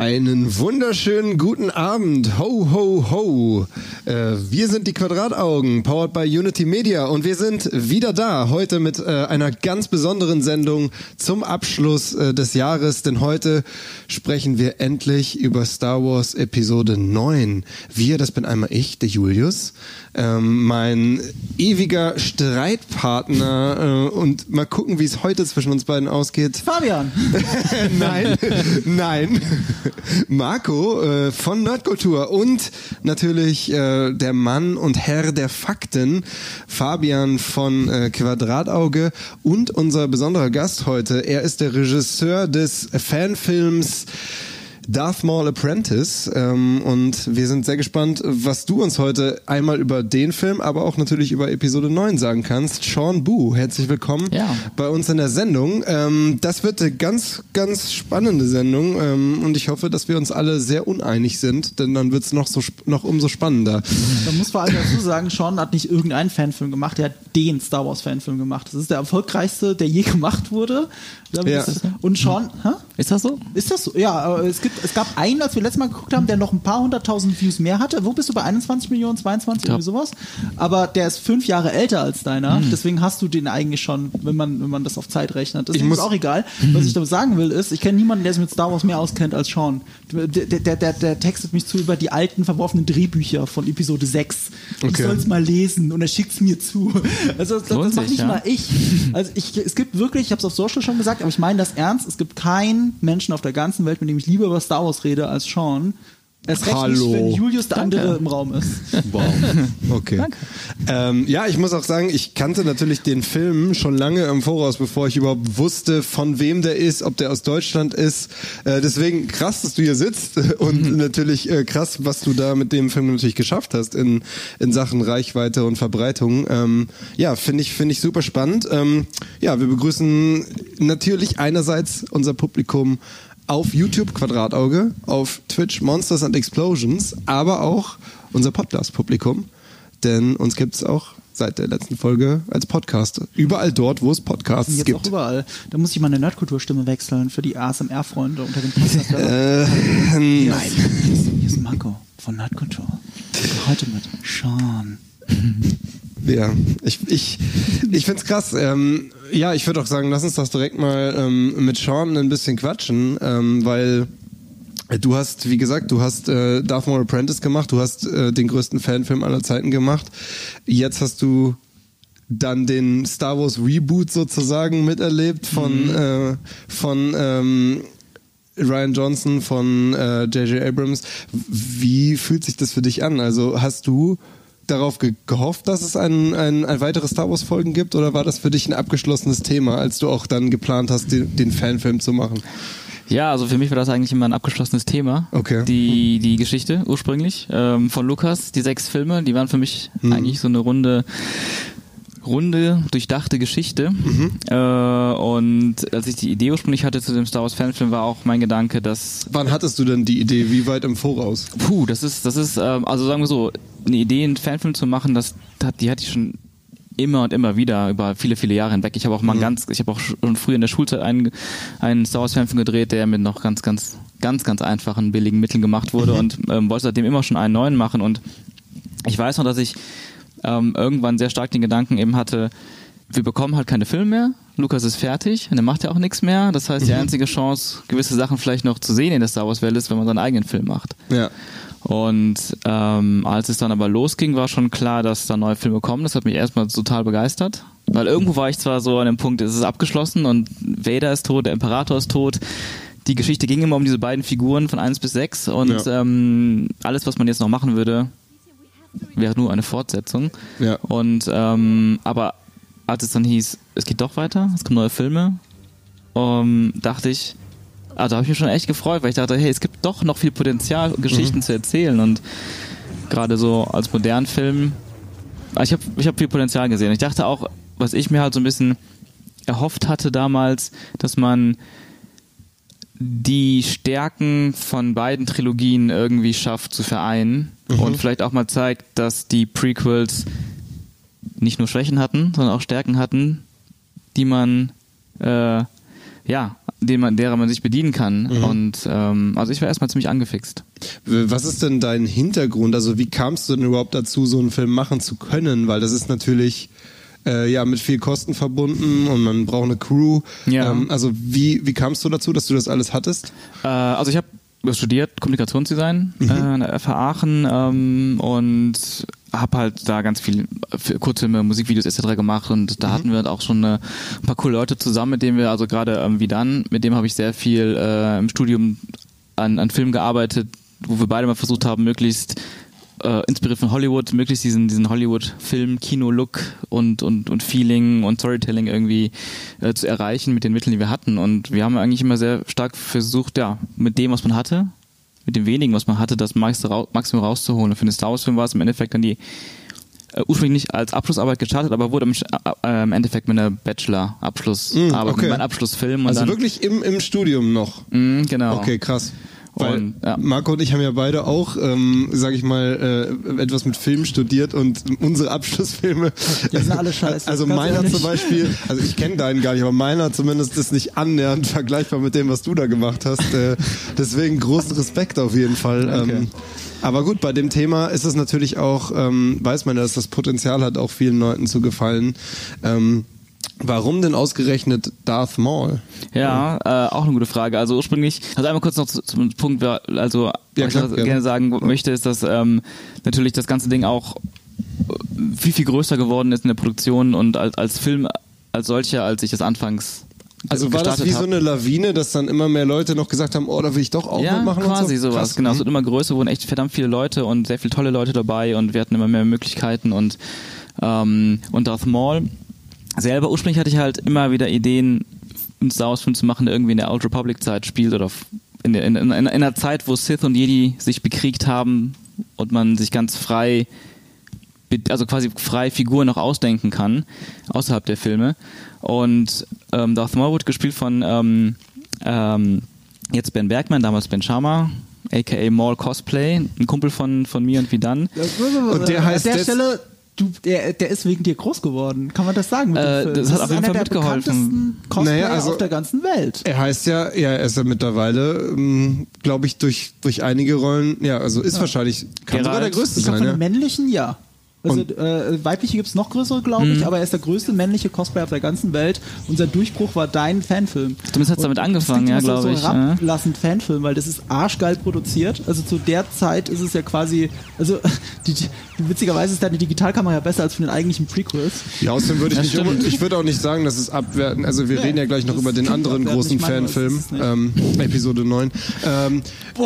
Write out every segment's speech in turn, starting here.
Einen wunderschönen guten Abend. Ho, ho, ho. Äh, wir sind die Quadrataugen, powered by Unity Media. Und wir sind wieder da, heute mit äh, einer ganz besonderen Sendung zum Abschluss äh, des Jahres. Denn heute sprechen wir endlich über Star Wars Episode 9. Wir, das bin einmal ich, der Julius, ähm, mein ewiger Streitpartner. Äh, und mal gucken, wie es heute zwischen uns beiden ausgeht. Fabian. nein, nein. Marco äh, von Nerdkultur und natürlich äh, der Mann und Herr der Fakten, Fabian von äh, Quadratauge und unser besonderer Gast heute. Er ist der Regisseur des Fanfilms Darth Maul Apprentice. Ähm, und wir sind sehr gespannt, was du uns heute einmal über den Film, aber auch natürlich über Episode 9 sagen kannst. Sean Boo, herzlich willkommen ja. bei uns in der Sendung. Ähm, das wird eine ganz, ganz spannende Sendung ähm, und ich hoffe, dass wir uns alle sehr uneinig sind, denn dann wird es noch, so, noch umso spannender. Man muss vor allem dazu sagen, Sean hat nicht irgendeinen Fanfilm gemacht, er hat den Star Wars Fanfilm gemacht. Das ist der erfolgreichste, der je gemacht wurde. Ja. Und Sean, hä? Ist das so? Ist das so? Ja, es, gibt, es gab einen, als wir letztes Mal geguckt haben, der noch ein paar hunderttausend Views mehr hatte. Wo bist du bei 21 Millionen, 22, irgendwie sowas? Aber der ist fünf Jahre älter als deiner. Mhm. Deswegen hast du den eigentlich schon, wenn man, wenn man das auf Zeit rechnet. Das ist auch egal. Mhm. Was ich damit sagen will, ist, ich kenne niemanden, der sich mit Star Wars mehr auskennt als Sean. Der, der, der, der textet mich zu über die alten, verworfenen Drehbücher von Episode 6. Okay. Ich soll es mal lesen und er schickt es mir zu. Also das, das mache nicht ja. mal ich. Also ich, es gibt wirklich, ich habe es auf Social schon gesagt, aber ich meine das ernst, es gibt keinen Menschen auf der ganzen Welt, mit dem ich lieber über Star Wars rede als Sean. Es recht Hallo. nicht, wenn Julius der Danke. andere im Raum ist. Wow. Okay. Ähm, ja, ich muss auch sagen, ich kannte natürlich den Film schon lange im Voraus, bevor ich überhaupt wusste, von wem der ist, ob der aus Deutschland ist. Äh, deswegen krass, dass du hier sitzt und mhm. natürlich äh, krass, was du da mit dem Film natürlich geschafft hast in, in Sachen Reichweite und Verbreitung. Ähm, ja, finde ich, finde ich super spannend. Ähm, ja, wir begrüßen natürlich einerseits unser Publikum auf YouTube Quadratauge, auf Twitch Monsters and Explosions, aber auch unser Podcast-Publikum. Denn uns gibt es auch seit der letzten Folge als Podcast. Überall dort, wo es Podcasts Jetzt gibt. Auch überall. Da muss ich meine Nerdkulturstimme wechseln für die ASMR-Freunde unter dem Podcast. äh, hier nein. Ist, hier ist Marco von Nerdkultur. Heute mit Sean. Ja, ich, ich, ich finde es krass. Ähm, ja, ich würde auch sagen, lass uns doch direkt mal ähm, mit Sean ein bisschen quatschen, ähm, weil du hast, wie gesagt, du hast äh, Darth Maul Apprentice gemacht, du hast äh, den größten Fanfilm aller Zeiten gemacht. Jetzt hast du dann den Star Wars Reboot sozusagen miterlebt von, mhm. äh, von ähm, Ryan Johnson, von J.J. Äh, Abrams. Wie fühlt sich das für dich an? Also hast du darauf ge gehofft, dass es ein, ein, ein weiteres Star Wars Folgen gibt oder war das für dich ein abgeschlossenes Thema, als du auch dann geplant hast, den, den Fanfilm zu machen? Ja, also für mich war das eigentlich immer ein abgeschlossenes Thema. Okay. Die, die Geschichte ursprünglich ähm, von Lukas, die sechs Filme, die waren für mich hm. eigentlich so eine runde runde, durchdachte Geschichte. Mhm. Äh, und als ich die Idee ursprünglich hatte zu dem Star Wars Fanfilm, war auch mein Gedanke, dass. Wann hattest du denn die Idee? Wie weit im Voraus? Puh, das ist, das ist, äh, also sagen wir so, eine Idee, einen Fanfilm zu machen, das, die hatte ich schon immer und immer wieder über viele, viele Jahre hinweg. Ich habe auch mal mhm. ganz, ich habe auch schon früher in der Schulzeit einen, einen Star Wars Fanfilm gedreht, der mit noch ganz, ganz, ganz, ganz einfachen, billigen Mitteln gemacht wurde mhm. und ähm, wollte seitdem immer schon einen neuen machen und ich weiß noch, dass ich ähm, irgendwann sehr stark den Gedanken eben hatte, wir bekommen halt keine Filme mehr. Lukas ist fertig und er macht ja auch nichts mehr. Das heißt, die mhm. einzige Chance, gewisse Sachen vielleicht noch zu sehen in der Star Wars Welt ist, wenn man seinen eigenen Film macht. Ja. Und ähm, als es dann aber losging, war schon klar, dass da neue Filme kommen. Das hat mich erstmal total begeistert. Weil irgendwo war ich zwar so an dem Punkt, es ist abgeschlossen und Vader ist tot, der Imperator ist tot. Die Geschichte ging immer um diese beiden Figuren von 1 bis 6 und ja. ähm, alles, was man jetzt noch machen würde, wäre nur eine Fortsetzung. Ja. Und ähm, aber als es dann hieß, es geht doch weiter, es kommen neue Filme, um, ähm, dachte ich, ah, da habe ich mich schon echt gefreut, weil ich dachte, hey, es gibt doch noch viel Potenzial, Geschichten mhm. zu erzählen und gerade so als modernen Film, ah, ich habe ich hab viel Potenzial gesehen. Ich dachte auch, was ich mir halt so ein bisschen erhofft hatte damals, dass man die Stärken von beiden Trilogien irgendwie schafft zu vereinen mhm. und vielleicht auch mal zeigt, dass die Prequels nicht nur Schwächen hatten, sondern auch Stärken hatten, die man äh, ja den man, derer man sich bedienen kann. Mhm. Und ähm, also ich war erstmal ziemlich angefixt. Was ist denn dein Hintergrund? Also wie kamst du denn überhaupt dazu, so einen Film machen zu können? Weil das ist natürlich äh, ja mit viel Kosten verbunden und man braucht eine Crew. Ja. Ähm, also wie, wie kamst du dazu, dass du das alles hattest? Äh, also ich habe studiert Kommunikationsdesign Mhm. äh, an der FH Aachen ähm, und habe halt da ganz viel für Kurzfilme, Musikvideos etc. gemacht und Mhm. da hatten wir halt auch schon äh, ein paar coole Leute zusammen, mit denen wir, also gerade ähm, wie dann, mit dem habe ich sehr viel äh, im Studium an, an Filmen gearbeitet, wo wir beide mal versucht haben, möglichst äh, inspiriert von Hollywood, möglichst diesen, diesen Hollywood-Film, Kino-Look und, und, und Feeling und Storytelling irgendwie äh, zu erreichen mit den Mitteln, die wir hatten. Und wir haben eigentlich immer sehr stark versucht, ja, mit dem, was man hatte, mit dem wenigen, was man hatte, das Maximum rau- Maximum rauszuholen. Und für den Star Wars-Film war es im Endeffekt dann die äh, ursprünglich nicht als Abschlussarbeit gestartet, aber wurde im, Sch- äh, im Endeffekt mit einer Bachelor-Abschlussarbeit, Mm, okay. mein Abschlussfilm. Und Also dann, wirklich im, im Studium noch. Mm, genau. Okay, krass. Weil Und, ja. Marco und ich haben ja beide auch, ähm, sage ich mal, äh, etwas mit Film studiert und unsere Abschlussfilme. Die sind alle scheiße, Also meiner ehrlich. zum Beispiel, also ich kenne deinen gar nicht, aber meiner zumindest ist nicht annähernd vergleichbar mit dem, was du da gemacht hast. Äh, deswegen großen Respekt auf jeden Fall. Ähm, aber gut, bei dem Thema ist es natürlich auch, ähm, weiß man, ja, dass das Potenzial hat, auch vielen Leuten zu gefallen. Ähm, warum denn ausgerechnet Darth Maul? Ja, äh, auch eine gute Frage. Also ursprünglich, also einmal kurz noch zu- zum Punkt, also Ja, was ich klar, noch gerne. gerne sagen möchte, ist, dass ähm, natürlich das ganze Ding auch viel, viel größer geworden ist in der Produktion und als, als Film als solcher, als ich das anfangs Also war das wie so hab. eine Lawine, dass dann immer mehr Leute noch gesagt haben, oh, da will ich doch auch ja, mitmachen quasi und so? sowas. Krass. Genau, es Mhm. wird immer größer, wurden echt verdammt viele Leute und sehr viele tolle Leute dabei und wir hatten immer mehr Möglichkeiten und ähm, und Darth Maul selber ursprünglich hatte ich halt immer wieder Ideen, einen Star Wars Film zu machen, der irgendwie in der Old Republic Zeit spielt oder f- in, der, in, in, in einer Zeit, wo Sith und Jedi sich bekriegt haben und man sich ganz frei also quasi frei Figuren noch ausdenken kann, außerhalb der Filme. Und ähm, Darth Maul wird gespielt von ähm, ähm, jetzt Ben Bergman, damals Ben Sharma, aka Maul Cosplay, ein Kumpel von, von mir und Vidan. Und der heißt An der Stelle, du, der, der ist wegen dir groß geworden. Kann man das sagen? Mit Äh, dem Film? das hat auf ist jeden einer Fall der mitgeholfen. bekanntesten Cosplayer Naja, also- auf der ganzen Welt. Er heißt ja, ja, er ist ja mittlerweile, ähm, glaube ich, durch, durch einige Rollen, ja, also ist wahrscheinlich, kann Geralt. sogar der größte Ich glaube, sein, von ja. den männlichen ja. Also Und- äh, weibliche gibt's noch größere, glaube Mhm. ich, aber er ist der größte männliche Cosplayer auf der ganzen Welt. Unser Durchbruch war dein Fanfilm. Zumindest hat's damit angefangen, ja, glaube so, ich, so ja. herablassend Fanfilm, weil das ist arschgeil produziert. Also zu der Zeit ist es ja quasi, also die, die, witzigerweise ist deine Digitalkamera ja besser als von den eigentlichen Prequels. Ja, außerdem würde ich Ja, nicht, unbe- ich würde auch nicht sagen, dass es abwerten, also wir Nee, reden ja gleich noch über den anderen großen meine, Fanfilm, es ähm, Episode 9. Ähm,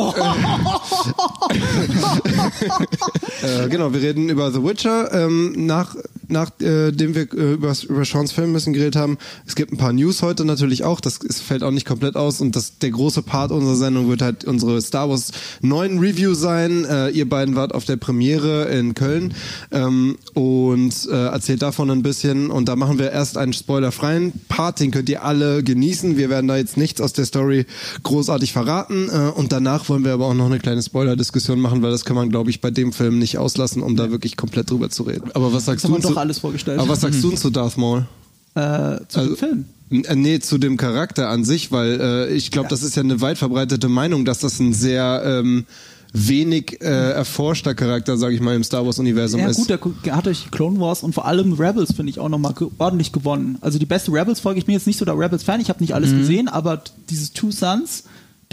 äh, genau, wir reden über The Witcher, ähm, nach, nachdem wir äh, über, über Seans Film ein bisschen geredet haben. Es gibt ein paar News heute natürlich auch, das ist, fällt auch nicht komplett aus und das, der große Part unserer Sendung wird halt unsere Star Wars 9 Review sein. Äh, ihr beiden wart auf der Premiere in Köln ähm, und äh, erzählt davon ein bisschen und da machen wir erst einen spoilerfreien Part, den könnt ihr alle genießen. Wir werden da jetzt nichts aus der Story großartig verraten äh, und danach wollen wir aber auch noch eine kleine Spoiler-Diskussion machen, weil das kann man, glaube ich, bei dem Film nicht auslassen, um da wirklich komplett drüber zu reden. Aber was sagst Das du zu, doch alles vorgestellt. aber was sagst du denn zu Darth Maul? Äh, zu Also- dem Film. Äh, Nee, zu dem Charakter an sich, weil äh, ich glaube, das ist ja eine weit verbreitete Meinung, dass das ein sehr ähm, wenig äh, erforschter Charakter, sage ich mal, im Star Wars-Universum Ja ist. gut, der hat durch Clone Wars und vor allem Rebels, finde ich, auch nochmal ge ordentlich gewonnen. Also die beste Rebels-Folge, ich bin jetzt nicht so der Rebels-Fan, ich habe nicht alles gesehen, aber dieses Two Sons,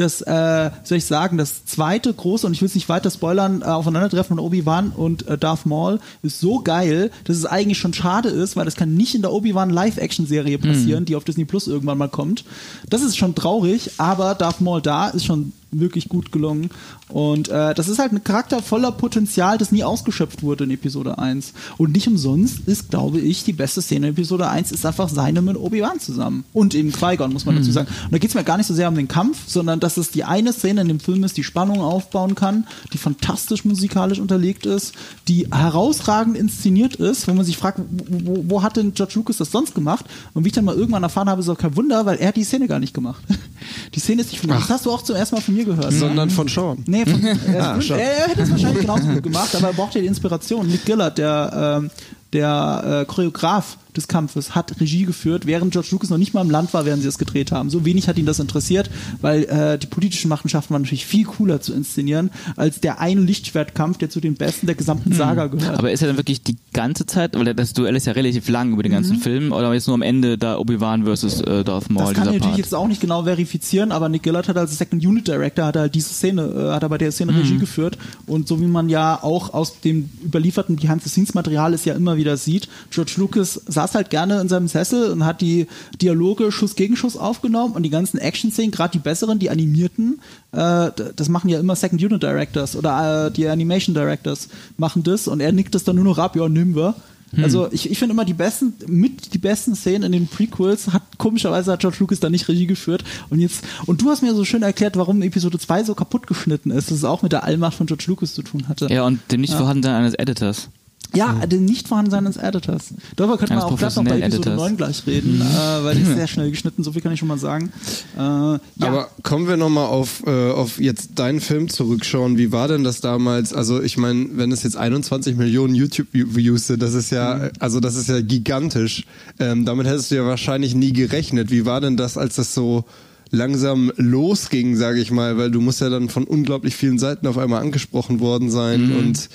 das, äh, soll ich sagen, das zweite große, und ich will es nicht weiter spoilern, äh, Aufeinandertreffen von Obi-Wan und äh, Darth Maul ist so geil, dass es eigentlich schon schade ist, weil das kann nicht in der Obi-Wan Live-Action-Serie passieren, die auf Disney Plus irgendwann mal kommt. Das ist schon traurig, aber Darth Maul da ist schon wirklich gut gelungen. Und äh, das ist halt ein Charakter voller Potenzial, das nie ausgeschöpft wurde in Episode 1. Und nicht umsonst ist, glaube ich, die beste Szene in Episode 1 ist einfach seine mit Obi-Wan zusammen. Und eben Qui-Gon, muss man dazu sagen. Und da geht es mir gar nicht so sehr um den Kampf, sondern dass es die eine Szene in dem Film ist, die Spannung aufbauen kann, die fantastisch musikalisch unterlegt ist, die herausragend inszeniert ist, wo man sich fragt, wo, wo, wo hat denn George Lucas das sonst gemacht? Und wie ich dann mal irgendwann erfahren habe, ist auch kein Wunder, weil er hat die Szene gar nicht gemacht. Die Szene ist nicht von. Das hast du auch zum ersten Mal von mir gehört. sondern von Sean. Nee, von, er, Ah, schon. er, hätte es wahrscheinlich genauso gut gemacht, aber er braucht ja die Inspiration. Nick Gillard, der, ähm, der äh, Choreograf des Kampfes, hat Regie geführt, während George Lucas noch nicht mal im Land war, während sie es gedreht haben. So wenig hat ihn das interessiert, weil äh, die politischen Machenschaften waren natürlich viel cooler zu inszenieren, als der eine Lichtschwertkampf, der zu den besten der gesamten Saga gehört. Aber ist er dann wirklich die ganze Zeit, weil das Duell ist ja relativ lang über den ganzen Film, oder jetzt nur am Ende da Obi-Wan versus äh, Darth Maul, das kann ich natürlich jetzt auch nicht genau verifizieren, aber Nick Gillard hat als Second Unit Director hat er halt diese Szene, äh, hat er bei der Szene Regie geführt. Und so wie man ja auch aus dem überlieferten Behind-the-Scenes-Material es ja immer wieder sieht, George Lucas saß halt gerne in seinem Sessel und hat die Dialoge Schuss gegen Schuss aufgenommen und die ganzen Action-Szenen, gerade die besseren, die animierten, äh, das machen ja immer Second Unit Directors oder äh, die Animation Directors machen das und er nickt das dann nur noch ab, ja, nehmen wir. Also ich, ich finde immer die besten, mit die besten Szenen in den Prequels hat komischerweise hat George Lucas da nicht Regie geführt und jetzt, und du hast mir so schön erklärt, warum Episode 2 so kaputt geschnitten ist, dass es auch mit der Allmacht von George Lucas zu tun hatte. Ja, und dem nicht vorhandensein eines Editors. Ja, den Nicht-Vorhandensein des Editors. Darüber könnten wir auch gleich noch bei Episode Editors. 9 gleich reden, äh, weil die ist sehr schnell geschnitten, so viel kann ich schon mal sagen. Äh, ja, Aber kommen wir nochmal auf, äh, auf jetzt deinen Film zurückschauen. Wie war denn das damals? Also ich meine, wenn es jetzt 21 Millionen YouTube-Views sind, das ist ja, also das ist ja gigantisch. Ähm, damit hättest du ja wahrscheinlich nie gerechnet. Wie war denn das, als das so langsam losging, sage ich mal? Weil du musst ja dann von unglaublich vielen Seiten auf einmal angesprochen worden sein und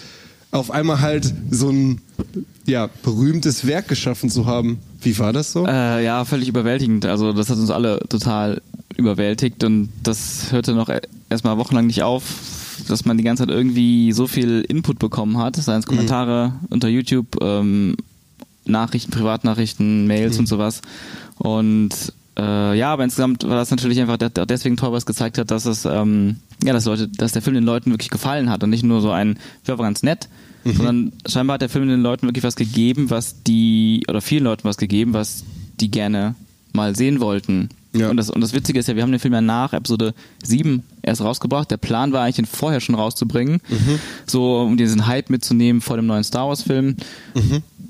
auf einmal halt so ein ja, berühmtes Werk geschaffen zu haben. Wie war das so? Äh, ja, völlig überwältigend. Also das hat uns alle total überwältigt und das hörte noch e- erstmal wochenlang nicht auf, dass man die ganze Zeit irgendwie so viel Input bekommen hat, seien es Kommentare unter YouTube, ähm, Nachrichten, Privatnachrichten, Mails und sowas. Und äh, ja, aber insgesamt war das natürlich einfach de- deswegen toll, was es gezeigt hat, dass es ähm, ja, dass Leute, dass der Film den Leuten wirklich gefallen hat und nicht nur so ein, ja, war ganz nett, sondern scheinbar hat der Film den Leuten wirklich was gegeben, was die oder vielen Leuten was gegeben, was die gerne mal sehen wollten. Ja. Und, das, und das Witzige ist ja, wir haben den Film ja nach Episode 7 erst rausgebracht. Der Plan war eigentlich, ihn vorher schon rauszubringen, so um diesen Hype mitzunehmen vor dem neuen Star Wars Film.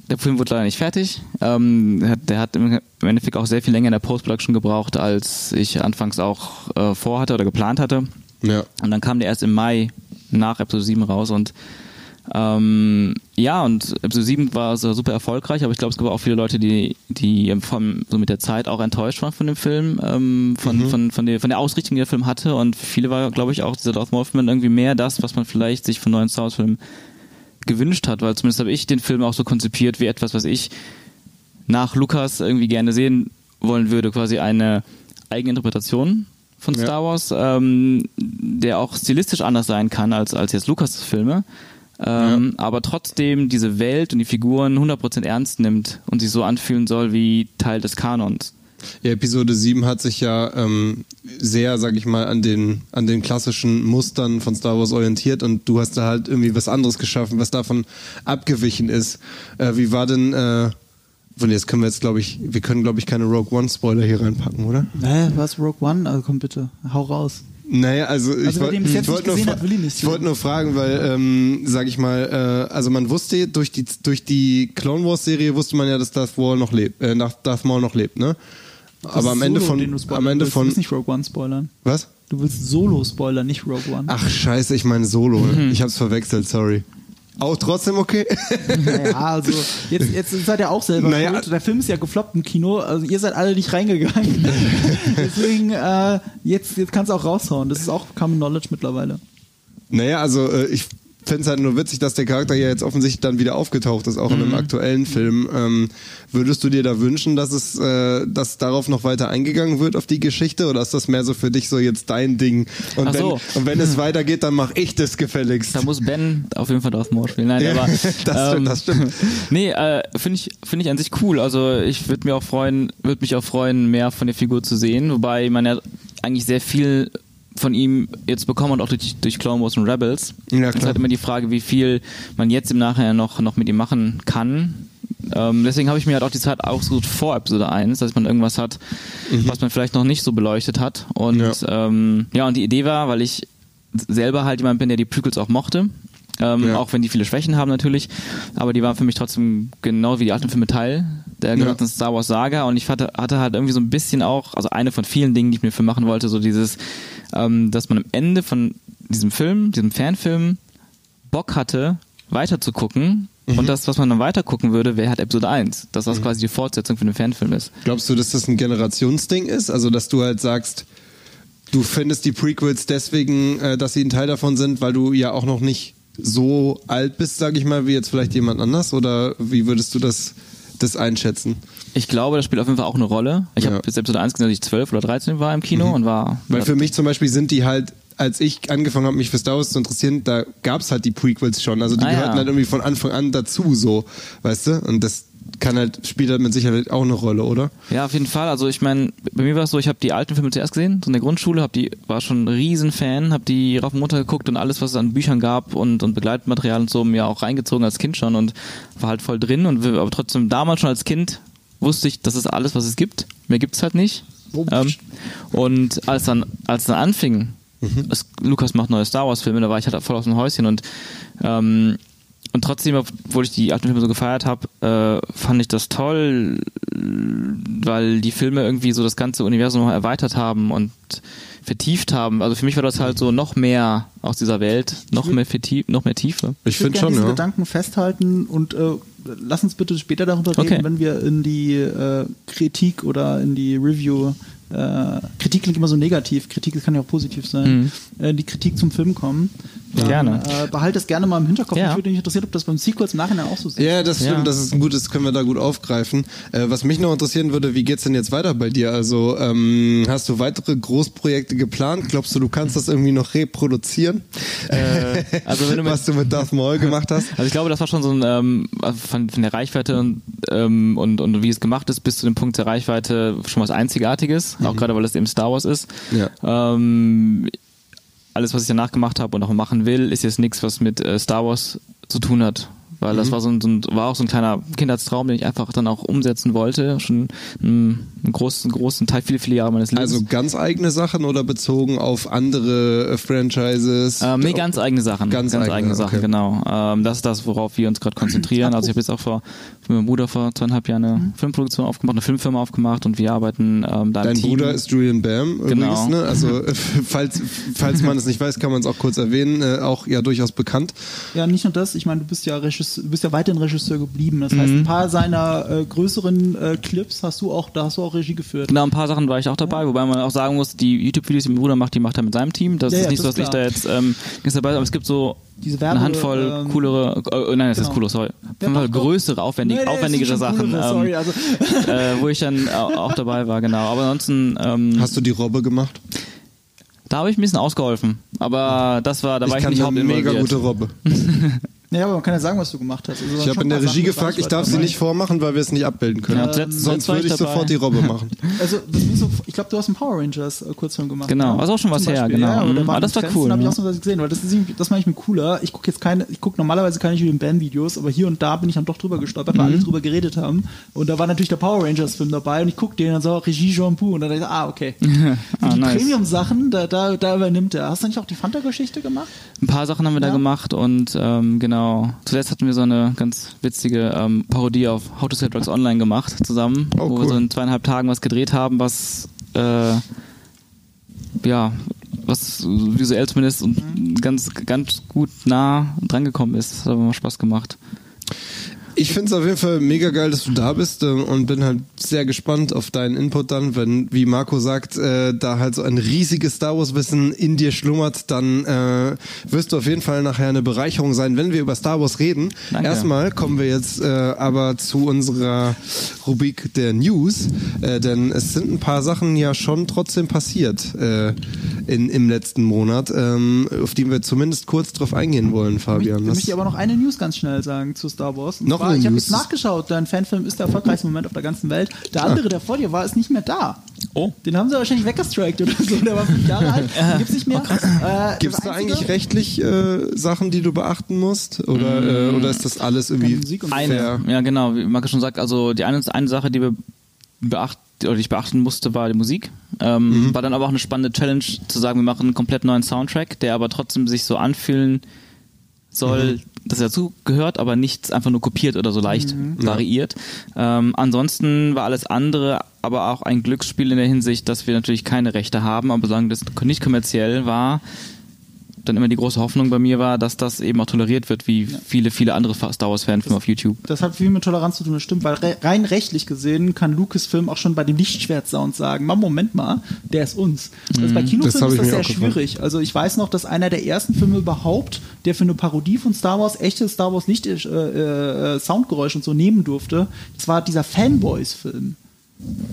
Der Film wurde leider nicht fertig. Ähm, der hat- der hat im im Endeffekt auch sehr viel länger in der Post-Production gebraucht, als ich anfangs auch äh, vorhatte oder geplant hatte. ja. Und dann kam der erst im Mai nach Episode 7 raus und ähm, ja, und Episode 7 war so super erfolgreich, aber ich glaube, es gab auch viele Leute, die, die von, so mit der Zeit auch enttäuscht waren von dem Film, ähm, von, von, von, der, von der Ausrichtung, die der Film hatte. Und für viele war, glaube ich, auch dieser Darth Maul-Film irgendwie mehr das, was man vielleicht sich von neuen Star Wars-Filmen gewünscht hat, weil zumindest habe ich den Film auch so konzipiert wie etwas, was ich nach Lukas irgendwie gerne sehen wollen würde, quasi eine eigene Interpretation von Ja. Star Wars, ähm, der auch stilistisch anders sein kann als, als jetzt Lukas Filme, ähm, aber trotzdem diese Welt und die Figuren 100% ernst nimmt und sich so anfühlen soll wie Teil des Kanons. Ja, Episode 7 hat sich ja ähm, sehr, sag ich mal, an den, an den klassischen Mustern von Star Wars orientiert und du hast da halt irgendwie was anderes geschaffen, was davon abgewichen ist. Äh, wie war denn, äh, von jetzt können wir jetzt, glaube ich, wir können, glaube ich, keine Rogue One Spoiler hier reinpacken, oder? Hä, was Rogue One? Also komm bitte, hau raus. Naja, also ich Also wollte ich wollte nur, hat, ich sehen. wollte nur fragen, weil, ähm, sag ich mal, äh, also man wusste durch die durch die Clone Wars Serie wusste man ja, dass Darth Maul noch lebt, äh, Darth Maul noch lebt, ne? Das Aber am Ende Solo, von am Ende willst. von Du willst nicht Rogue One spoilern. was? Du willst Solo spoilern, nicht Rogue One. Ach scheiße, ich meine Solo. Ich hab's verwechselt, sorry. Auch trotzdem okay? Naja, also jetzt, jetzt seid ihr auch selber Naja. schuld. Der Film ist ja gefloppt im Kino, also ihr seid alle nicht reingegangen. Deswegen, äh, jetzt, jetzt kannst du auch raushauen. Das ist auch Common Knowledge mittlerweile. naja, also äh, ich fände es halt nur witzig, dass der Charakter ja jetzt offensichtlich dann wieder aufgetaucht ist, auch in einem aktuellen Film. Ähm, würdest du dir da wünschen, dass es, äh, dass darauf noch weiter eingegangen wird auf die Geschichte, oder ist das mehr so für dich so jetzt dein Ding? Und Ach wenn, so. und wenn es weitergeht, dann mach ich das gefälligst. Da muss Ben auf jeden Fall Darth Maul spielen. Nein, Ja, aber das stimmt, das stimmt. Nee, äh, finde ich finde ich an sich cool. Also ich würde mir auch freuen, würde mich auch freuen, mehr von der Figur zu sehen, wobei man ja eigentlich sehr viel von ihm jetzt bekommen und auch durch, durch Clone Wars und Rebels. Ja, Es ist klar. halt immer die Frage, wie viel man jetzt im Nachhinein noch, noch mit ihm machen kann. Ähm, deswegen habe ich mir halt auch die Zeit ausgesucht vor Episode 1, dass man irgendwas hat, was man vielleicht noch nicht so beleuchtet hat. Und Mhm. Ja. ja, ähm, ja und die Idee war, weil ich selber halt jemand bin, der die Prequels auch mochte, ähm, Ja. auch wenn die viele Schwächen haben natürlich, aber die waren für mich trotzdem genau wie die alten Filme Teil der gesamten Star Wars Saga und ich hatte, hatte halt irgendwie so ein bisschen auch, also eine von vielen Dingen, die ich mir für machen wollte, so dieses, ähm, dass man am Ende von diesem Film, diesem Fanfilm, Bock hatte, weiter zu gucken Und das, was man dann weiter gucken würde, wäre halt Episode 1. Dass das quasi die Fortsetzung für den Fanfilm ist. Glaubst du, dass das ein Generationsding ist? Also, dass du halt sagst, du findest die Prequels deswegen, äh, dass sie ein Teil davon sind, weil du ja auch noch nicht so alt bist, sag ich mal, wie jetzt vielleicht jemand anders? Oder wie würdest du das, das einschätzen? Ich glaube, das spielt auf jeden Fall auch eine Rolle. Ich Ja. habe bis Episode 1 gesehen, als ich 12 oder 13 war im Kino und war. Weil für mich zum Beispiel sind die halt, als ich angefangen habe, mich für Star Wars zu interessieren, da gab's halt die Prequels schon. Also die Ah, ja. gehörten halt irgendwie von Anfang an dazu, so, weißt du? Und das kann halt, spielt halt mit Sicherheit auch eine Rolle, oder? Ja, auf jeden Fall. Also ich meine, bei mir war es so, ich habe die alten Filme zuerst gesehen, so in der Grundschule, hab die, war schon ein Riesenfan, habe die rauf und runter geguckt und alles, was es an Büchern gab und, und Begleitmaterial und so, mir auch reingezogen als Kind schon und war halt voll drin und aber trotzdem damals schon als Kind wusste ich, das ist alles, was es gibt. Mehr gibt's halt nicht. Ähm, und als dann, als dann anfing, es, Lukas macht neue Star Wars Filme, da war ich halt voll aus dem Häuschen und ähm, und trotzdem, obwohl ich die alten Filme so gefeiert habe, äh, fand ich das toll, weil die Filme irgendwie so das ganze Universum noch erweitert haben und vertieft haben. Also für mich war das halt so noch mehr aus dieser Welt, noch mehr, noch mehr Tiefe. Ich Ich würde finde schon, diesen ja. Gedanken festhalten und äh, lass uns bitte später darüber reden, Okay. wenn wir in die äh, Kritik oder in die Review äh, Kritik klingt immer so negativ, Kritik kann ja auch positiv sein, äh, die Kritik zum Film kommen. Dann, Gerne. Äh, behalte das gerne mal im Hinterkopf. Ja. Ich würde mich interessieren, ob das beim Sequels im Nachhinein auch so ist. Ja, das stimmt, Ja. das ist ein gutes, können wir da gut aufgreifen. Äh, was mich noch interessieren würde, wie geht's denn jetzt weiter bei dir? Also ähm, hast du weitere Großprojekte geplant? Glaubst du, du kannst das irgendwie noch reproduzieren? also wenn du mit- was du mit Darth Maul gemacht hast? Also ich glaube, das war schon so ein ähm, von, von der Reichweite und, ähm, und und wie es gemacht ist bis zu dem Punkt der Reichweite schon was Einzigartiges, auch gerade weil es eben Star Wars ist. Ja. Ähm, alles, was ich danach gemacht habe und auch machen will, ist jetzt nichts, was mit äh, Star Wars zu tun hat. Weil das war so ein, so ein war auch so ein kleiner Kindheitstraum, den ich einfach dann auch umsetzen wollte. Schon einen, einen großen, großen Teil, viele, viele Jahre meines Lebens. Also ganz eigene Sachen oder bezogen auf andere äh, Franchises? Ähm, nee, ganz eigene Sachen. Ganz Ganz, eigene, eigene, Sachen, okay. genau. Ähm, das ist das, worauf wir uns gerade konzentrieren. Also ich habe jetzt auch vor, mit meinem Bruder vor zweieinhalb Jahren eine Filmproduktion aufgemacht, eine Filmfirma aufgemacht und wir arbeiten ähm, da im Dein Team. Bruder ist Julian Bam übrigens, Genau. ne? Also äh, falls, falls man es nicht weiß, kann man es auch kurz erwähnen. Äh, auch ja durchaus bekannt. Ja, nicht nur das, ich meine, du bist ja Regisseur, du bist ja weiterhin Regisseur geblieben. Das heißt, ein paar seiner äh, größeren äh, Clips hast du auch, da hast du auch Regie geführt. Genau, ein paar Sachen war ich auch dabei, wobei man auch sagen muss, die YouTube-Videos, die mein Bruder macht, die macht er mit seinem Team. Das Ja, ist ja, nicht das so, dass ist ich da jetzt ähm, dabei bin, aber es gibt so Diese eine Werbe- Handvoll ähm, coolere, äh, nein, das genau. ist cooler, sorry. Ja, doch. größere, aufwendig, Nee, nee, aufwendigere Sachen, coolere, sorry, ähm, also, äh, wo ich dann au- auch dabei war, genau. Aber ansonsten, ähm, Hast du die Robbe gemacht? da habe ich ein bisschen ausgeholfen. Aber das war, da war ich ich, kann nicht eine mega gute Robbe. ja, aber man kann ja sagen, was du gemacht hast. Also Ich habe in der Regie Sachen gefragt, ich darf sie nicht vormachen, weil wir es nicht abbilden können. Ja, zuletzt- Sonst würde ich ich dabei. sofort die Robbe machen. Also, das ist so, ich glaube, du hast einen Power Rangers äh, Kurzfilm gemacht. Genau, ne? also auch schon was her, genau. Ja, Mhm. Ah, das war cool, habe ich ja. auch so was gesehen, weil das, ist, das mache ich mir cooler. Ich gucke jetzt keine, ich gucke normalerweise keine Julian Bam Videos, aber hier und da bin ich dann doch drüber gestolpert, weil Mhm. alle drüber geredet haben. Und da war natürlich der Power Rangers Film dabei und ich gucke den und so, Regie Jean Pu und dann dachte ich, ah, okay. Für Ah, die nice. Premium-Sachen, da, da, da übernimmt er. Hast du nicht auch die Fanta-Geschichte gemacht? Ein paar Sachen haben wir da Ja. gemacht und ähm, genau. Zuletzt hatten wir so eine ganz witzige ähm, Parodie auf How to Sell Drugs Online gemacht zusammen, Oh, wo cool. wir so in zweieinhalb Tagen was gedreht haben, was äh, ja was visuell zumindest und ganz ganz gut nah dran gekommen ist. Das hat aber mal Spaß gemacht. Ich finde es auf jeden Fall mega geil, dass du da bist äh, und bin halt sehr gespannt auf deinen Input dann, wenn, wie Marco sagt, äh, da halt so ein riesiges Star Wars Wissen in dir schlummert, dann äh, wirst du auf jeden Fall nachher eine Bereicherung sein, wenn wir über Star Wars reden. Danke. Erstmal kommen wir jetzt äh, aber zu unserer Rubrik der News, äh, denn es sind ein paar Sachen ja schon trotzdem passiert äh, in, im letzten Monat, ähm, auf die wir zumindest kurz drauf eingehen wollen, Fabian. ich möchte aber noch eine News ganz schnell sagen zu Star Wars. Noch eine ich habe jetzt nachgeschaut, dein Fanfilm ist der erfolgreichste Moment auf der ganzen Welt. Der andere, der vor dir war, ist nicht mehr da. Oh. Den haben sie wahrscheinlich weggestrikt oder so. Der war fünf Jahre alt. Den gibt's nicht mehr. Äh, Gibt es da eigentlich rechtlich äh, Sachen, die du beachten musst? Oder, äh, oder ist das alles irgendwie Musik und. Eine, fair? ja genau, wie Marco schon sagt, also die eine, eine Sache, die wir beachten oder die ich beachten musste, war die Musik. Ähm, War dann aber auch eine spannende Challenge zu sagen, wir machen einen komplett neuen Soundtrack, der aber trotzdem sich so anfühlen soll, dass er dazu gehört, aber nichts einfach nur kopiert oder so leicht variiert. Ähm, ansonsten war alles andere aber auch ein Glücksspiel in der Hinsicht, dass wir natürlich keine Rechte haben, aber solange das nicht kommerziell war, dann immer die große Hoffnung bei mir war, dass das eben auch toleriert wird, wie viele, viele andere Star Wars-Fanfilme auf YouTube. Das hat viel mit Toleranz zu tun, das stimmt, weil re rein rechtlich gesehen kann Lucasfilm auch schon bei dem Lichtschwert-Sound sagen, Mal, Moment mal, der ist uns. Also bei Das Kinofilmen ist ich das sehr schwierig. Also ich weiß noch, dass einer der ersten Filme überhaupt, der für eine Parodie von Star Wars echte Star Wars Licht, äh, äh, Soundgeräusche und so nehmen durfte, das war dieser Fanboys-Film.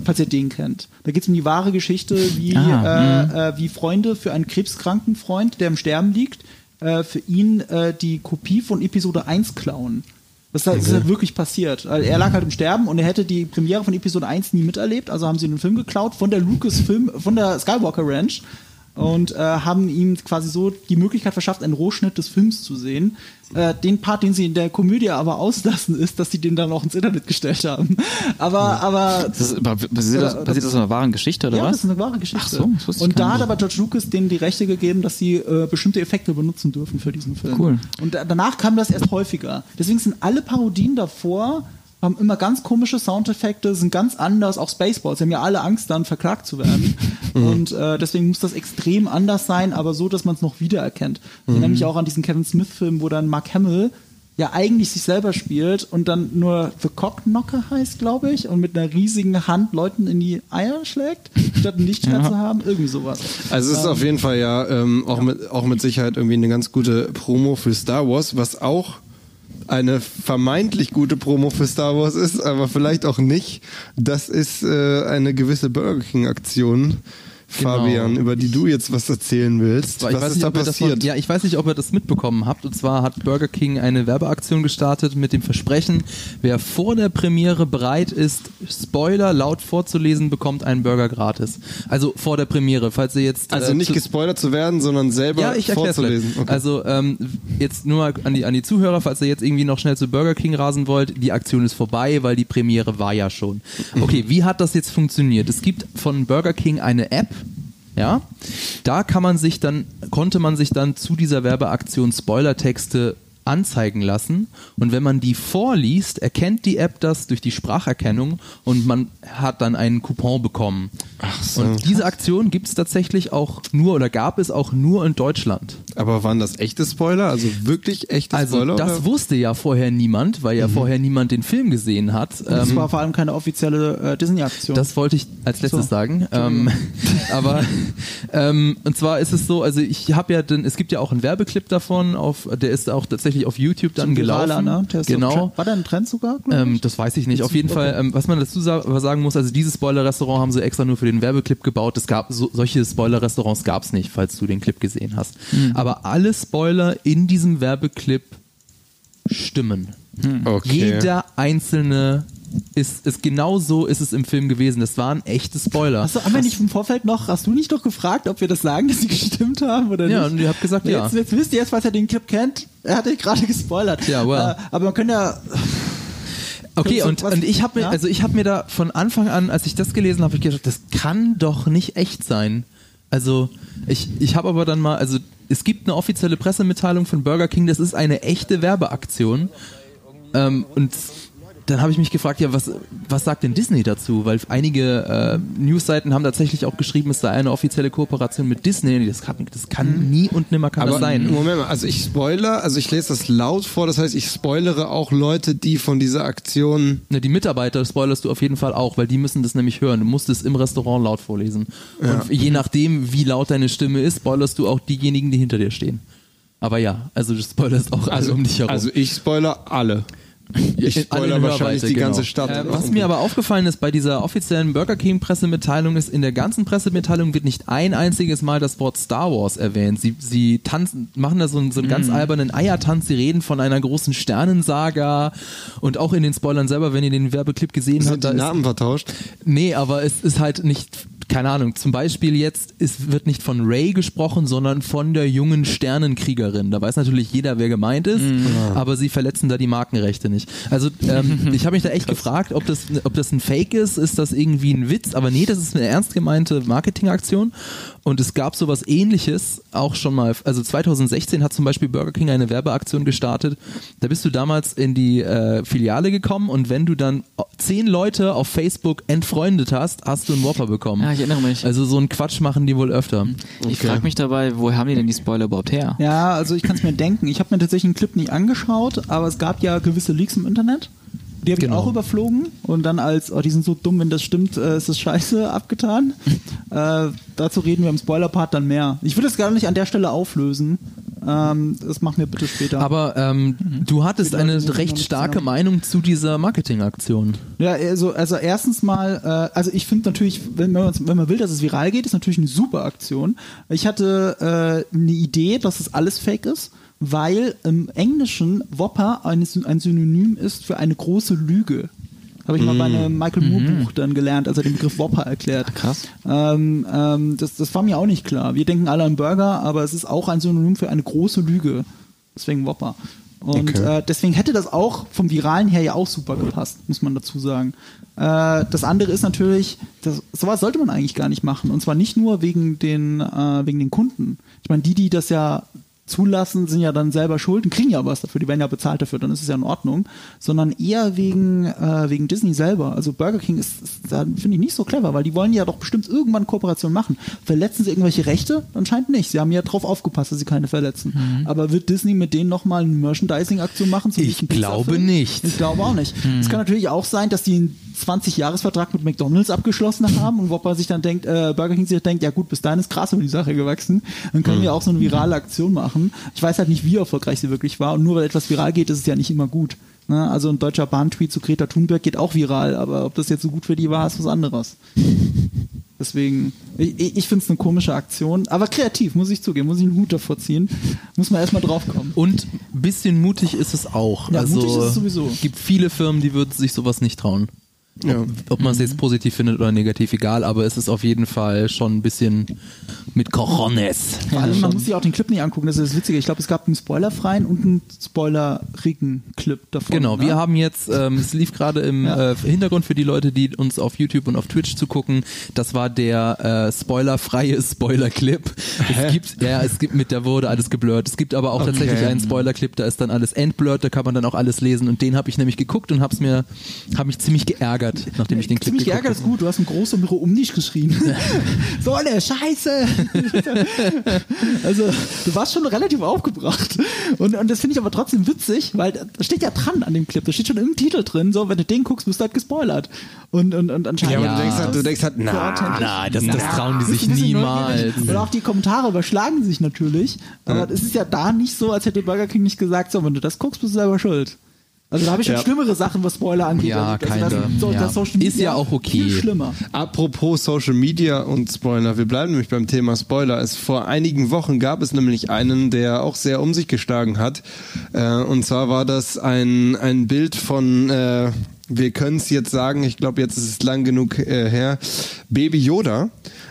Falls ihr den kennt. Da geht es um die wahre Geschichte, wie, Ah, äh, äh, wie Freunde für einen krebskranken Freund, der im Sterben liegt, äh, für ihn äh, die Kopie von Episode 1 klauen. Das ist, halt- das ist halt wirklich passiert. Also er lag halt im Sterben und er hätte die Premiere von Episode 1 nie miterlebt, also haben sie den Film geklaut von der Lucasfilm, von der Skywalker Ranch und äh, haben ihm quasi so die Möglichkeit verschafft, einen Rohschnitt des Films zu sehen. Äh, den Part, den sie in der Komödie aber auslassen, ist, dass sie den dann auch ins Internet gestellt haben. Aber, aber Das ist, basiert, das, Oder- basiert das auf einer wahren Geschichte oder ja, was? das ist eine wahre Geschichte. Ach so, das wusste ich und da hat nicht. aber George Lucas denen die Rechte gegeben, dass sie äh, bestimmte Effekte benutzen dürfen für diesen Film. Cool. Und da, danach kam das erst häufiger. Deswegen sind alle Parodien davor haben immer ganz komische Soundeffekte, sind ganz anders, auch Spaceballs, sie haben ja alle Angst, dann verklagt zu werden. Mhm. und äh, deswegen muss das extrem anders sein, aber so, dass man es noch wiedererkennt. Ich Mhm. erinnere mich auch an diesen Kevin Smith-Film, wo dann Mark Hamill ja eigentlich sich selber spielt und dann nur The Cockknocker heißt, glaube ich, und mit einer riesigen Hand Leuten in die Eier schlägt, statt ein Lichtschwert zu haben, irgendwie sowas. Also es ist auf jeden Fall ja, ähm, auch, Mit, auch mit Sicherheit irgendwie eine ganz gute Promo für Star Wars, was auch eine vermeintlich gute Promo für Star Wars ist, aber vielleicht auch nicht. Das ist äh, eine gewisse Burger King Aktion, Fabian, über die du jetzt was erzählen willst. Ich was ist nicht, da passiert? Davon, ja, ich weiß nicht, ob ihr das mitbekommen habt. Und zwar hat Burger King eine Werbeaktion gestartet mit dem Versprechen, wer vor der Premiere bereit ist, Spoiler laut vorzulesen, bekommt einen Burger gratis. Also vor der Premiere, falls ihr jetzt also äh, nicht gespoilert zu werden, sondern selber ja, ich vorzulesen. es Also ähm, jetzt nur mal an die, an die Zuhörer, falls ihr jetzt irgendwie noch schnell zu Burger King rasen wollt, die Aktion ist vorbei, weil die Premiere war ja schon. Okay, wie hat das jetzt funktioniert? Es gibt von Burger King eine App, ja, da kann man sich dann, konnte man sich dann zu dieser Werbeaktion Spoilertexte anzeigen lassen und wenn man die vorliest, erkennt die App das durch die Spracherkennung und man hat dann einen Coupon bekommen. Ach so. Und diese Aktion gibt es tatsächlich auch nur oder gab es auch nur in Deutschland. Aber waren das echte Spoiler? Also wirklich echte Also Spoiler? das oder? wusste ja vorher niemand, weil ja vorher niemand den Film gesehen hat. Das Ähm, war vor allem keine offizielle äh, Disney-Aktion. das wollte ich als letztes So. sagen. Ähm, aber ähm, und zwar ist es so, also ich habe ja den, es gibt ja auch einen Werbeclip davon, auf, der ist auch tatsächlich auf YouTube dann gelaufen. Viraler, ne? Genau. War der ein Trend sogar? Ähm, das weiß ich nicht. Auf jeden Okay. Fall, ähm, was man dazu sagen muss, also dieses Spoiler-Restaurant haben sie extra nur für den Werbeclip gebaut. Es gab so, solche Spoiler-Restaurants gab es nicht, falls du den Clip gesehen hast. Aber alle Spoiler in diesem Werbeclip stimmen. Okay. Jeder einzelne ist, ist genau so ist es im Film gewesen. Das waren echte Spoiler. Hast du, haben wir nicht im Vorfeld noch, hast du nicht noch gefragt, ob wir das sagen, dass sie gestimmt haben oder Ja, nicht? und ihr habt gesagt, ja. Jetzt, jetzt wisst ihr jetzt, was er den Clip kennt. Er hat dich gerade gespoilert. Ja, well. Äh, aber man kann ja, Okay, und, und ich habe mir, ja? also ich habe mir da von Anfang an, als ich das gelesen habe, ich gedacht, das kann doch nicht echt sein. Also ich, ich habe aber dann mal, also es gibt eine offizielle Pressemitteilung von Burger King, das ist eine echte Werbeaktion. Ähm, und dann habe ich mich gefragt, ja, was, was sagt denn Disney dazu? Weil einige äh, Newsseiten haben tatsächlich auch geschrieben, es sei eine offizielle Kooperation mit Disney. Das kann, das kann nie und nimmer kann Aber das sein. Moment mal, also ich spoiler, also ich lese das laut vor, das heißt, ich spoilere auch Leute, die von dieser Aktion. Ne, die Mitarbeiter spoilerst du auf jeden Fall auch, weil die müssen das nämlich hören. Du musst es im Restaurant laut vorlesen. Und je nachdem, wie laut deine Stimme ist, spoilerst du auch diejenigen, die hinter dir stehen. Aber ja, also du spoilerst auch alle um dich herum. Also ich spoiler alle. Ich In- alle spoiler in wahrscheinlich die genau. ganze Stadt. Äh, was mir aber aufgefallen ist bei dieser offiziellen Burger King Pressemitteilung ist, in der ganzen Pressemitteilung wird nicht ein einziges Mal das Wort Star Wars erwähnt. Sie, sie tanzen, machen da so einen, so einen Mhm. ganz albernen Eiertanz, sie reden von einer großen Sternensaga und auch in den Spoilern selber, wenn ihr den Werbeclip gesehen habt, sind die ist, Namen vertauscht? Nee, aber es ist halt nicht, keine Ahnung, zum Beispiel jetzt, es wird nicht von Ray gesprochen, sondern von der jungen Sternenkriegerin. Da weiß natürlich jeder, wer gemeint ist, aber sie verletzen da die Markenrechte nicht. Also ähm, ich habe mich da echt gefragt, ob das, ob das ein Fake ist, ist das irgendwie ein Witz, aber nee, das ist eine ernst gemeinte Marketingaktion Und es gab sowas ähnliches auch schon mal. Also 2016 hat zum Beispiel Burger King eine Werbeaktion gestartet. Da bist du damals in die äh, Filiale gekommen und wenn du dann zehn Leute auf Facebook entfreundet hast, hast du einen Whopper bekommen. Ja, ich erinnere mich. Also so einen Quatsch machen die wohl öfter. Ich frage mich dabei, wo haben die denn die Spoiler überhaupt her? Ja, also ich kann es mir denken. Ich habe mir tatsächlich einen Clip nicht angeschaut, aber es gab ja gewisse Leaks im Internet. Die habe Genau. ich auch überflogen und dann als, oh, die sind so dumm, wenn das stimmt, äh, ist das scheiße abgetan. äh, dazu reden wir im Spoiler-Part dann mehr. Ich würde es gar nicht an der Stelle auflösen. Ähm, das machen wir bitte später. Aber ähm, du hattest Leute eine recht starke zusammen. Meinung zu dieser Marketingaktion. Ja, also, also erstens mal, äh, also ich finde natürlich, wenn man, wenn man will, dass es viral geht, ist natürlich eine super Aktion. Ich hatte äh, eine Idee, dass es alles fake ist, weil im Englischen Whopper ein, ein Synonym ist für eine große Lüge. Habe ich mal bei einem Michael Moore Buch dann gelernt, als er den Begriff Whopper erklärt. krass. Ähm, ähm, das, das war mir auch nicht klar. Wir denken alle an Burger, aber es ist auch ein Synonym für eine große Lüge. Deswegen Whopper. Und Okay. äh, deswegen hätte das auch vom Viralen her ja auch super gepasst, muss man dazu sagen. Äh, das andere ist natürlich, das, sowas sollte man eigentlich gar nicht machen. Und zwar nicht nur wegen den, äh, wegen den Kunden. Ich meine, die, die das ja zulassen, sind ja dann selber schuld und kriegen ja was dafür, die werden ja bezahlt dafür, dann ist es ja in Ordnung, sondern eher wegen, äh, wegen Disney selber. Also Burger King ist, ist da finde ich nicht so clever, weil die wollen ja doch bestimmt irgendwann Kooperation machen. Verletzen sie irgendwelche Rechte? Anscheinend nicht. Sie haben ja drauf aufgepasst, dass sie keine verletzen. Aber wird Disney mit denen nochmal eine Merchandising-Aktion machen? So Ich glaube nicht. Ich glaube auch nicht. Es kann natürlich auch sein, dass die einen 20-Jahres-Vertrag mit McDonalds abgeschlossen haben und Whopper sich dann denkt, äh, Burger King sich denkt, ja gut, bis dahin ist krass über die Sache gewachsen. Dann können wir auch so eine virale Aktion machen. Ich weiß halt nicht, wie erfolgreich sie wirklich war. Und nur weil etwas viral geht, ist es ja nicht immer gut. Ne? Also ein deutscher Bahntweet zu Greta Thunberg geht auch viral, aber ob das jetzt so gut für die war, ist was anderes. Deswegen, ich, ich finde es eine komische Aktion, aber kreativ, muss ich zugeben, muss ich einen Hut davor ziehen. Muss man erstmal draufkommen. Und ein bisschen mutig ist es auch. Ja, also mutig ist es sowieso. gibt viele Firmen, die würden sich sowas nicht trauen. Ja. Ob man es jetzt positiv findet oder negativ, egal, aber es ist auf jeden Fall schon ein bisschen mit Cojones. Vor allem, man muss sich auch den Clip nicht angucken, das ist das Witzige. Ich glaube, es gab einen spoilerfreien und einen spoilerigen Clip davon. Genau, ne? wir haben jetzt, ähm, es lief gerade im Ja. äh, Hintergrund für die Leute, die uns auf YouTube und auf Twitch zugucken. Das war der äh, spoilerfreie Spoiler-Clip. Es gibt, ja, es gibt mit, da wurde alles geblurrt. Es gibt aber auch tatsächlich einen Spoiler-Clip, da ist dann alles entblurrt, da kann man dann auch alles lesen. Und den habe ich nämlich geguckt und hab's mir, habe mich ziemlich geärgert, nachdem ich den Clip Ziemlich geärgert ist gut, du hast ein großes Büro um dich geschrien. so eine Scheiße! also, du warst schon relativ aufgebracht. Und, und das finde ich aber trotzdem witzig, weil da steht ja dran an dem Clip, da steht schon im Titel drin, so, wenn du den guckst, bist du halt gespoilert. Und, und, und anscheinend. Ja, aber Ja. du denkst halt, du denkst halt, na. Na, das, das trauen die sich niemals. Und auch die Kommentare überschlagen sich natürlich. Aber es ist ja da nicht so, als hätte Burger King nicht gesagt, so, wenn du das guckst, bist du selber schuld. Also da habe ich schon Ja. schlimmere Sachen, was Spoiler angeht. Ja, also, keine. das, so, Ja. das Social Ist Media ja auch okay. Viel schlimmer. Apropos Social Media und Spoiler, wir bleiben nämlich beim Thema Spoiler. Es vor einigen Wochen gab es nämlich einen, der auch sehr um sich geschlagen hat. Äh, und zwar war das ein, ein Bild von, äh, wir können es jetzt sagen, ich glaube, jetzt ist es lang genug äh, her, Baby Yoda,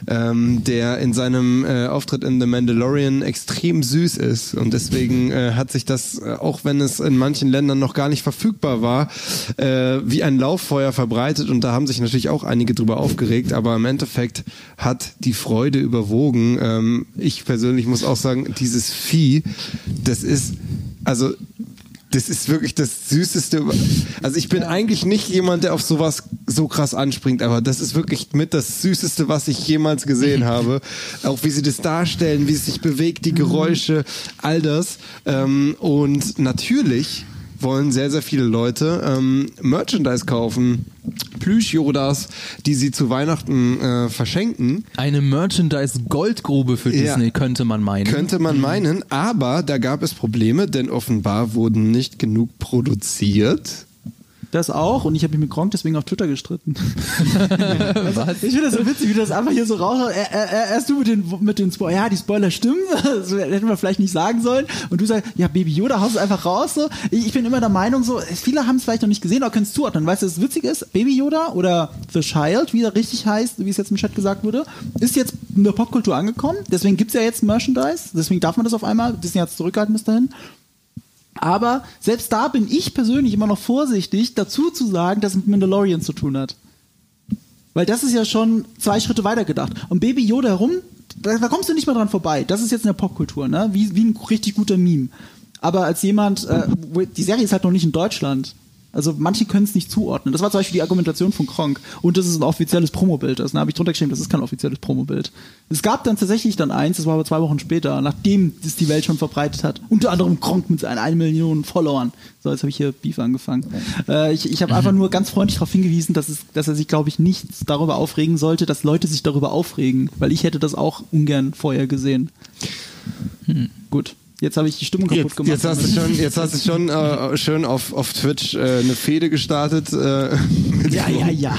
ähm, der in seinem äh, Auftritt in The Mandalorian extrem süß ist. Und deswegen äh, hat sich das, äh, auch wenn es in manchen Ländern noch gar nicht verfügbar war, äh, wie ein Lauffeuer verbreitet. Und da haben sich natürlich auch einige drüber aufgeregt. Aber im Endeffekt hat die Freude überwogen. Ähm, ich persönlich muss auch sagen, dieses Vieh, das ist, also das ist wirklich das Süßeste. Also ich bin eigentlich nicht jemand, der auf sowas so krass anspringt, aber das ist wirklich mit das Süßeste, was ich jemals gesehen habe. Auch wie sie das darstellen, wie es sich bewegt, die Geräusche, all das. Ähm, und natürlich wollen sehr, sehr viele Leute ähm, Merchandise kaufen. Plüsch-Yodas, die sie zu Weihnachten äh, verschenken. Eine Merchandise-Goldgrube für Ja. Disney, könnte man meinen. Könnte man meinen, aber da gab es Probleme, denn offenbar wurden nicht genug produziert. Das auch. Und ich habe mich mit Gronk deswegen auf Twitter gestritten. Ich finde das so witzig, wie du das einfach hier so raus. Er, er, er, erst du mit den, mit den Spoilern. Ja, die Spoiler stimmen. Das hätten wir vielleicht nicht sagen sollen. Und du sagst, ja, Baby Yoda, haust es einfach raus. So. Ich, ich bin immer der Meinung, so, viele haben es vielleicht noch nicht gesehen, aber können es zuordnen. Weißt du, das Witzige ist, Baby Yoda oder The Child, wie er richtig heißt, wie es jetzt im Chat gesagt wurde, ist jetzt in der Popkultur angekommen. Deswegen gibt es ja jetzt Merchandise. Deswegen darf man das auf einmal. Disney hat es zurückgehalten bis dahin. Aber selbst da bin ich persönlich immer noch vorsichtig, dazu zu sagen, dass es mit Mandalorian zu tun hat. Weil das ist ja schon zwei Schritte weiter gedacht. Und Baby Yoda herum, da, da kommst du nicht mehr dran vorbei. Das ist jetzt in der Popkultur, ne? Wie, wie ein richtig guter Meme. Aber als jemand, äh, die Serie ist halt noch nicht in Deutschland. Also manche können es nicht zuordnen. Das war zum Beispiel die Argumentation von Kronk. Und das ist ein offizielles Promobild. Das habe ich drunter geschrieben, das ist kein offizielles Promobild. Es gab dann tatsächlich dann eins, das war aber zwei Wochen später, nachdem es die Welt schon verbreitet hat. Unter anderem Kronk mit seinen 1 Million Followern. So, jetzt habe ich hier Beef angefangen. Äh, ich ich habe einfach nur ganz freundlich darauf hingewiesen, dass, es, dass er sich, glaube ich, nicht darüber aufregen sollte, dass Leute sich darüber aufregen. Weil ich hätte das auch ungern vorher gesehen. Hm, gut. Jetzt habe ich die Stimmung kaputt Jetzt, gemacht. jetzt hast du schon, jetzt hast du schon äh, schön auf, auf Twitch äh, eine Fehde gestartet. Äh, mit ja, ja, ja.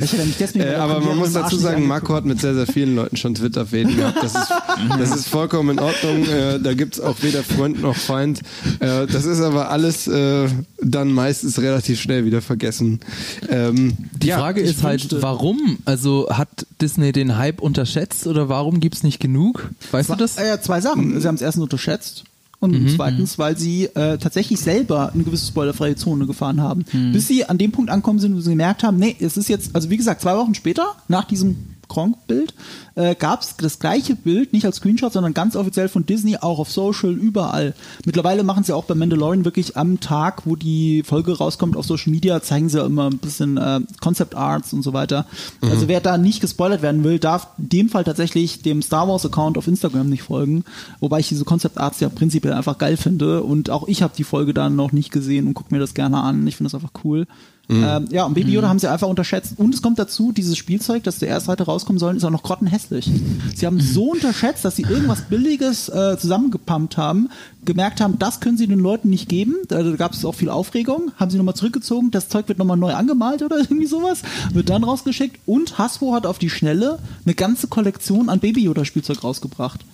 Ich nicht deswegen Äh, aber man muss dazu sagen, Marco hat mit sehr, sehr vielen Leuten schon Twitter-Fäden gehabt. Das ist, das ist vollkommen in Ordnung. Äh, da gibt's auch weder Freund noch Feind. Äh, das ist aber alles äh, dann meistens relativ schnell wieder vergessen. Ähm, Die ja, Frage ist halt, warum? Also hat Disney den Hype unterschätzt oder warum gibt's nicht genug? Weißt du das? Äh, zwei Sachen. Sie haben es erstens unterschätzt. Und zweitens, weil sie äh, tatsächlich selber eine gewisse spoilerfreie Zone gefahren haben. Bis sie an dem Punkt ankommen sind, wo sie gemerkt haben, nee, es ist jetzt, also wie gesagt, zwei Wochen später, nach diesem Kronk-Bild, äh, gab es das gleiche Bild, nicht als Screenshot, sondern ganz offiziell von Disney, auch auf Social, überall. Mittlerweile machen sie auch bei Mandalorian wirklich am Tag, wo die Folge rauskommt auf Social Media, zeigen sie immer ein bisschen äh, Concept Arts und so weiter. Also wer da nicht gespoilert werden will, darf in dem Fall tatsächlich dem Star Wars Account auf Instagram nicht folgen, wobei ich diese Concept Arts ja prinzipiell einfach geil finde und auch ich habe die Folge dann noch nicht gesehen und gucke mir das gerne an. Ich finde das einfach cool. Ähm, ja, und Baby Yoda haben sie einfach unterschätzt. Und es kommt dazu, dieses Spielzeug, das der erste heute rauskommen soll, ist auch noch grottenhässlich. Sie haben so unterschätzt, dass sie irgendwas Billiges äh, zusammengepumpt haben, gemerkt haben, das können sie den Leuten nicht geben. Da, da gab es auch viel Aufregung. Haben sie nochmal zurückgezogen, das Zeug wird nochmal neu angemalt oder irgendwie sowas. Wird dann rausgeschickt. Und Hasbro hat auf die Schnelle eine ganze Kollektion an Baby Yoda Spielzeug rausgebracht.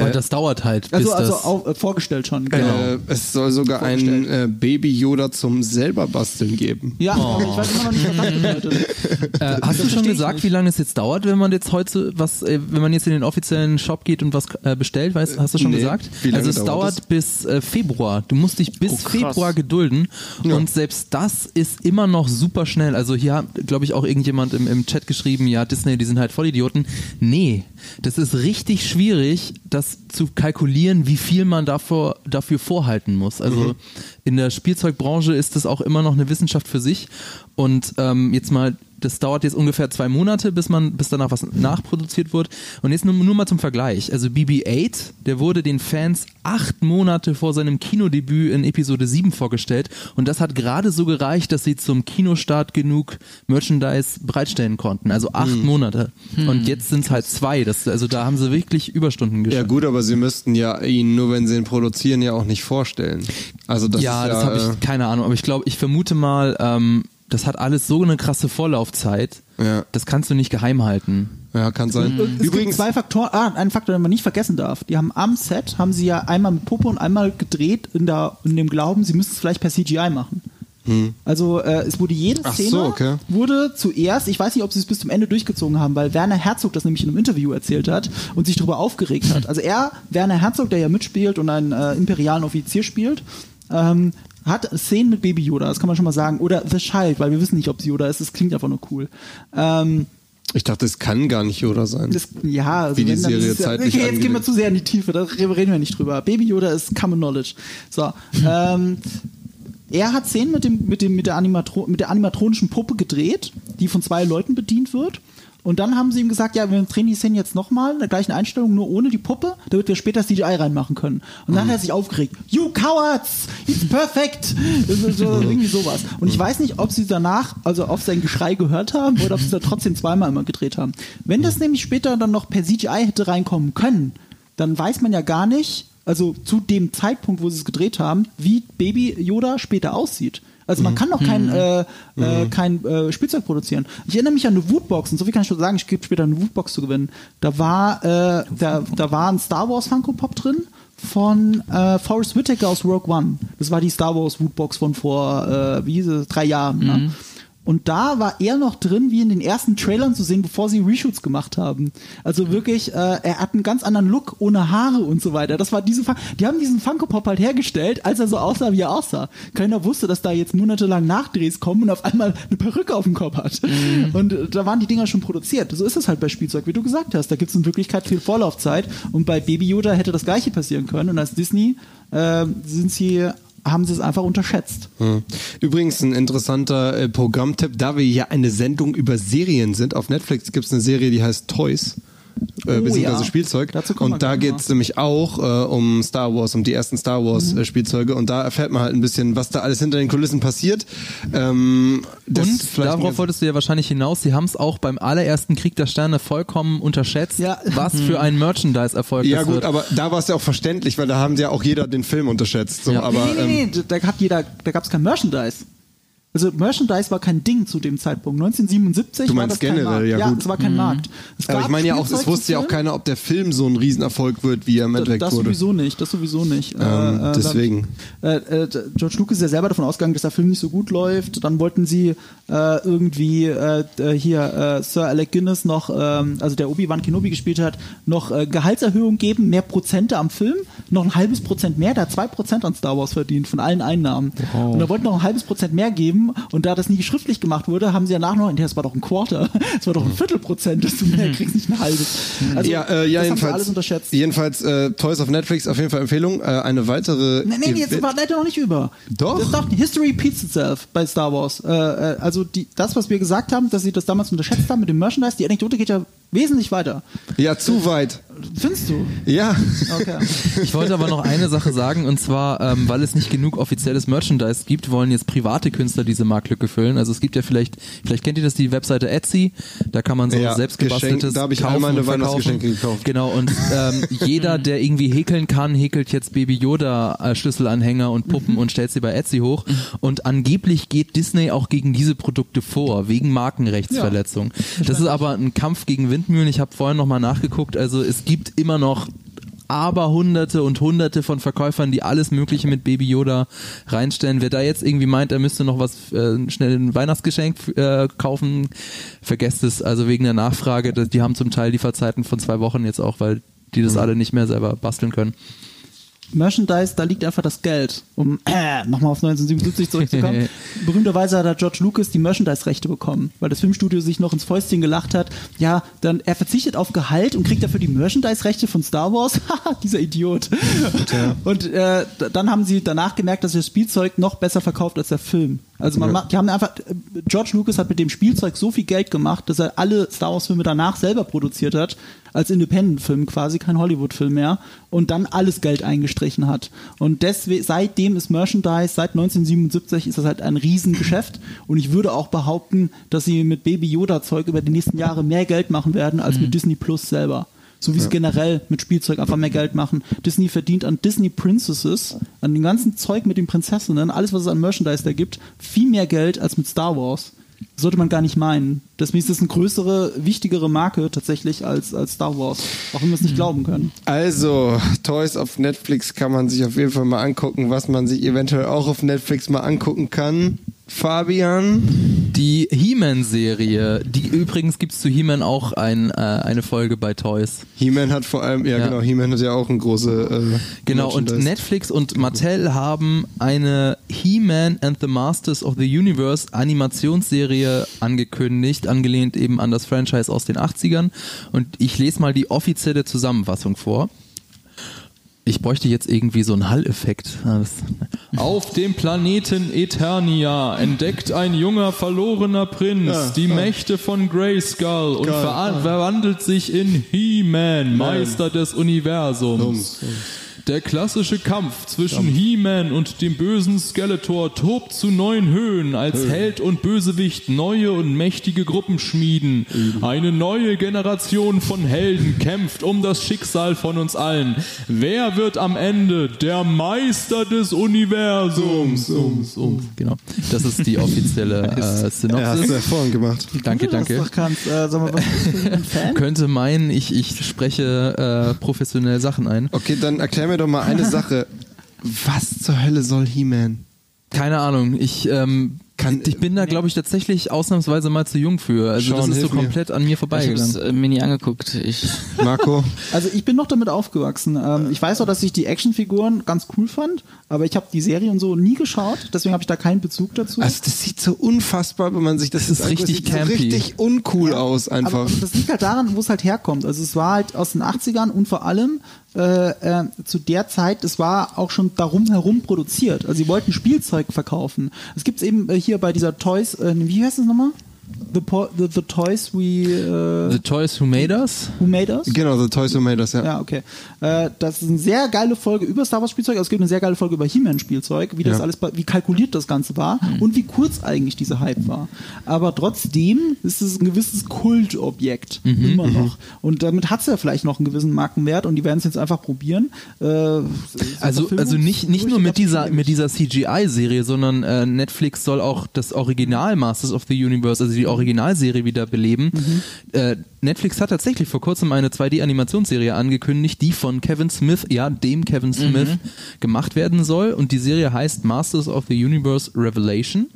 Aber das dauert halt, bis Also, also das... auch, äh, vorgestellt schon. Genau. äh, es soll sogar einen Vorgestellt. äh, Baby-Yoda zum selber basteln geben. Ja, aber ich weiß immer noch nicht, was das bedeutet. Äh, hast du Das schon verstehe ich gesagt, wie lange es jetzt dauert, wenn man jetzt heute was, äh, wenn man jetzt in den offiziellen Shop geht und was äh, bestellt? Weißt, hast du schon Nee. gesagt? Also es dauert dauert das? bis äh, Februar. Du musst dich bis Oh. Februar gedulden und selbst das ist immer noch super schnell. Also hier hat, glaube ich, auch irgendjemand im, im Chat geschrieben, ja Disney, die sind halt Vollidioten. Nee, das ist richtig schwierig, das zu kalkulieren, wie viel man davor, dafür vorhalten muss. Also in der Spielzeugbranche ist das auch immer noch eine Wissenschaft für sich. Und ähm, jetzt mal, das dauert jetzt ungefähr zwei Monate, bis man, bis danach was nachproduziert wird. Und jetzt nur, nur mal zum Vergleich. Also BB-8, der wurde den Fans acht Monate vor seinem Kinodebüt in Episode 7 vorgestellt. Und das hat gerade so gereicht, dass sie zum Kinostart genug Merchandise bereitstellen konnten. Also acht Monate. Und jetzt sind es halt zwei. Das, also da haben sie wirklich Überstunden Ja geschafft. gut, aber sie müssten ja ihn nur, wenn sie ihn produzieren, ja auch nicht vorstellen. Also das ja, ist ja, das habe äh, ich keine Ahnung, aber ich glaube, ich vermute mal, ähm, das hat alles so eine krasse Vorlaufzeit. Ja. Das kannst du nicht geheim halten. ja, kann sein. Es gibt Übrigens, zwei Faktoren, ah, einen Faktor, den man nicht vergessen darf. Die haben am Set, haben sie ja einmal mit Puppe und einmal gedreht in, der, in dem Glauben, sie müssten es vielleicht per CGI machen. Also äh, es wurde jede Hm. Szene so, okay. wurde zuerst, ich weiß nicht, ob sie es bis zum Ende durchgezogen haben, weil Werner Herzog das nämlich in einem Interview erzählt hat und sich darüber aufgeregt hat. Also er, Werner Herzog, der ja mitspielt und einen äh, imperialen Offizier spielt, ähm, hat Szenen mit Baby Yoda, das kann man schon mal sagen, oder The Child, weil wir wissen nicht, ob es Yoda ist, das klingt einfach nur cool. Ähm, ich dachte, es kann gar nicht Yoda sein. das, ja, also Wie die Serie ist zeitlich okay, jetzt gehen wir zu sehr in die Tiefe, da reden wir nicht drüber. Baby Yoda ist Common Knowledge. So, ähm, er hat Szenen mit, dem, mit, dem, mit, der Animatro mit der animatronischen Puppe gedreht, die von zwei Leuten bedient wird. Und dann haben sie ihm gesagt, ja, wir drehen die Szene jetzt nochmal in der gleichen Einstellung, nur ohne die Puppe, damit wir später CGI reinmachen können. Und dann hat er sich aufgeregt. You cowards! It's perfect! Das ist so, irgendwie sowas. Und ich weiß nicht, ob sie danach, also auf sein Geschrei gehört haben oder ob sie da trotzdem zweimal immer gedreht haben. Wenn das nämlich später dann noch per CGI hätte reinkommen können, dann weiß man ja gar nicht, also zu dem Zeitpunkt, wo sie es gedreht haben, wie Baby Yoda später aussieht. Also man kann noch kein, äh, äh, kein äh, Spielzeug produzieren. Ich erinnere mich an eine Woodbox, und so viel kann ich schon sagen, ich gebe später eine Woodbox zu gewinnen. Da war, äh, da, da war ein Star Wars Funko Pop drin von äh, Forrest Whitaker aus Rogue One. Das war die Star Wars Woodbox von vor, äh, wie hieß es, drei Jahren. Ne? Und da war er noch drin, wie in den ersten Trailern zu sehen, bevor sie Reshoots gemacht haben. Also wirklich, äh, er hat einen ganz anderen Look, ohne Haare und so weiter. Das war diese, Fun die haben diesen Funko Pop halt hergestellt, als er so aussah, wie er aussah. Keiner wusste, dass da jetzt monatelang Nachdrehs kommen und auf einmal eine Perücke auf dem Kopf hat. Und äh, da waren die Dinger schon produziert. So ist es halt bei Spielzeug, wie du gesagt hast. Da gibt es in Wirklichkeit viel Vorlaufzeit. Und bei Baby Yoda hätte das Gleiche passieren können. Und als Disney äh, sind sie haben sie es einfach unterschätzt. Hm. Übrigens ein interessanter äh, Programmtipp, da wir ja eine Sendung über Serien sind. Auf Netflix gibt es eine Serie, die heißt Toys. Äh, Oh, beziehungsweise ja. Spielzeug. Und da geht es nämlich auch äh, um Star Wars, um die ersten Star Wars Mhm. äh, Spielzeuge. Und da erfährt man halt ein bisschen, was da alles hinter den Kulissen passiert. Ähm, das Und darauf wolltest du ja wahrscheinlich hinaus, sie haben es auch beim allerersten Krieg der Sterne vollkommen unterschätzt, Ja. was für ein Merchandise-Erfolg ja das gut, wird. aber da war es ja auch verständlich, weil da haben ja auch jeder den Film unterschätzt. So, Ja. aber, nee, nee, nee, ähm, nee, da hat jeder, da gab es kein Merchandise. Also Merchandise war kein Ding zu dem Zeitpunkt. 1977 Du war meinst das kein generell, Markt. ja, ja gut. es war kein Markt. Es aber ich meine ja auch, es wusste ja auch keiner, ob der Film so ein Riesenerfolg wird, wie er im Das, Endeffekt das wurde. sowieso nicht, das sowieso nicht. Ähm, äh, deswegen. Dann, äh, äh, George Lucas ist ja selber davon ausgegangen, dass der Film nicht so gut läuft. Dann wollten sie äh, irgendwie äh, äh, hier äh, Sir Alec Guinness noch, ähm, also der Obi-Wan Kenobi gespielt hat, noch äh, Gehaltserhöhung geben, mehr Prozente am Film, noch ein halbes Prozent mehr, der hat zwei Prozent an Star Wars verdient von allen Einnahmen. Und da wollten noch ein halbes Prozent mehr geben und da das nie schriftlich gemacht wurde, haben sie danach noch, das war doch ein Quarter, das war doch ein Viertelprozent, dass du mehr kriegst, nicht ein halbes. Also, ja, äh, ja das haben sie jedenfalls. alles unterschätzt. Jedenfalls äh, Toys auf Netflix auf jeden Fall Empfehlung. Äh, eine weitere. Nee, nee, nee, jetzt war leider noch nicht über. Doch. Das doch, History repeats itself bei Star Wars. Äh, äh, also die, das, was wir gesagt haben, dass sie das damals unterschätzt haben mit dem Merchandise, die Anekdote geht ja wesentlich weiter. Ja, zu weit. Findest du? Ja. Okay. Ich wollte aber noch eine Sache sagen, und zwar, ähm, weil es nicht genug offizielles Merchandise gibt, wollen jetzt private Künstler diese Marktlücke füllen. Also es gibt ja vielleicht, vielleicht kennt ihr das, die Webseite Etsy, da kann man so Ja, selbstgebasteltes da habe ich kaufen einmal eine. Weihnachtsgeschenke gekauft. Genau, und ähm, jeder, der irgendwie häkeln kann, häkelt jetzt Baby Yoda äh, Schlüsselanhänger und Puppen und stellt sie bei Etsy hoch. Und angeblich geht Disney auch gegen diese Produkte vor, wegen Markenrechtsverletzung. das ist aber ein Kampf gegen Windmühlen. Ich habe vorhin nochmal nachgeguckt. Also es gibt immer noch aber hunderte und hunderte von Verkäufern, die alles Mögliche mit Baby Yoda reinstellen. Wer da jetzt irgendwie meint, er müsste noch was äh, schnell ein Weihnachtsgeschenk äh, kaufen, vergesst es. Also wegen der Nachfrage, die haben zum Teil Lieferzeiten von zwei Wochen jetzt auch, weil die das alle nicht mehr selber basteln können. Merchandise, da liegt einfach das Geld. Um äh, nochmal auf 1977 zurückzukommen. Berühmterweise hat der George Lucas die Merchandise-Rechte bekommen, weil das Filmstudio sich noch ins Fäustchen gelacht hat. Ja, dann er verzichtet auf Gehalt und kriegt dafür die Merchandise-Rechte von Star Wars. Haha, dieser Idiot. Und äh, dann haben sie danach gemerkt, dass das Spielzeug noch besser verkauft als der Film. Also man Ja. macht, die haben einfach, äh, George Lucas hat mit dem Spielzeug so viel Geld gemacht, dass er alle Star Wars Filme danach selber produziert hat, als Independent-Film quasi, kein Hollywood-Film mehr, und dann alles Geld eingestrichen hat. Und deswegen, seitdem ist Merchandise, seit 1977 ist das halt ein Riesengeschäft. Und ich würde auch behaupten, dass sie mit Baby Yoda-Zeug über die nächsten Jahre mehr Geld machen werden, als mit Disney Plus selber. So wie sie generell mit Spielzeug einfach mehr Geld machen. Disney verdient an Disney Princesses, an dem ganzen Zeug mit den Prinzessinnen, alles, was es an Merchandise da gibt, viel mehr Geld als mit Star Wars. Das sollte man gar nicht meinen. Deswegen ist das eine größere, wichtigere Marke tatsächlich als, als Star Wars. Auch wenn wir es nicht glauben können. Also, Toys auf Netflix kann man sich auf jeden Fall mal angucken, was man sich eventuell auch auf Netflix mal angucken kann. Fabian? Die He-Man-Serie, die übrigens gibt's zu He-Man auch ein, äh, eine Folge bei Toys. He-Man hat vor allem, ja, Ja. genau, He-Man hat ja auch eine große. Äh, Genau, und. Netflix und Mattel haben eine He-Man and the Masters of the Universe Animationsserie angekündigt, angelehnt eben an das Franchise aus den 80ern. Und ich lese mal die offizielle Zusammenfassung vor. Ich bräuchte jetzt irgendwie so einen Hall-Effekt. Auf dem Planeten Eternia entdeckt ein junger verlorener Prinz die Mächte von Grayskull und verwandelt sich in He-Man, Meister des Universums. Der klassische Kampf zwischen He-Man und dem bösen Skeletor tobt zu neuen Höhen, als Held und Bösewicht neue und mächtige Gruppen schmieden. Eine neue Generation von Helden kämpft um das Schicksal von uns allen. Wer wird am Ende der Meister des Universums? Ums, ums. Genau. Das ist die offizielle äh, ja, hast du Synopsis. hervorragend gemacht. Danke, danke. das kannst. Äh, sag mal, was bist du ein Fan? Könnte meinen, ich, ich spreche äh, professionell Sachen ein. Okay, dann erklär mir doch mal eine Sache. Was zur Hölle soll He-Man? Keine Ahnung. Ich ähm, kann, Ich bin da, glaube ich, tatsächlich ausnahmsweise mal zu jung für. Also Sean, das ist so hilf mir. komplett an mir Ich habe vorbeigegangen. äh, mir nie angeguckt. Ich, Marco, Also ich bin noch damit aufgewachsen. Ähm, ich weiß auch, dass ich die Actionfiguren ganz cool fand, aber ich habe die Serie und so nie geschaut, deswegen habe ich da keinen Bezug dazu. also das sieht so unfassbar, wenn man sich das, Das ist jetzt anguckt, richtig sieht so campy. richtig uncool aus einfach. Aber das liegt halt daran, wo es halt herkommt. Also es war halt aus den 80ern und vor allem äh, äh, zu der Zeit, es war auch schon darum herum produziert. Also sie wollten Spielzeug verkaufen. Es gibt eben äh, hier bei dieser Toys, äh, wie heißt es nochmal? The, po the, the Toys We äh, The Toys Who Made Us? Who Made Us? Genau, The Toys Who Made Us, ja. Ja, okay. Äh, das ist eine sehr geile Folge über Star Wars Spielzeug. Also es gibt eine sehr geile Folge über He-Man Spielzeug, wie das Ja. alles, wie kalkuliert das Ganze war und wie kurz eigentlich dieser Hype war. Aber trotzdem ist es ein gewisses Kultobjekt immer noch. Und damit hat es ja vielleicht noch einen gewissen Markenwert und die werden es jetzt einfach probieren. Äh, so Also, also nicht, nicht nur mit dieser, mit dieser CGI-Serie, sondern äh, Netflix soll auch das Original Masters of the Universe, also die Originalserie wieder beleben. Mhm. Äh, Netflix hat tatsächlich vor kurzem eine 2D-Animationsserie angekündigt, die von Kevin Smith, ja, dem Kevin Smith, Mhm. gemacht werden soll. Und die Serie heißt Masters of the Universe Revelation.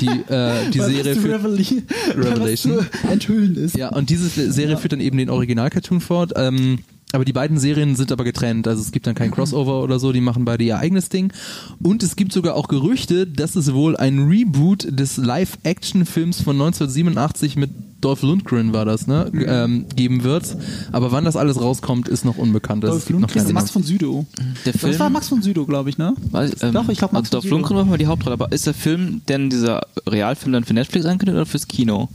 Die, äh, die Serie für, Reveli- Revelation. enthüllen ist. Ja, und diese Serie führt dann eben den Original-Cartoon fort. Ähm, aber die beiden Serien sind aber getrennt. Also es gibt dann kein Crossover oder so, die machen beide ihr eigenes Ding. Und es gibt sogar auch Gerüchte, dass es wohl ein Reboot des Live-Action-Films von 1987 mit Dolph Lundgren war das, ne? Ähm, geben wird. Aber wann das alles rauskommt, ist noch unbekannt. Das Dolph Lundgren, keine Max von Südow. der Film. Das war Max von Südow, glaube ich, ne? Weiß, ähm, Doch, ich glaube, Max also Dolph von Sydow. Lundgren war mal die Hauptrolle, aber ist der Film denn dieser Realfilm dann für Netflix angekündigt oder fürs Kino?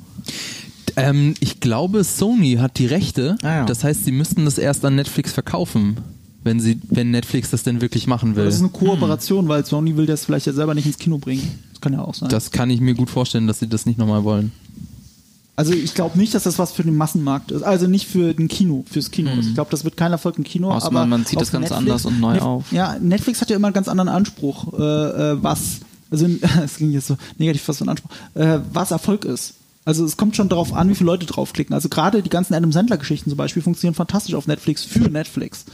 Ähm, ich glaube, Sony hat die Rechte. Ah, ja. Das heißt, sie müssten das erst an Netflix verkaufen, wenn sie, wenn Netflix das denn wirklich machen will. Das ist eine Kooperation, weil Sony will das vielleicht ja selber nicht ins Kino bringen. Das kann ja auch sein. Das kann ich mir gut vorstellen, dass sie das nicht nochmal wollen. Also ich glaube nicht, dass das was für den Massenmarkt ist. Also nicht für den Kino, fürs Kino. ist. Ich glaube, das wird kein Erfolg im Kino. Außer aber man- man zieht das ganz anders und neu Net- auf. Ja, Netflix hat ja immer einen ganz anderen Anspruch, äh, äh, was, also es ging jetzt so negativ fast ein Anspruch, äh, was Erfolg ist. Also es kommt schon darauf an, wie viele Leute draufklicken. Also gerade die ganzen Adam Sandler-Geschichten zum Beispiel funktionieren fantastisch auf Netflix für Netflix.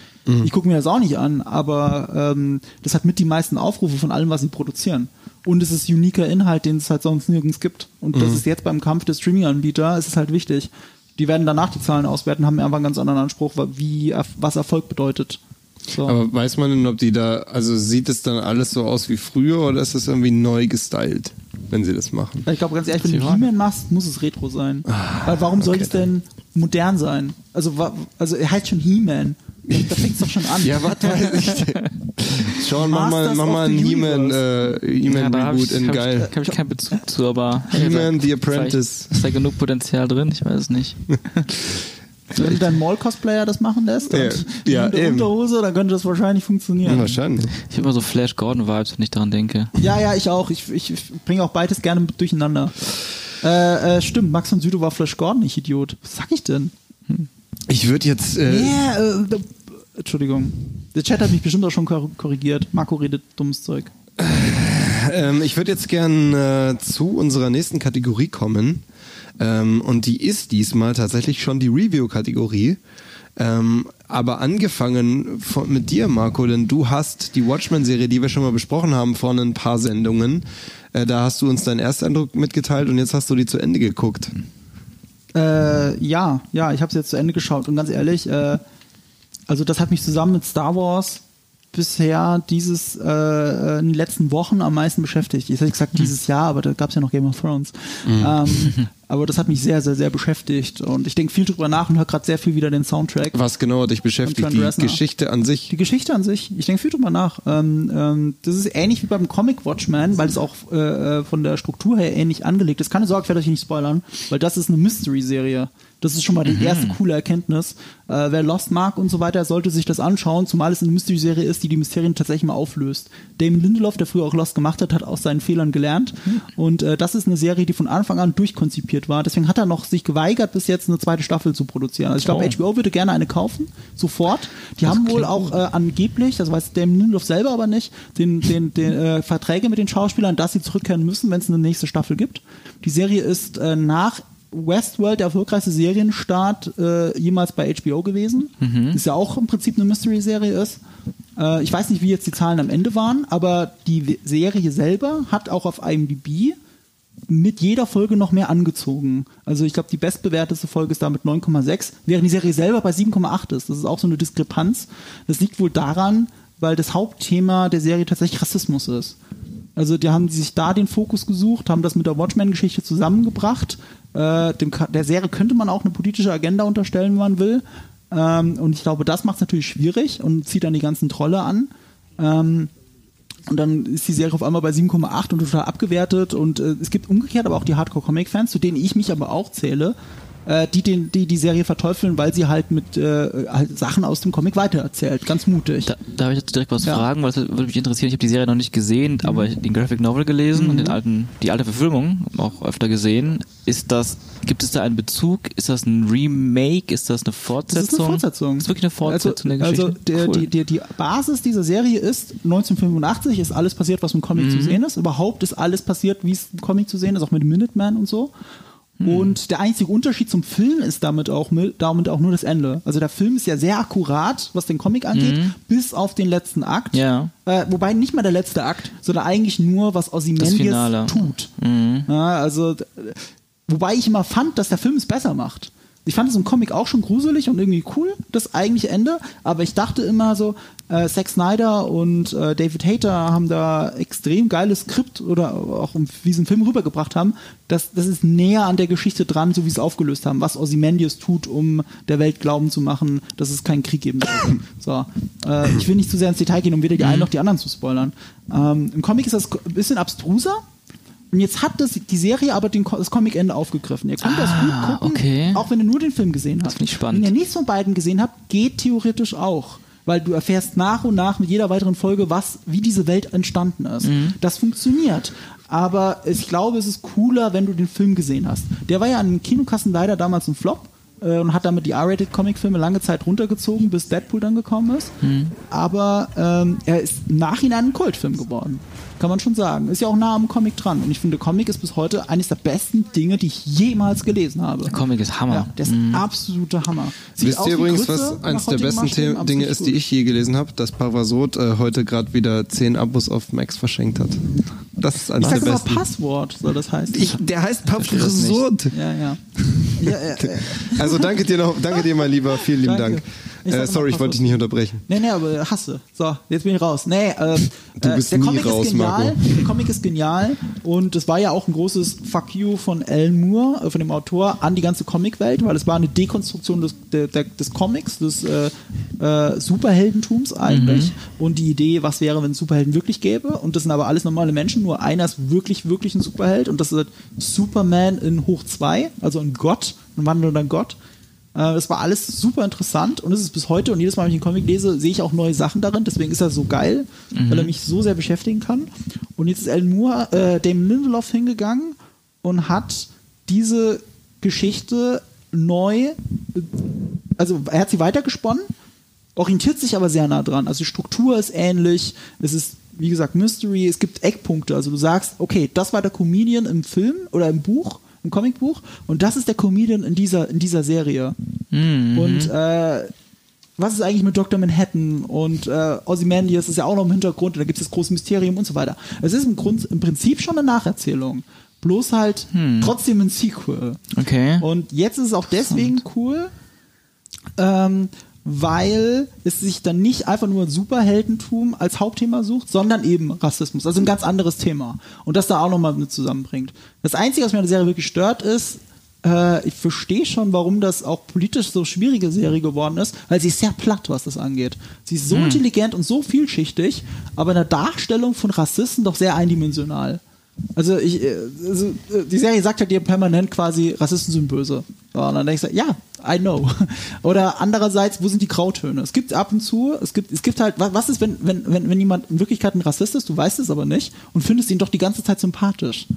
Ich gucke mir das auch nicht an, aber ähm, das hat mit die meisten Aufrufe von allem, was sie produzieren. Und es ist uniker Inhalt, den es halt sonst nirgends gibt. Und das ist jetzt beim Kampf der Streaming-Anbieter, ist es halt wichtig. Die werden danach die Zahlen auswerten, haben einfach einen ganz anderen Anspruch, wie, was Erfolg bedeutet. So. Aber weiß man denn, ob die da, also sieht es dann alles so aus wie früher oder ist es irgendwie neu gestylt, wenn sie das machen? Ich glaube, ganz ehrlich, wenn du. He-Man machst, muss es Retro sein. Weil warum soll okay, es denn modern sein? Also, also er heißt schon He-Man. Da fängt es doch schon an. Ja, was weiß ich denn? Sean, mach mal, mach mal ein the He-Man äh, da hab Reboot in hab geil. Ich, hab ich keinen Bezug zu, aber He-Man da- the Apprentice. Ist da genug Potenzial drin? Ich weiß es nicht. Wenn du deinen Mall-Cosplayer das machen lässt Ja, und ja, in der. Unterhose, dann könnte das wahrscheinlich funktionieren. Wahrscheinlich. Ich habe immer so Flash Gordon Vibes, wenn ich daran denke. Ja, ja, ich auch. Ich, ich, ich bringe auch beides gerne durcheinander. Äh, äh, stimmt, Max von Südow war Flash Gordon, nicht Idiot. Was sag ich denn? Ich würde jetzt, äh, Yeah, äh, Entschuldigung. Der Chat hat mich bestimmt auch schon kor- korrigiert. Marco redet dummes Zeug. ähm, ich würde jetzt gern äh, zu unserer nächsten Kategorie kommen. Ähm, und die ist diesmal tatsächlich schon die Review-Kategorie. Ähm, aber angefangen von, mit dir, Marco, denn du hast die Watchmen-Serie, die wir schon mal besprochen haben, vor ein paar Sendungen. Äh, da hast du uns deinen Ersteindruck mitgeteilt und jetzt hast du die zu Ende geguckt. Äh, ja, ja, ich habe es jetzt zu Ende geschaut und ganz ehrlich, äh, also das hat mich zusammen mit Star Wars bisher dieses äh, in den letzten Wochen am meisten beschäftigt. Ich hätte gesagt dieses Jahr, aber da gab es ja noch Game of Thrones. Ähm, aber das hat mich sehr, sehr, sehr beschäftigt und ich denke viel drüber nach und höre gerade sehr viel wieder den Soundtrack. Was genau hat dich beschäftigt? Die. Geschichte an sich? Die Geschichte an sich, ich denke viel drüber nach. Ähm, ähm, das ist ähnlich wie beim Comic Watchmen, weil es auch äh, äh, von der Struktur her ähnlich angelegt ist. Keine Sorge, ich werde euch nicht spoilern, weil das ist eine Mystery-Serie. Das ist schon mal die erste coole Erkenntnis. Äh, wer Lost mag und so weiter, sollte sich das anschauen, zumal es eine Mystery-Serie ist, die die Mysterien tatsächlich mal auflöst. Damon Lindelof, der früher auch Lost gemacht hat, hat aus seinen Fehlern gelernt. Und äh, das ist eine Serie, die von Anfang an durchkonzipiert war. Deswegen hat er noch sich geweigert, bis jetzt eine zweite Staffel zu produzieren. Also ich glaube, HBO würde gerne eine kaufen, sofort. Die haben wohl auch äh, angeblich, das weiß Damon Lindelof selber aber nicht, den, den, den äh, Verträge mit den Schauspielern, dass sie zurückkehren müssen, wenn es eine nächste Staffel gibt. Die Serie ist äh, nach Westworld der erfolgreichste Serienstart äh, jemals bei HBO gewesen. Ist ja auch im Prinzip eine Mystery-Serie ist. Äh, ich weiß nicht, wie jetzt die Zahlen am Ende waren, aber die Serie selber hat auch auf IMDb mit jeder Folge noch mehr angezogen. Also ich glaube, die bestbewertete Folge ist da mit 9,6, während die Serie selber bei 7,8 ist. Das ist auch so eine Diskrepanz. Das liegt wohl daran, weil das Hauptthema der Serie tatsächlich Rassismus ist. Also die haben sich da den Fokus gesucht, haben das mit der Watchmen-Geschichte zusammengebracht. Äh, dem, der Serie könnte man auch eine politische Agenda unterstellen, wenn man will. Ähm, und ich glaube, das macht es natürlich schwierig und zieht dann die ganzen Trolle an. Ähm, und dann ist die Serie auf einmal bei 7,8 und total abgewertet. Und äh, es gibt umgekehrt aber auch die Hardcore-Comic-Fans, zu denen ich mich aber auch zähle, äh, die, den, die die Serie verteufeln, weil sie halt mit äh, halt Sachen aus dem Comic weitererzählt. Ganz mutig. Da, da habe ich jetzt direkt was Ja. fragen, weil es würde mich interessieren. Ich habe die Serie noch nicht gesehen, aber ich- den Graphic Novel gelesen und den alten, die alte Verfilmung auch öfter gesehen. Ist das, gibt es da einen Bezug? Ist das ein Remake? Ist das eine Das Fortsetzung? ist eine Fortsetzung. Das ist wirklich eine Fortsetzung also, der Geschichte. Also der, Cool. die, die, die Basis dieser Serie ist 1985 ist alles passiert, was im Comic Mhm. zu sehen ist. Überhaupt ist alles passiert, wie es im Comic zu sehen ist, auch mit Minuteman und so. Mhm. Und der einzige Unterschied zum Film ist damit auch, mit, damit auch nur das Ende. Also der Film ist ja sehr akkurat, was den Comic angeht, bis auf den letzten Akt. Mhm. Ja. Äh, wobei nicht mal der letzte Akt, sondern eigentlich nur, was Ozymandias Finale. Mhm. tut. Ja, also, wobei ich immer fand, dass der Film es besser macht. Ich fand es im Comic auch schon gruselig und irgendwie cool, das eigentliche Ende, aber ich dachte immer so, äh, Zack Snyder und äh, David Hayter haben da extrem geiles Skript oder auch um- wie sie einen Film rübergebracht haben, das, das ist näher an der Geschichte dran, so wie sie es aufgelöst haben, was Ozymandias tut, um der Welt glauben zu machen, dass es keinen Krieg geben sollte. So, äh, ich will nicht zu sehr ins Detail gehen, um weder die einen noch die anderen zu spoilern. Ähm, Im Comic ist das ein bisschen abstruser, und jetzt hat das, die Serie aber den, das Comic-Ende aufgegriffen. Ihr könnt das Ah, gut gucken, okay. auch wenn ihr nur den Film gesehen habt. Das finde ich spannend. Wenn ihr nichts von beiden gesehen habt, geht theoretisch auch. Weil du erfährst nach und nach mit jeder weiteren Folge, was, wie diese Welt entstanden ist. Mhm. Das funktioniert. Aber ich glaube, es ist cooler, wenn du den Film gesehen hast. Der war ja an den Kinokassen leider damals ein Flop äh, und hat damit die R-Rated-Comic-Filme lange Zeit runtergezogen, bis Deadpool dann gekommen ist. Mhm. Aber ähm, er ist im Nachhinein ein Kultfilm geworden. Kann man schon sagen. Ist ja auch nah am Comic dran. Und ich finde, Comic ist bis heute eines der besten Dinge, die ich jemals gelesen habe. Der Comic ist Hammer. Ja, der ist ein absoluter Hammer. Sieht Wisst ihr übrigens, Grütze was eines der besten aber Dinge ist gut. die ich je gelesen habe, dass Parasot äh, heute gerade wieder 10 Abos auf Max verschenkt hat. Das ist eines Ich der besten. Passwort, soll das heißen. Ich, der heißt. Parasot. ja, ja. ja, ja, ja. Also danke dir noch, danke dir mal lieber, vielen lieben Danke. Dank. Ich Äh, sorry, ich wollte dich nicht unterbrechen. Nee, nee, aber hasse. So, jetzt bin ich raus. Nee, ähm, Du äh, bist der nie Comic raus, ist genial. Marco. Der Comic ist genial. Und es war ja auch ein großes Fuck you von Alan Moore, äh, von dem Autor, an die ganze Comicwelt, weil es war eine Dekonstruktion des, der, des Comics, des äh, äh, Superheldentums eigentlich. Und die Idee, was wäre, wenn es Superhelden wirklich gäbe? Und das sind aber alles normale Menschen, nur einer ist wirklich, wirklich ein Superheld. Und das ist Superman in hoch 2, also ein Gott, ein wandelnder Gott. Äh, Das war alles super interessant und es ist bis heute und jedes Mal, wenn ich einen Comic lese, sehe ich auch neue Sachen darin. Deswegen ist er so geil, weil er mich so sehr beschäftigen kann. Und jetzt ist Alan Moore, äh, Damon Lindelof hingegangen und hat diese Geschichte neu, äh, also er hat sie weitergesponnen, orientiert sich aber sehr nah dran. Also die Struktur ist ähnlich, es ist wie gesagt Mystery, es gibt Eckpunkte. Also du sagst, okay, das war der Comedian im Film oder im Buch, im Comicbuch und das ist der Comedian in dieser in dieser Serie. Und äh, was ist eigentlich mit Dr. Manhattan und äh, Ozymandias ist ja auch noch im Hintergrund und da gibt es das große Mysterium und so weiter. Es ist im, Grund, im Prinzip schon eine Nacherzählung, bloß halt trotzdem ein Sequel. Okay. Und jetzt ist es auch deswegen cool, ähm, weil es sich dann nicht einfach nur Superheldentum als Hauptthema sucht, sondern eben Rassismus. Also ein ganz anderes Thema. Und das da auch nochmal mit zusammenbringt. Das Einzige, was mir an der Serie wirklich stört, ist, äh, ich verstehe schon, warum das auch politisch so schwierige Serie geworden ist, weil sie ist sehr platt, was das angeht. Sie ist so intelligent und so vielschichtig, aber in der Darstellung von Rassisten doch sehr eindimensional. Also, ich, äh, also äh, die Serie sagt halt dir permanent quasi, Rassisten sind böse. So, und dann denkst du, ja, I know. Oder andererseits, wo sind die Grautöne? Es gibt ab und zu, es gibt, es gibt halt, wa- was ist, wenn, wenn, wenn, wenn jemand in Wirklichkeit ein Rassist ist, du weißt es aber nicht und findest ihn doch die ganze Zeit sympathisch.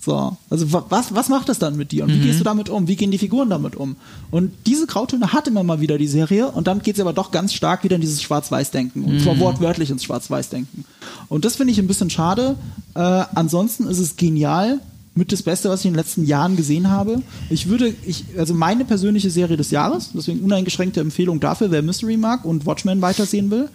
So, also wa- was, was macht das dann mit dir und wie gehst du damit um? Wie gehen die Figuren damit um? Und diese Grautöne hat immer mal wieder die Serie und dann geht sie aber doch ganz stark wieder in dieses Schwarz-Weiß-Denken und zwar wortwörtlich ins Schwarz-Weiß-Denken. Und das finde ich ein bisschen schade. Äh, ansonsten ist es genial mit das Beste, was ich in den letzten Jahren gesehen habe. Ich würde, ich, also meine persönliche Serie des Jahres, deswegen uneingeschränkte Empfehlung dafür, wer Mystery mag und Watchmen weitersehen will.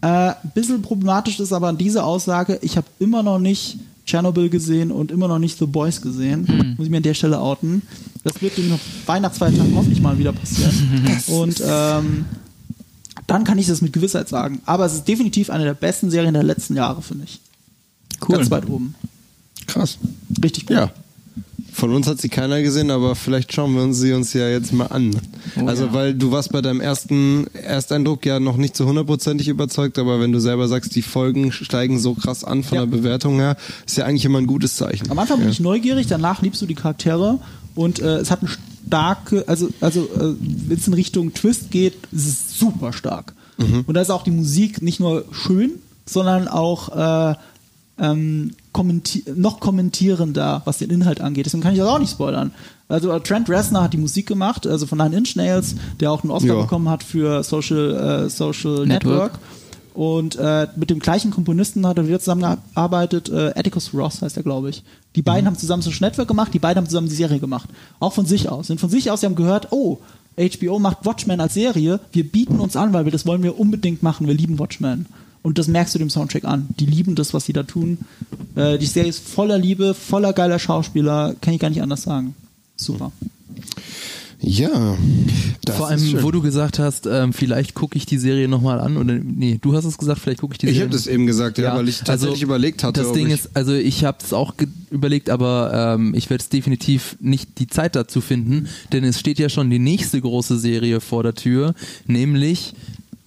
Äh, bisschen problematisch ist aber an dieser Aussage, ich habe immer noch nicht Chernobyl gesehen und immer noch nicht The Boys gesehen. Hm. Muss ich mir an der Stelle outen. Das wird in den Weihnachtsfeiertagen hoffentlich mal wieder passieren. und ähm, dann kann ich das mit Gewissheit sagen. Aber es ist definitiv eine der besten Serien der letzten Jahre, finde ich. Cool. Ganz weit oben. Krass. Richtig gut. Ja. Von uns hat sie keiner gesehen, aber vielleicht schauen wir uns sie uns ja jetzt mal an. Oh also, ja. weil du warst bei deinem ersten Ersteindruck ja noch nicht zu hundertprozentig überzeugt, aber wenn du selber sagst, die Folgen steigen so krass an von Ja. der Bewertung her, ist ja eigentlich immer ein gutes Zeichen. Am Anfang bin ja. ich neugierig, danach liebst du die Charaktere und äh, es hat eine starke, also, also äh, wenn es in Richtung Twist geht, ist es super stark. Und da ist auch die Musik nicht nur schön, sondern auch äh, ähm, kommenti noch kommentierender, was den Inhalt angeht. Deswegen kann ich das auch nicht spoilern. Also äh, Trent Reznor hat die Musik gemacht, also von Nine Inch Nails, der auch einen Oscar Ja. bekommen hat für Social, äh, Social Network. Network. Und äh, mit dem gleichen Komponisten hat er wieder zusammengearbeitet. Äh, Atticus Ross heißt er, glaube ich. Die beiden haben zusammen Social Network gemacht, die beiden haben zusammen die Serie gemacht. Auch von sich aus. Sind von sich aus, sie haben gehört, oh, HBO macht Watchmen als Serie. Wir bieten uns an, weil wir das wollen wir unbedingt machen. Wir lieben Watchmen. Und das merkst du dem Soundtrack an. Die lieben das, was sie da tun. Äh, die Serie ist voller Liebe, voller geiler Schauspieler. Kann ich gar nicht anders sagen. Super. Ja. Das Vor ist allem, schön. wo du gesagt hast, ähm, vielleicht gucke ich die Serie nochmal an oder nee, du hast es gesagt, vielleicht gucke ich die Ich Serie. habe das eben gesagt, ja, weil ich tatsächlich überlegt hatte. Das Ding ich, ist, also ich habe es auch überlegt, aber ähm, ich werde es definitiv nicht die Zeit dazu finden, denn es steht ja schon die nächste große Serie vor der Tür, nämlich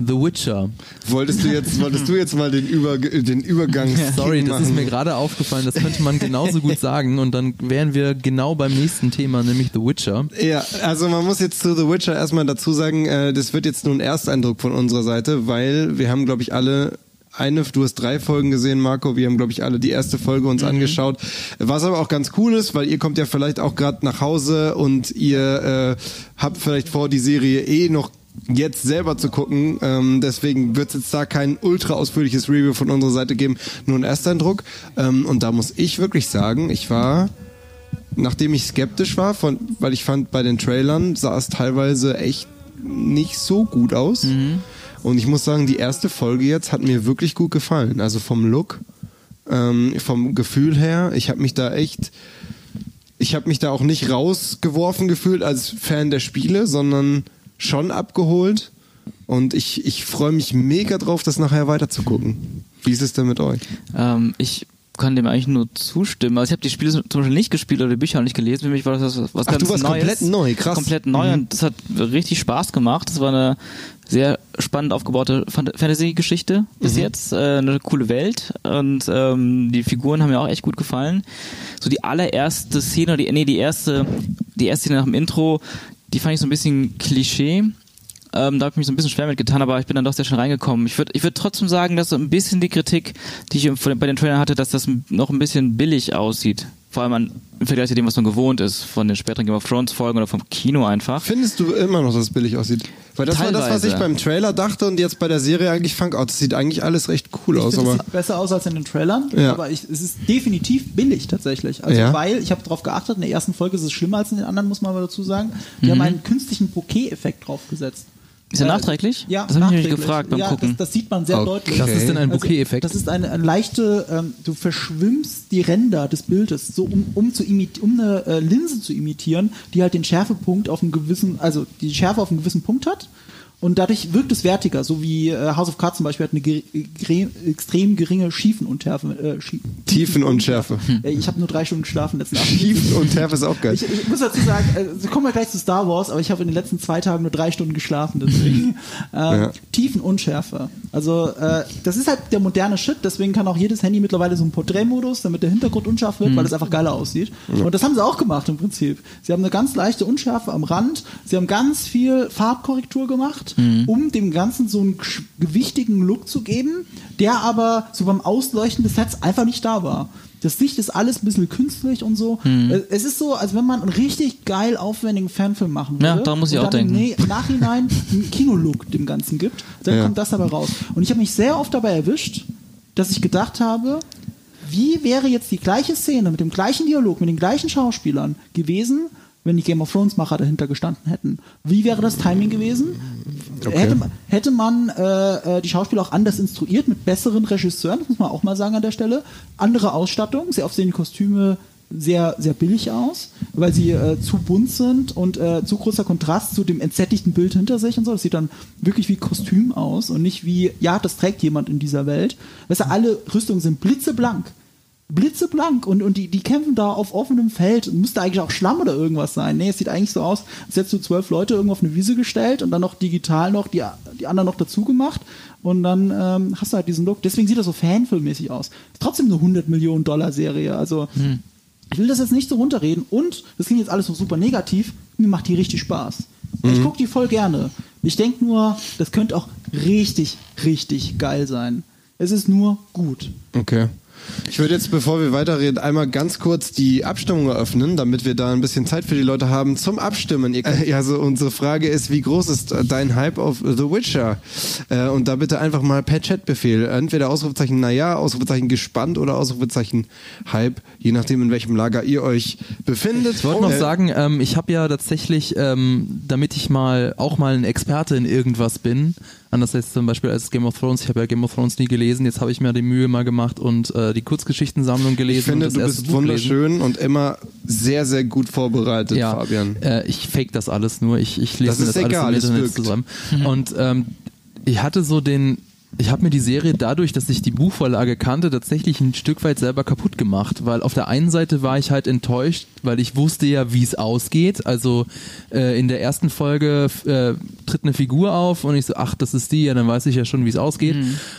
The Witcher. wolltest du jetzt, wolltest du jetzt mal den, Über, den Übergang Sorry, das ist mir gerade aufgefallen. Das könnte man genauso gut sagen und dann wären wir genau beim nächsten Thema, nämlich The Witcher. Ja, also man muss jetzt zu The Witcher erstmal dazu sagen, äh, das wird jetzt nur ein Ersteindruck von unserer Seite, weil wir haben, glaube ich, alle eine, du hast drei Folgen gesehen, Marco. Wir haben, glaube ich, alle die erste Folge uns angeschaut. Was aber auch ganz cool ist, weil ihr kommt ja vielleicht auch gerade nach Hause und ihr äh, habt vielleicht vor, die Serie eh noch jetzt selber zu gucken. Ähm, deswegen wird es jetzt da kein ultra ausführliches Review von unserer Seite geben, nur ein Ersteindruck. Ähm, und da muss ich wirklich sagen, ich war nachdem ich skeptisch war, von, weil ich fand, bei den Trailern sah es teilweise echt nicht so gut aus. Und ich muss sagen, die erste Folge jetzt hat mir wirklich gut gefallen. Also vom Look, ähm, vom Gefühl her. Ich habe mich da echt, ich habe mich da auch nicht rausgeworfen gefühlt als Fan der Spiele, sondern schon abgeholt. Und ich, ich freue mich mega drauf, das nachher weiterzugucken. Wie ist es denn mit euch? Ähm, ich kann dem eigentlich nur zustimmen. Also ich habe die Spiele zum Beispiel nicht gespielt oder die Bücher auch nicht gelesen. Für mich war das was, was Ach, ganz du warst Neues. komplett neu, krass. Komplett neu Mhm. und das hat richtig Spaß gemacht. Das war eine sehr spannend aufgebaute Fan- Fantasy-Geschichte bis Mhm. jetzt. Äh, eine coole Welt und ähm, die Figuren haben mir auch echt gut gefallen. So die allererste Szene, die, nee, die erste, die erste Szene nach dem Intro, die fand ich so ein bisschen Klischee. Ähm, da habe ich mich so ein bisschen schwer mit getan, aber ich bin dann doch sehr schnell reingekommen. Ich würde ich würd trotzdem sagen, dass so ein bisschen die Kritik, die ich bei den Trailern hatte, dass das noch ein bisschen billig aussieht. Vor allem an, im Vergleich zu dem, was man gewohnt ist, von den späteren Game of Thrones Folgen oder vom Kino einfach. Findest du immer noch, dass es billig aussieht? Weil das war das, was ich Teilweise. beim Trailer dachte und jetzt bei der Serie eigentlich fand, oh, das sieht eigentlich alles recht cool Ich aus, finde, es aber sieht besser aus als in den Trailern, Ja. aber ich, es ist definitiv billig tatsächlich. Also Ja. weil, ich habe darauf geachtet, in der ersten Folge ist es schlimmer als in den anderen, muss man aber dazu sagen. Die Mhm. haben einen künstlichen Bokeh-Effekt draufgesetzt. Ist er Äh, nachträglich? Ja, Das habe ich mich nachträglich. gefragt beim ja, Gucken. Das, das sieht man sehr Okay. deutlich. Was ist denn ein Also, Bokeh-Effekt? Das ist eine, eine leichte, ähm, du verschwimmst die Ränder des Bildes, so um, um, zu um eine äh, Linse zu imitieren, die halt den Schärfepunkt auf einen gewissen, also die Schärfe auf einen gewissen Punkt hat. Und dadurch wirkt es wertiger, so wie äh, House of Cards zum Beispiel hat eine ge gere extrem geringe Schiefenunschärfe. Äh, Schie Tiefenunschärfe. Äh, ich habe nur drei Stunden geschlafen letzten Abend. Tiefenunschärfe ist auch geil. Ich, ich muss dazu sagen, äh, wir kommen ja gleich zu Star Wars, aber ich habe in den letzten zwei Tagen nur drei Stunden geschlafen, deswegen. ähm, Ja. Tiefenunschärfe. Also, äh, das ist halt der moderne Shit, deswegen kann auch jedes Handy mittlerweile so einen Porträtmodus, damit der Hintergrund unscharf wird, weil es einfach geiler aussieht. Und das haben sie auch gemacht im Prinzip. Sie haben eine ganz leichte Unschärfe am Rand, sie haben ganz viel Farbkorrektur gemacht, um dem Ganzen so einen gewichtigen Look zu geben, der aber so beim Ausleuchten des Sets einfach nicht da war. Das Licht ist alles ein bisschen künstlich und so. Äh, Es ist so, als wenn man einen richtig geil aufwendigen Fanfilm machen würde. Ja, daran muss ich und auch denken. Im Ne- Nachhinein einen Kinolook dem Ganzen gibt. Dann Ja. kommt das dabei raus. Und ich habe mich sehr oft dabei erwischt, dass ich gedacht habe, wie wäre jetzt die gleiche Szene mit dem gleichen Dialog, mit den gleichen Schauspielern gewesen, wenn die Game of Thrones Macher dahinter gestanden hätten? Wie wäre das Timing gewesen? hätte, man- hätte man äh, äh, die Schauspieler auch anders instruiert, mit besseren Regisseuren, das muss man auch mal sagen an der Stelle. Andere Ausstattung, sehr oft sehen die Kostüme sehr, sehr billig aus, weil sie äh, zu bunt sind und äh, zu großer Kontrast zu dem entsättigten Bild hinter sich und so. Das sieht dann wirklich wie Kostüm aus und nicht wie, ja, das trägt jemand in dieser Welt. Weißt du, alle Rüstungen sind blitzeblank. Blitzeblank und, und die, die kämpfen da auf offenem Feld. Müsste eigentlich auch Schlamm oder irgendwas sein. Nee, es sieht eigentlich so aus, als hättest du zwölf Leute irgendwo auf eine Wiese gestellt und dann noch digital noch die, die anderen noch dazu gemacht und dann ähm, hast du halt diesen Look. Deswegen sieht das so fanfilmmäßig aus. Ist trotzdem eine 100 Millionen Dollar Serie. Also ich will das jetzt nicht so runterreden und das klingt jetzt alles so super negativ. Mir macht die richtig Spaß. Ich gucke die voll gerne. Ich denke nur, das könnte auch richtig, richtig geil sein. Es ist nur gut. Okay. Ich würde jetzt, bevor wir weiterreden, einmal ganz kurz die Abstimmung eröffnen, damit wir da ein bisschen Zeit für die Leute haben zum Abstimmen. Ihr könnt, ja, so unsere Frage ist, wie groß ist äh, dein Hype auf The Witcher? Äh, und da bitte einfach mal per Chatbefehl, entweder Ausrufezeichen naja, Ausrufezeichen gespannt oder Ausrufezeichen Hype, je nachdem in welchem Lager ihr euch befindet. Ich wollte noch Äh, sagen, ähm, ich habe ja tatsächlich, ähm, damit ich mal auch mal ein Experte in irgendwas bin, anders als zum Beispiel als Game of Thrones, ich habe ja Game of Thrones nie gelesen, jetzt habe ich mir die Mühe mal gemacht und äh, die Kurzgeschichtensammlung gelesen. Ich finde, und das du erste bist Buch gelesen. wunderschön und immer sehr, sehr gut vorbereitet, ja, Fabian. Äh, ich fake das alles nur. Ich, ich lese Das das alles es im Internet zusammen. Und ähm, ich hatte so den, ich habe mir die Serie dadurch, dass ich die Buchvorlage kannte, tatsächlich ein Stück weit selber kaputt gemacht, weil auf der einen Seite war ich halt enttäuscht, weil ich wusste ja, wie es ausgeht. Also äh, in der ersten Folge äh, tritt eine Figur auf und ich so, ach, das ist die, ja, dann weiß ich ja schon, wie es ausgeht.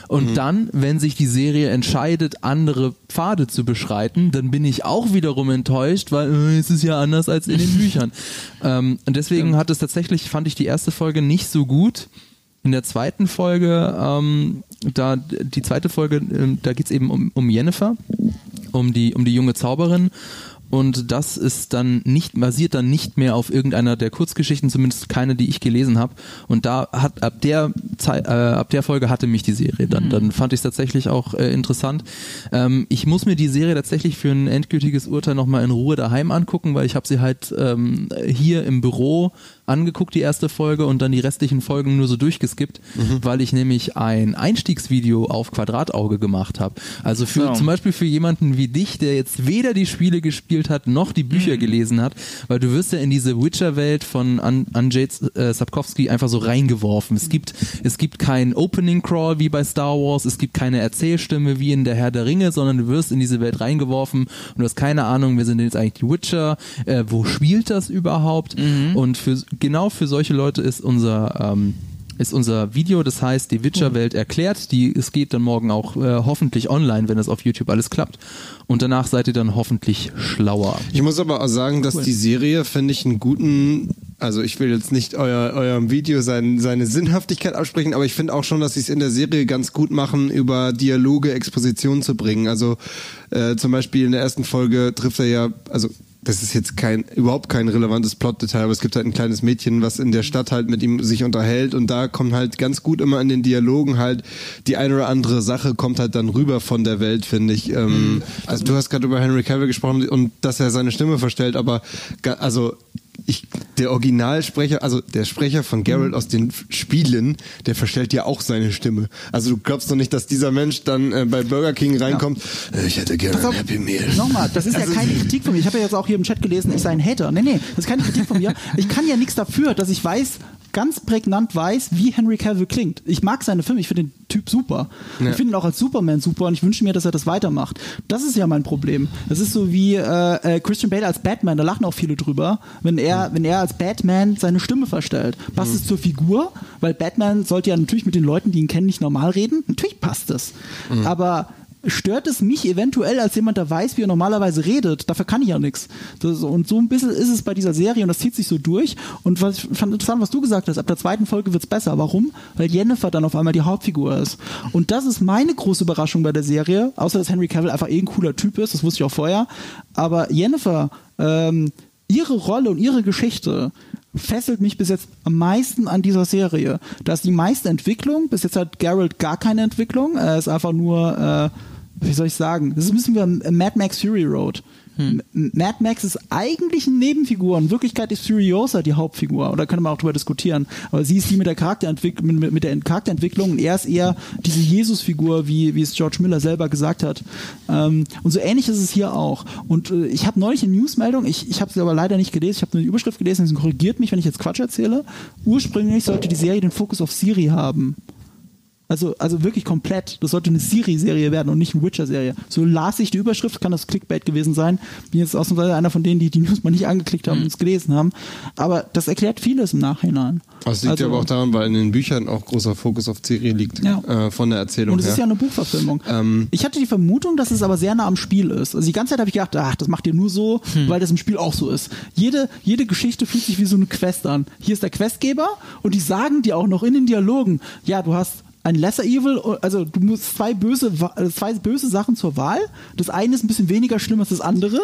Und dann, wenn sich die Serie entscheidet, andere Pfade zu beschreiten, dann bin ich auch wiederum enttäuscht, weil äh, es ist ja anders als in den Büchern. Ähm, und deswegen hat es tatsächlich, fand ich die erste Folge nicht so gut. In der zweiten Folge, ähm, da die zweite Folge, ähm, da geht's eben um, um Jennifer, um die, um die junge Zauberin. Und das ist dann nicht, basiert dann nicht mehr auf irgendeiner der Kurzgeschichten, zumindest keine, die ich gelesen habe. Und da hat ab der Zeit, äh, ab der Folge hatte mich die Serie. Dann, dann fand ich es tatsächlich auch äh, interessant. Ähm, ich muss mir die Serie tatsächlich für ein endgültiges Urteil nochmal in Ruhe daheim angucken, weil ich habe sie halt ähm, hier im Büro angeguckt, die erste Folge, und dann die restlichen Folgen nur so durchgeskippt, weil ich nämlich ein Einstiegsvideo auf Quadratauge gemacht habe. Also für So. zum Beispiel für jemanden wie dich, der jetzt weder die Spiele gespielt hat, noch die Bücher gelesen hat, weil du wirst ja in diese Witcher-Welt von An Andrzej äh, Sapkowski einfach so reingeworfen. Es gibt, es gibt kein Opening-Crawl wie bei Star Wars, es gibt keine Erzählstimme wie in der Herr der Ringe, sondern du wirst in diese Welt reingeworfen und du hast keine Ahnung, wir sind jetzt eigentlich die Witcher, äh, wo spielt das überhaupt? Und für, genau für solche Leute ist unser ähm, ist unser Video, das heißt die Witcher-Welt erklärt. Die, es geht dann morgen auch äh, hoffentlich online, wenn es auf YouTube alles klappt. Und danach seid ihr dann hoffentlich schlauer. Ich muss aber auch sagen, dass die Serie, finde ich, einen guten, also ich will jetzt nicht euer, eurem Video sein, seine Sinnhaftigkeit absprechen, aber ich finde auch schon, dass sie es in der Serie ganz gut machen, über Dialoge Exposition zu bringen. Also äh, zum Beispiel in der ersten Folge trifft er ja, also das ist jetzt kein überhaupt kein relevantes Plotdetail, aber es gibt halt ein kleines Mädchen, was in der Stadt halt mit ihm sich unterhält und da kommt halt ganz gut immer in den Dialogen halt die eine oder andere Sache kommt halt dann rüber von der Welt, finde ich. Ähm, also du hast gerade über Henry Cavill gesprochen und dass er seine Stimme verstellt, aber also ich, der Originalsprecher, also der Sprecher von Geralt aus den Spielen, der verstellt ja auch seine Stimme. Also du glaubst doch nicht, dass dieser Mensch dann äh, bei Burger King reinkommt. Äh, Ich hätte gerne auf, ein Happy Meal. Nochmal, das ist Also- ja keine Kritik von mir. Ich habe ja jetzt auch hier im Chat gelesen, ich sei ein Hater. Nee, nee, das ist keine Kritik von mir. Ich kann ja nichts dafür, dass ich weiß, ganz prägnant weiß, wie Henry Cavill klingt. Ich mag seine Filme, ich finde den Typ super. Ja. Ich finde ihn auch als Superman super und ich wünsche mir, dass er das weitermacht. Das ist ja mein Problem. Das ist so wie äh, äh, Christian Bale als Batman, da lachen auch viele drüber, wenn er, wenn er als Batman seine Stimme verstellt. Passt es zur Figur? Weil Batman sollte ja natürlich mit den Leuten, die ihn kennen, nicht normal reden. Natürlich passt es. Aber stört es mich eventuell als jemand, der weiß, wie er normalerweise redet. Dafür kann ich ja nichts. Und so ein bisschen ist es bei dieser Serie und das zieht sich so durch. Und was ich fand interessant, was du gesagt hast, ab der zweiten Folge wird's besser. Warum? Weil Jennifer dann auf einmal die Hauptfigur ist. Und das ist meine große Überraschung bei der Serie, außer dass Henry Cavill einfach eh ein cooler Typ ist, das wusste ich auch vorher. Aber Jennifer, ähm, ihre Rolle und ihre Geschichte fesselt mich bis jetzt am meisten an dieser Serie. Da ist die meiste Entwicklung. Bis jetzt hat Geralt gar keine Entwicklung. Er ist einfach nur, äh, wie soll ich sagen, das ist ein bisschen wie ein Mad Max Fury Road. M- Mad Max ist eigentlich eine Nebenfigur. In Wirklichkeit ist Furiosa die Hauptfigur. Oder könnte man auch drüber diskutieren. Aber sie ist die mit der, Charakterentwick mit, mit der Charakterentwicklung und er ist eher diese Jesus-Figur, wie, wie es George Miller selber gesagt hat. Ähm, und so ähnlich ist es hier auch. Und äh, ich habe neulich eine Newsmeldung, ich, ich habe sie aber leider nicht gelesen, ich habe nur die Überschrift gelesen, deswegen korrigiert mich, wenn ich jetzt Quatsch erzähle. Ursprünglich sollte die Serie den Fokus auf Siri haben. Also, also wirklich komplett. Das sollte eine Siri-Serie werden und nicht eine Witcher-Serie. So las ich die Überschrift, kann das Clickbait gewesen sein. Bin jetzt ausnahmsweise einer von denen, die die News mal nicht angeklickt haben und es gelesen haben. Aber das erklärt vieles im Nachhinein. Das liegt Also- ja aber auch daran, weil in den Büchern auch großer Fokus auf Ciri liegt, Ja. äh, von der Erzählung Und es ist ja eine Buchverfilmung. Ähm. ich hatte die Vermutung, dass es aber sehr nah am Spiel ist. Also die ganze Zeit habe ich gedacht, ach, das macht ihr nur so, Hm. weil das im Spiel auch so ist. Jede, jede Geschichte fühlt sich wie so eine Quest an. Hier ist der Questgeber und die sagen dir auch noch in den Dialogen, ja, du hast ein Lesser Evil, also du musst zwei böse, äh, zwei böse Sachen zur Wahl. Das eine ist ein bisschen weniger schlimm als das andere.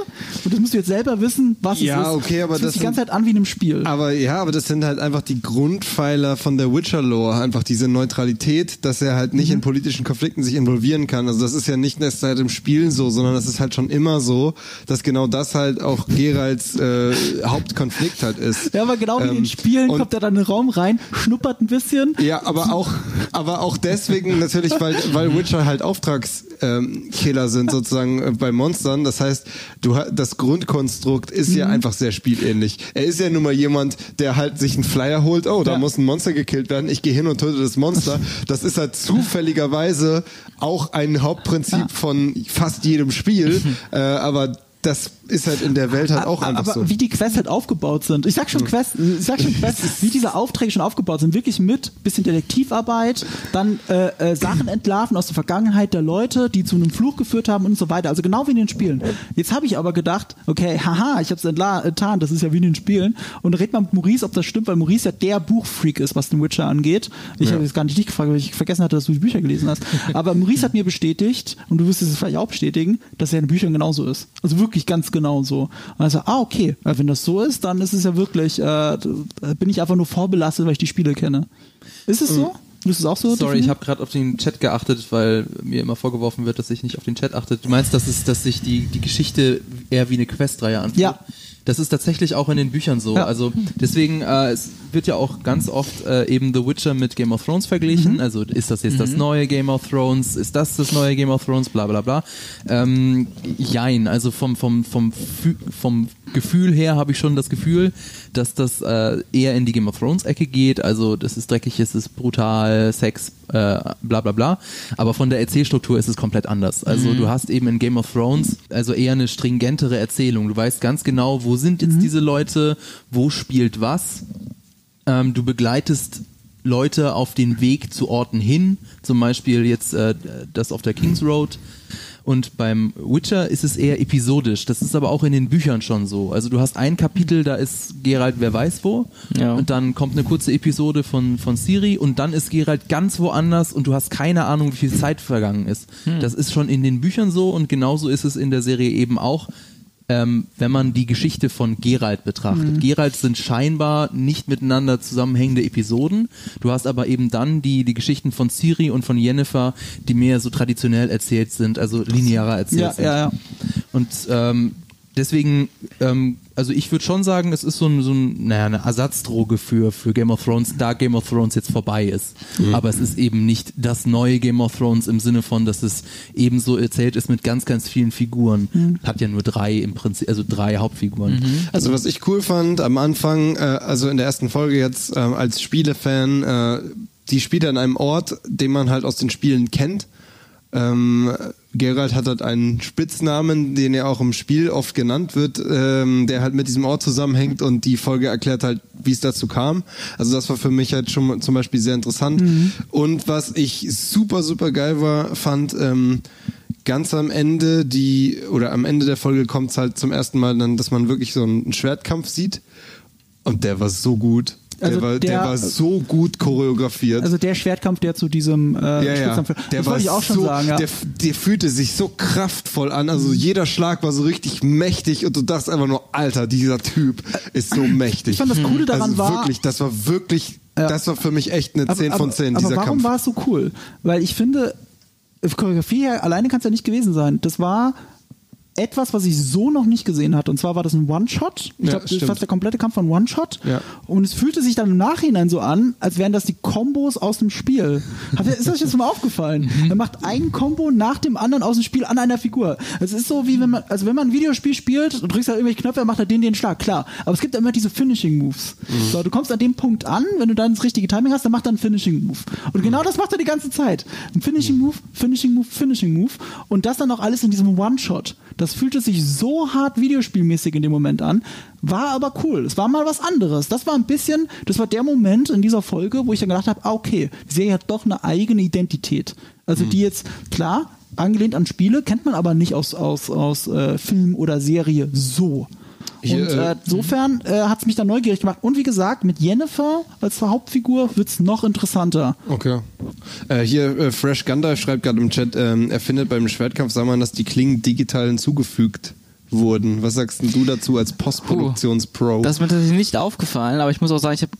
Und das musst du jetzt selber wissen, was Ja, es ist. okay, aber das das die ganze Zeit an wie in einem Spiel. Aber ja, aber das sind halt einfach die Grundpfeiler von der Witcher-Lore. Einfach diese Neutralität, dass er halt Mhm. nicht in politischen Konflikten sich involvieren kann. Also das ist ja nicht erst seit dem Spielen so, sondern das ist halt schon immer so, dass genau das halt auch Geralds äh, Hauptkonflikt halt ist. Ja, aber genau wie in Ähm, den Spielen und- kommt er dann in den Raum rein, schnuppert ein bisschen. Ja, aber auch, aber auch deswegen natürlich, weil, weil Witcher halt Auftragskiller ähm, sind sozusagen äh, bei Monstern. Das heißt, du das Grundkonstrukt ist Mhm. ja einfach sehr spielähnlich. Er ist ja nun mal jemand, der halt sich einen Flyer holt. Oh, da Ja. muss ein Monster gekillt werden. Ich gehe hin und töte das Monster. Das ist halt zufälligerweise auch ein Hauptprinzip von fast jedem Spiel. äh, aber das ist halt in der Welt halt auch einfach aber so. wie die Quests halt aufgebaut sind. Ich sag schon Quests, ich sag schon Quests, wie diese Aufträge schon aufgebaut sind. Wirklich mit bisschen Detektivarbeit, dann äh, äh, Sachen entlarven aus der Vergangenheit der Leute, die zu einem Fluch geführt haben und so weiter. Also genau wie in den Spielen. Jetzt habe ich aber gedacht, okay, haha, ich habe es enttarnt, das ist ja wie in den Spielen. Und red mal mit Maurice, ob das stimmt, weil Maurice ja der Buchfreak ist, was den Witcher angeht. Ich habe jetzt gar nicht dich gefragt, weil ich vergessen hatte, dass du die Bücher gelesen hast. Aber Maurice hat mir bestätigt, und du wirst es vielleicht auch bestätigen, dass er in den Büchern genauso ist. Also wirklich ganz genau so. Und also, ah, okay, wenn das so ist, dann ist es ja wirklich, äh, bin ich einfach nur vorbelastet, weil ich die Spiele kenne. Ist es so? Ist es auch so? Sorry, ich habe gerade auf den Chat geachtet, weil mir immer vorgeworfen wird, dass ich nicht auf den Chat achte. Du meinst, dass, es, dass sich die, die Geschichte eher wie eine Questreihe anfühlt? Ja. Das ist tatsächlich auch in den Büchern so. Ja. Also deswegen, äh, es wird ja auch ganz oft äh, eben The Witcher mit Game of Thrones verglichen. Mhm. Also ist das jetzt das neue Game of Thrones? Ist das das neue Game of Thrones? Bla bla bla. Ähm, jein, also vom, vom, vom, vom Gefühl her habe ich schon das Gefühl, dass das äh, eher in die Game of Thrones Ecke geht. Also das ist dreckig, es ist brutal, Sex, äh, bla bla bla. Aber von der Erzählstruktur ist es komplett anders. Also du hast eben in Game of Thrones also eher eine stringentere Erzählung. Du weißt ganz genau, wo sind jetzt diese Leute, wo spielt was. Ähm, du begleitest Leute auf den Weg zu Orten hin, zum Beispiel jetzt äh, das auf der Kings Road. Und beim Witcher ist es eher episodisch. Das ist aber auch in den Büchern schon so. Also du hast ein Kapitel, da ist Geralt wer weiß wo. Ja. Und dann kommt eine kurze Episode von, von Siri und dann ist Geralt ganz woanders und du hast keine Ahnung, wie viel Zeit vergangen ist. Das ist schon in den Büchern so und genauso ist es in der Serie eben auch ähm, wenn man die Geschichte von Geralt betrachtet. Geralt sind scheinbar nicht miteinander zusammenhängende Episoden. Du hast aber eben dann die, die Geschichten von Ciri und von Yennefer, die mehr so traditionell erzählt sind, also linearer erzählt Ja, sind. ja, ja. Und ähm, deswegen, ähm, also ich würde schon sagen, es ist so, ein, so ein, naja, eine Ersatzdroge für, für Game of Thrones, da Game of Thrones jetzt vorbei ist. Aber es ist eben nicht das neue Game of Thrones im Sinne von, dass es ebenso erzählt ist mit ganz, ganz vielen Figuren. Hat ja nur drei im Prinzip, also drei Hauptfiguren. Also was ich cool fand am Anfang, äh, also in der ersten Folge jetzt ähm, als Spielefan, äh, die spielt an einem Ort, den man halt aus den Spielen kennt. Ähm, Geralt hat halt einen Spitznamen, den er auch im Spiel oft genannt wird, ähm, der halt mit diesem Ort zusammenhängt und die Folge erklärt halt, wie es dazu kam. Also das war für mich halt schon zum Beispiel sehr interessant. Und was ich super, super geil war, fand, ähm, ganz am Ende die oder am Ende der Folge kommt es halt zum ersten Mal dann, dass man wirklich so einen Schwertkampf sieht und der war so gut. Also der, war, der, der- war so gut choreografiert. Also der Schwertkampf, der zu diesem äh, ja, ja. Der war ich auch schon so, sagen, ja. der, der fühlte sich so kraftvoll an. Also jeder Schlag war so richtig mächtig und du dachtest einfach nur, Alter, dieser Typ ist so mächtig. Ich fand das Coole daran also war- wirklich, das war wirklich, Ja. das war für mich echt eine 10 von 10, aber dieser warum Kampf. war es so cool? Weil ich finde, Choreografie alleine kann es ja nicht gewesen sein. Das war etwas, was ich so noch nicht gesehen hatte. Und zwar war das ein One-Shot. Ich Ja, glaube, fast der komplette Kampf von One-Shot. Ja. Und es fühlte sich dann im Nachhinein so an, als wären das die Kombos aus dem Spiel. Ist euch jetzt mal aufgefallen? Mhm. Er macht ein Kombo nach dem anderen aus dem Spiel an einer Figur. Es ist so wie wenn man, also wenn man ein Videospiel spielt, du drückst halt irgendwelche Knöpfe, dann macht er den, den Schlag, klar. Aber es gibt immer diese Finishing Moves. Mhm. So, du kommst an dem Punkt an, wenn du dann das richtige Timing hast, dann macht er einen Finishing Move. Und genau das macht er die ganze Zeit. Ein Finishing Move, Finishing Move, Finishing Move. Und das dann auch alles in diesem One-Shot. Das fühlte sich so hart videospielmäßig in dem Moment an, war aber cool. Es war mal was anderes. Das war ein bisschen, das war der Moment in dieser Folge, wo ich dann gedacht habe, ah, okay, die Serie hat doch eine eigene Identität. Also die jetzt, klar, angelehnt an Spiele, kennt man aber nicht aus, aus, aus äh, Film oder Serie so. Hier, und äh, äh, insofern äh, hat es mich dann neugierig gemacht. Und wie gesagt, mit Jennifer als Hauptfigur wird es noch interessanter. Okay. Äh, hier, äh, Fresh Gandalf schreibt gerade im Chat, ähm, er findet beim Schwertkampf, sag mal, dass die Klingen digital hinzugefügt wurden. Was sagst denn du dazu als Postproduktionspro? Das ist mir tatsächlich nicht aufgefallen, aber ich muss auch sagen, ich habe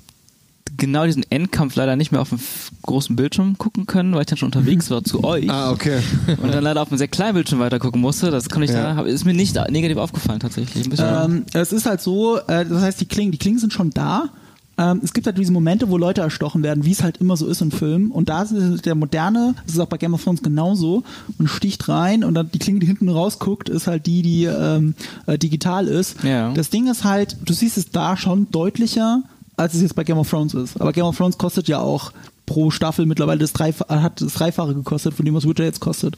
genau diesen Endkampf leider nicht mehr auf dem großen Bildschirm gucken können, weil ich dann schon unterwegs war zu euch ah, okay. und dann leider auf einem sehr kleinen Bildschirm weiter gucken musste. Das kann ich Ja. da, ist mir nicht negativ aufgefallen tatsächlich. Ein bisschen. Ähm, es ist halt so, äh, das heißt, die Klingen, die Klingen sind schon da. Ähm, es gibt halt diese Momente, wo Leute erstochen werden, wie es halt immer so ist in Filmen. Und da ist der moderne, das ist auch bei Game of Thrones genauso, man sticht rein und dann die Klinge, die hinten rausguckt, ist halt die, die ähm, äh, digital ist. Ja. Das Ding ist halt, du siehst es da schon deutlicher, als es jetzt bei Game of Thrones ist. Aber Game of Thrones kostet ja auch pro Staffel mittlerweile das Dreif hat das Dreifache gekostet von dem, was Witcher jetzt kostet.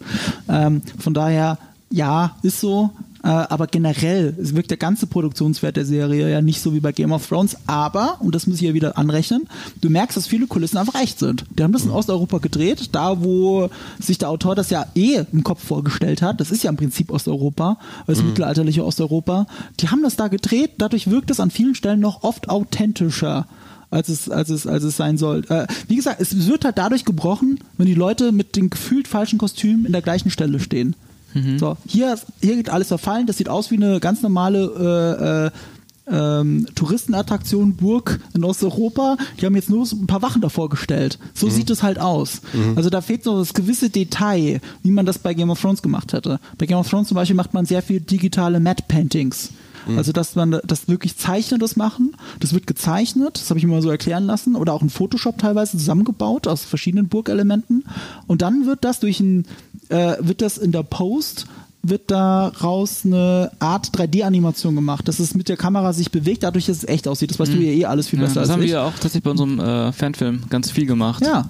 Ähm, von daher, ja, ist so. Äh, aber generell es wirkt der ganze Produktionswert der Serie ja nicht so wie bei Game of Thrones. Aber, und das muss ich ja wieder anrechnen, du merkst, dass viele Kulissen einfach echt sind. Die haben das in Osteuropa gedreht, da wo sich der Autor das ja eh im Kopf vorgestellt hat. Das ist ja im Prinzip Osteuropa, das mittelalterliche Osteuropa. Die haben das da gedreht, dadurch wirkt es an vielen Stellen noch oft authentischer als es, als es, als es sein soll. Äh, wie gesagt, es wird halt dadurch gebrochen, wenn die Leute mit den gefühlt falschen Kostümen in der gleichen Stelle stehen. So, hier, hier geht alles verfallen, das sieht aus wie eine ganz normale äh, äh, ähm, Touristenattraktion Burg in Osteuropa. Die haben jetzt nur so ein paar Wachen davor gestellt. So sieht es halt aus. Also da fehlt so das gewisse Detail, wie man das bei Game of Thrones gemacht hätte. Bei Game of Thrones zum Beispiel macht man sehr viel digitale Matte Paintings. Also, dass man das wirklich Zeichner das machen, das wird gezeichnet, das habe ich mir mal so erklären lassen, oder auch in Photoshop teilweise zusammengebaut aus verschiedenen Burgelementen. Und dann wird das durch ein, äh, wird das in der Post, wird daraus eine Art 3D-Animation gemacht, dass es mit der Kamera sich bewegt, dadurch, dass es echt aussieht. Das weißt du ja eh alles viel ja, besser das als haben ich. wir auch tatsächlich bei unserem äh, Fanfilm ganz viel gemacht. Ja.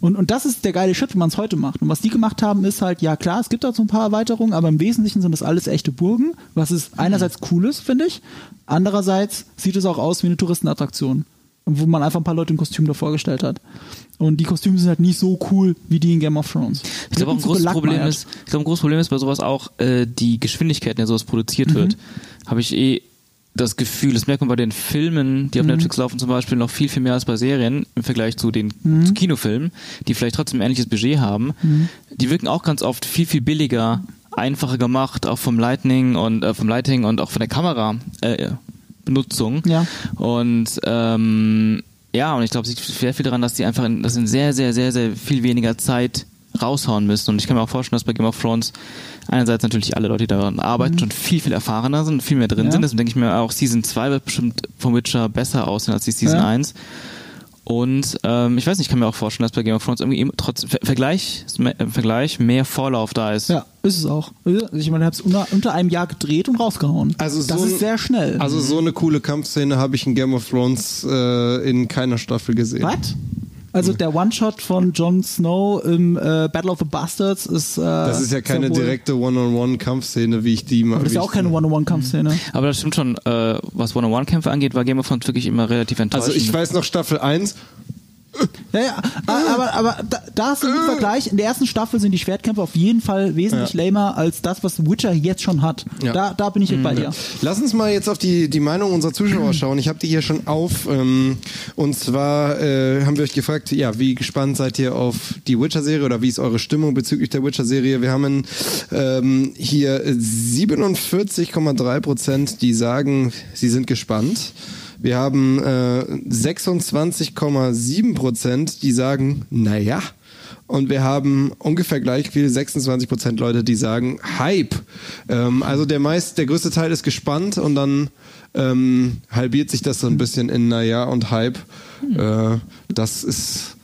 Und, und das ist der geile Shit, wie man es heute macht. Und was die gemacht haben, ist halt, ja klar, es gibt da so ein paar Erweiterungen, aber im Wesentlichen sind das alles echte Burgen, was ist einerseits cool ist, finde ich. Andererseits sieht es auch aus wie eine Touristenattraktion. Wo man einfach ein paar Leute im Kostüm da vorgestellt hat. Und die Kostüme sind halt nicht so cool wie die in Game of Thrones. Ich glaube, ein großes Problem ist, ich glaube, ein großes Problem ist bei sowas auch äh, die Geschwindigkeit, in der sowas produziert wird. Habe ich eh das Gefühl, das merkt man bei den Filmen, die auf Netflix laufen zum Beispiel, noch viel, viel mehr als bei Serien im Vergleich zu den zu Kinofilmen, die vielleicht trotzdem ein ähnliches Budget haben. Die wirken auch ganz oft viel, viel billiger, einfacher gemacht, auch vom Lightning und äh, vom Lighting und auch von der Kamera. Äh, Benutzung. Ja. Und ähm, ja, und ich glaube, es liegt sehr viel daran, dass die einfach in, das in sehr, sehr, sehr, sehr viel weniger Zeit raushauen müssen. Und ich kann mir auch vorstellen, dass bei Game of Thrones einerseits natürlich alle Leute, die daran arbeiten, schon viel, viel erfahrener sind und viel mehr drin Ja. sind. Deswegen denke ich mir auch, Season 2 wird bestimmt vom Witcher besser aussehen als die Season Ja. 1. Und ähm, ich weiß nicht, ich kann mir auch vorstellen, dass bei Game of Thrones irgendwie trotz Ver Vergleich, im Vergleich mehr Vorlauf da ist. Ja, ist es auch. Ich meine, ich habe es unter, unter einem Jahr gedreht und rausgehauen. Also das so ist sehr schnell. Also so eine coole Kampfszene habe ich in Game of Thrones äh, in keiner Staffel gesehen. Was? Also der One-Shot von Jon Snow im äh, Battle of the Bastards ist. Äh, Das ist ja keine direkte One-on-One-Kampfszene, wie ich die mal. Aber das ist ja auch keine One-on-One-Kampfszene. Aber das stimmt schon, äh, was One-on-One-Kämpfe angeht, war Game of Thrones wirklich immer relativ enttäuschend. Also ich weiß noch Staffel 1, Ja, ja, aber, aber da, da ist ein guter Vergleich. In der ersten Staffel sind die Schwertkämpfe auf jeden Fall wesentlich Ja. lamer als das, was Witcher jetzt schon hat. Ja. Da, da bin ich bei dir. Lass uns mal jetzt auf die, die Meinung unserer Zuschauer schauen. Ich habe die hier schon auf. Ähm, und zwar äh, haben wir euch gefragt, ja, wie gespannt seid ihr auf die Witcher-Serie oder wie ist eure Stimmung bezüglich der Witcher-Serie? Wir haben ähm, hier 47,3 Prozent, die sagen, sie sind gespannt. Wir haben äh, 26,7 Prozent, die sagen, naja. und wir haben ungefähr gleich viel, 26% Leute, die sagen Hype. Ähm, also der meist, der größte Teil ist gespannt und dann ähm, halbiert sich das so ein bisschen in Naja und Hype. Äh, das ist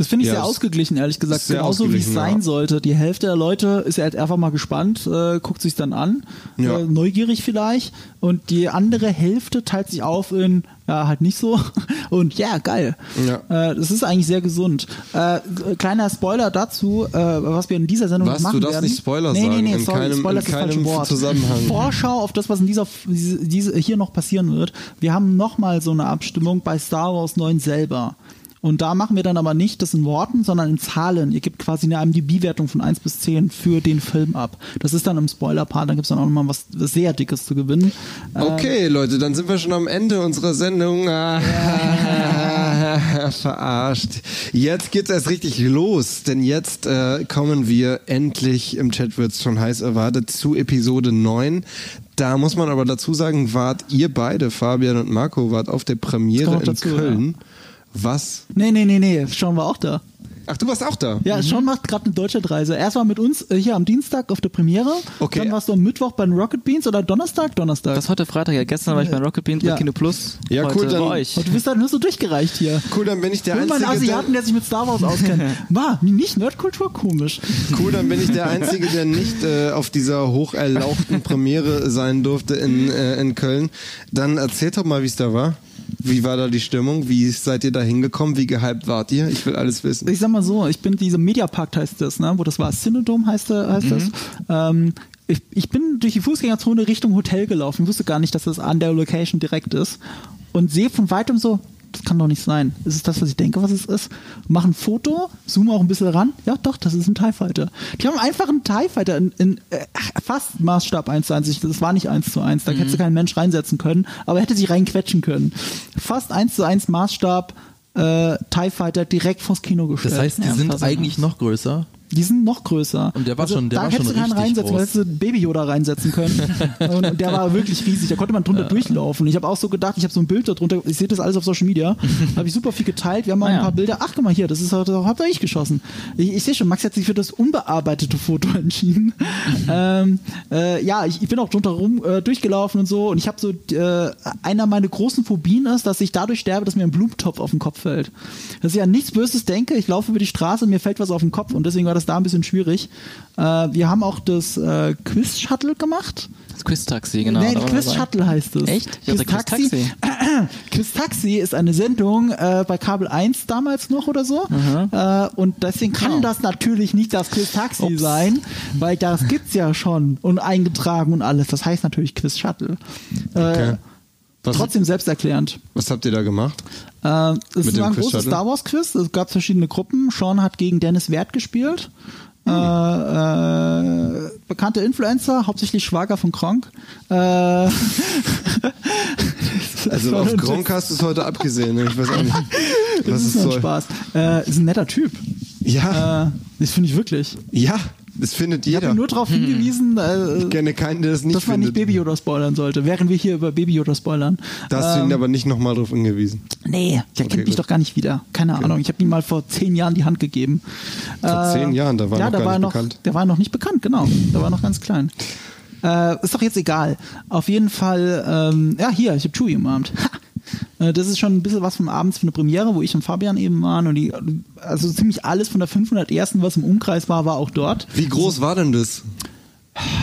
Das finde ich Ja, sehr ausgeglichen, ehrlich gesagt. Genauso wie es sein ja. sollte. Die Hälfte der Leute ist halt einfach mal gespannt, äh, guckt sich dann an, Ja. äh, neugierig vielleicht. Und die andere Hälfte teilt sich auf in, ja, halt nicht so. Und ja, geil. Ja. Äh, das ist eigentlich sehr gesund. Äh, kleiner Spoiler dazu, äh, was wir in dieser Sendung Was? machen Du darfst werden. nicht Spoiler nee, sagen. Nee, nee, In sorry, keinem- Spoiler in ist keinem Wort. Zusammenhang. Vorschau auf das, was in dieser diese, diese hier noch passieren wird. Wir haben nochmal so eine Abstimmung bei Star Wars 9 selber. Und da machen wir dann aber nicht das in Worten, sondern in Zahlen. Ihr gebt quasi eine IMDb-Wertung von 1 bis 10 für den Film ab. Das ist dann im Spoiler-Part, dann gibt es dann auch nochmal was sehr Dickes zu gewinnen. Äh, Okay, Leute, dann sind wir schon am Ende unserer Sendung. Ah, Verarscht. Jetzt geht's erst richtig los, denn jetzt äh, kommen wir endlich, im Chat wird's schon heiß erwartet, zu Episode 9. Da muss man aber dazu sagen, wart ihr beide, Fabian und Marco, wart auf der Premiere in dazu, Köln. Was? Nee, nee, nee, nee, Sean war auch da. Ach, du warst auch da? Ja, Sean macht gerade eine Deutschlandreise. Erst war mit uns äh, hier am Dienstag auf der Premiere. Okay. Dann warst du am Mittwoch bei den Rocket Beans oder Donnerstag? Donnerstag. Das ist heute Freitag, ja. Gestern war ich bei Rocket Beans Ja. bei Kino Plus. Ja, heute cool, dann- bei euch. Und du bist halt nur so durchgereicht hier. Cool, dann bin ich der Hol mal einen Einzige, Asiaten, der, der sich mit Star Wars auskennt. War, nicht Nerdkultur, komisch. cool, dann bin ich der Einzige, der nicht äh, auf dieser hocherlauchten Premiere sein durfte in, äh, in Köln. Dann erzählt doch mal, wie es da war. Wie war da die Stimmung? Wie seid ihr da hingekommen? Wie gehypt wart ihr? Ich will alles wissen. Ich sag mal so, ich bin diese Mediapark heißt das, ne? wo das war, Cinedome heißt, heißt das. Ähm, ich, ich bin durch die Fußgängerzone Richtung Hotel gelaufen, wusste gar nicht, dass das an der Location direkt ist und sehe von weitem so, das kann doch nicht sein. Ist es das, was ich denke, was es ist? Mach ein Foto, zoome auch ein bisschen ran. Ja, doch, das ist ein TIE Fighter. Die haben einfach einen TIE Fighter in, in äh, fast Maßstab 1 zu 1. Ich- Das war nicht 1 zu 1. Da hätte kein Mensch reinsetzen können, aber hätte sich reinquetschen können. Fast 1 zu 1 Maßstab äh, TIE Fighter direkt vors Kino gestellt. Das heißt, die Ja, sind eigentlich noch größer. Die sind noch größer. Also Und der war schon- der da war hättest schon du keinen reinsetzen groß. hättest du Baby Yoda reinsetzen können. und der war wirklich riesig. Da konnte man drunter durchlaufen. Ich habe auch so gedacht, ich habe so ein Bild darunter, ich sehe das alles auf Social Media, habe ich super viel geteilt. Wir haben auch Ah, ein ja. paar Bilder. Ach, guck mal hier, das ist das habt ihr ich geschossen. Ich, ich sehe schon, Max hat sich für das unbearbeitete Foto entschieden. ähm, äh, ja, ich, ich bin auch drunter rum äh, durchgelaufen und so. Und ich habe so, äh, einer meiner großen Phobien ist, dass ich dadurch sterbe, dass mir ein Blumentopf auf den Kopf fällt. Dass ich an nichts Böses denke, ich laufe über die Straße und mir fällt was auf den Kopf und deswegen war das da ein bisschen schwierig. Äh, wir haben auch das äh, Quiz-Shuttle gemacht. Das Quiz-Taxi, genau. nee, da war Quiz dabei. Shuttle heißt es. Echt? Ich dachte, Quiz Taxi. Quiz-Taxi. Quiz Taxi ist eine Sendung äh, bei Kabel 1 damals noch oder so. Äh, und deswegen kann Genau. das natürlich nicht das Quiz Taxi Ups. sein, weil das gibt's ja schon und eingetragen und alles. Das heißt natürlich Quiz Shuttle. Äh, Okay. Was, Trotzdem selbsterklärend. was habt ihr da gemacht? Äh, es Mit ist dem ein Quiz großes? Star Wars Quiz. Es gab verschiedene Gruppen. Sean hat gegen Dennis Wert gespielt. Hm. Äh, äh, bekannte Influencer, hauptsächlich Schwager von Kronk. Äh, Also auf Gronk hast du es heute abgesehen. ne? Ich weiß auch nicht. Das Was ist es nur ein. Spaß. Äh, ist ein netter Typ. Ja, Äh, das finde ich wirklich. ja, das findet Ich habe jeder. nur darauf hingewiesen, äh, Ich kenne keinen, der das nicht dass man nicht findet. Baby Yoda spoilern sollte, während wir hier über Baby Yoda spoilern. da hast du ihn Ähm, aber nicht nochmal drauf hingewiesen. Nee, der Okay, kennt mich gut. doch gar nicht wieder. Keine Ahnung. Ich habe ihm mal vor zehn Jahren die Hand gegeben. Vor zehn Jahren, da war ja, er noch gar war nicht noch, bekannt. Der war noch nicht bekannt, genau. Der war noch ganz klein. Äh, ist doch jetzt egal. Auf jeden Fall, ähm, ja, hier, ich habe Chewie umarmt. Ha! Äh, Das ist schon ein bisschen was vom Abends für eine Premiere, wo ich und Fabian eben waren. Und die, also ziemlich alles von der 501. was im Umkreis war, war auch dort. Wie groß war denn das?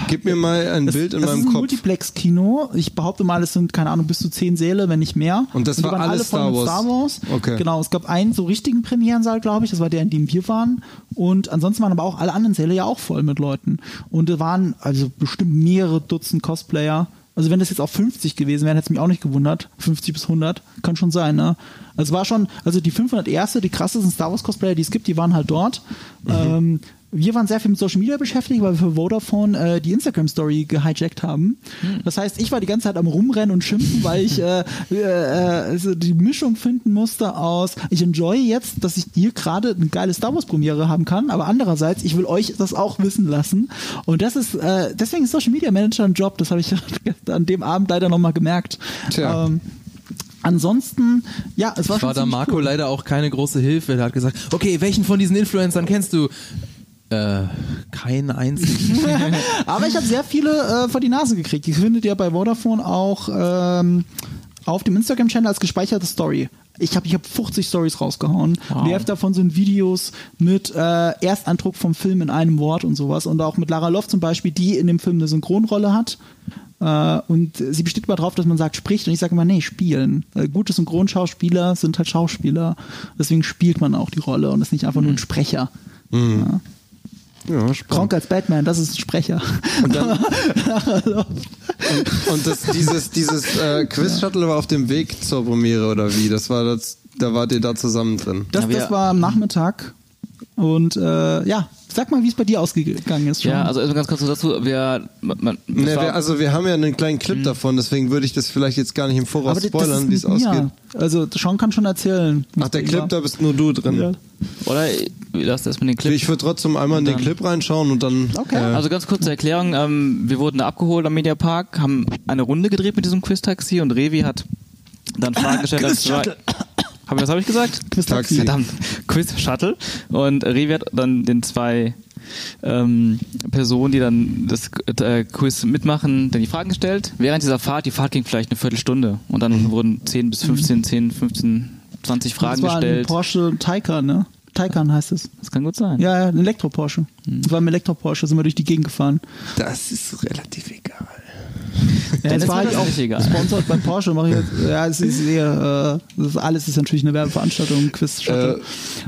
Gib mir mal ein Es- Bild in meinem ist ein Kopf. Multiplex-Kino. Ich behaupte mal, es sind, keine Ahnung, bis zu zehn Säle, wenn nicht mehr. Und das die war waren alles alle Star Star Wars? Wars. Okay. Genau, es gab einen so richtigen Premierensaal, glaube ich. Das war der, in dem wir waren. Und ansonsten waren aber auch alle anderen Säle ja auch voll mit Leuten. Und da waren also bestimmt mehrere Dutzend Cosplayer. Also wenn das jetzt auf 50 gewesen wäre, hätte es mich auch nicht gewundert. 50 bis 100, kann schon sein, ne? Also war schon, also die 501. die krassesten Star Wars Cosplayer, die es gibt, die waren halt dort. Ähm, wir waren sehr viel mit Social Media beschäftigt, weil wir für Vodafone äh, die Instagram Story gehijackt haben. Das heißt, ich war die ganze Zeit am Rumrennen und Schimpfen, weil ich äh, äh, also die Mischung finden musste aus, ich enjoy jetzt, dass ich hier gerade eine geile Star Wars Premiere haben kann, aber andererseits, ich will euch das auch wissen lassen. Und das ist, äh, deswegen ist Social Media Manager ein Job, das habe ich an dem Abend leider nochmal gemerkt. Tja. Ähm, ansonsten, ja, es war war da Marco cool. leider auch keine große Hilfe. Er hat gesagt, okay, welchen von diesen Influencern kennst du? Äh, keinen einzigen. Aber ich habe sehr viele äh, vor die Nase gekriegt. Die findet ihr bei Vodafone auch ähm, auf dem Instagram-Channel als gespeicherte Story. Ich habe ich hab 50 Stories rausgehauen. Wow. Die Hälfte davon sind Videos mit äh, Ersteindruck vom Film in einem Wort und sowas. Und auch mit Lara Loft zum Beispiel, die in dem Film eine Synchronrolle hat. Äh, und sie besteht immer drauf, dass man sagt, spricht. Und ich sage immer, nee, spielen. Äh, gute Synchronschauspieler sind halt Schauspieler. Deswegen spielt man auch die Rolle und ist nicht einfach nur ein Sprecher. Ja. Ja. Kronk als Batman, das ist ein Sprecher. Und, dann, und, und das, dieses, dieses äh, Quiz-Shuttle war auf dem Weg zur Premiere oder wie? Das war das, da wart ihr da zusammen drin. Das, Ja, wir- das war am Nachmittag. Und äh, ja, sag mal, wie es bei dir ausgegangen ist. Schon. Ja, also erstmal ganz kurz dazu, wir, man, Ne, war- wir, also wir haben ja einen kleinen Clip davon, deswegen würde ich das vielleicht jetzt gar nicht im Voraus aber spoilern, wie es ausgeht. Also Sean kann schon erzählen. Ach, der Clip, da bist nur du drin. Ja. oder lass erstmal den Clip. Ich würde trotzdem einmal in den Clip reinschauen und dann. Okay. Äh, Also ganz kurz zur Erklärung, ähm, wir wurden da abgeholt am Mediapark, haben eine Runde gedreht mit diesem Quiz-Taxi und Revi hat dann Fragen gestellt. zwei- Quiz-Shuttle. Hab ich, was habe ich gesagt? Quiz-Taxi. Verdammt, Quiz-Shuttle. Und Revi hat dann den zwei ähm, Personen, die dann das äh, Quiz mitmachen, dann die Fragen gestellt. Während dieser Fahrt, die Fahrt ging vielleicht eine Viertelstunde und dann wurden 10 bis 15, 10, 15, 20 Fragen das war ein gestellt. Porsche Taycan, ne? Taycan heißt es. Das kann gut sein. Ja, ja, ein Elektro-Porsche. Das war ein Elektro-Porsche, sind wir durch die Gegend gefahren. das ist relativ egal. Ja, das ist war halt das auch egal. gesponsert bei Porsche. Mach ich jetzt, ja, es ist eher, äh, das ist, alles ist natürlich eine Werbeveranstaltung, Quiz Shuttle.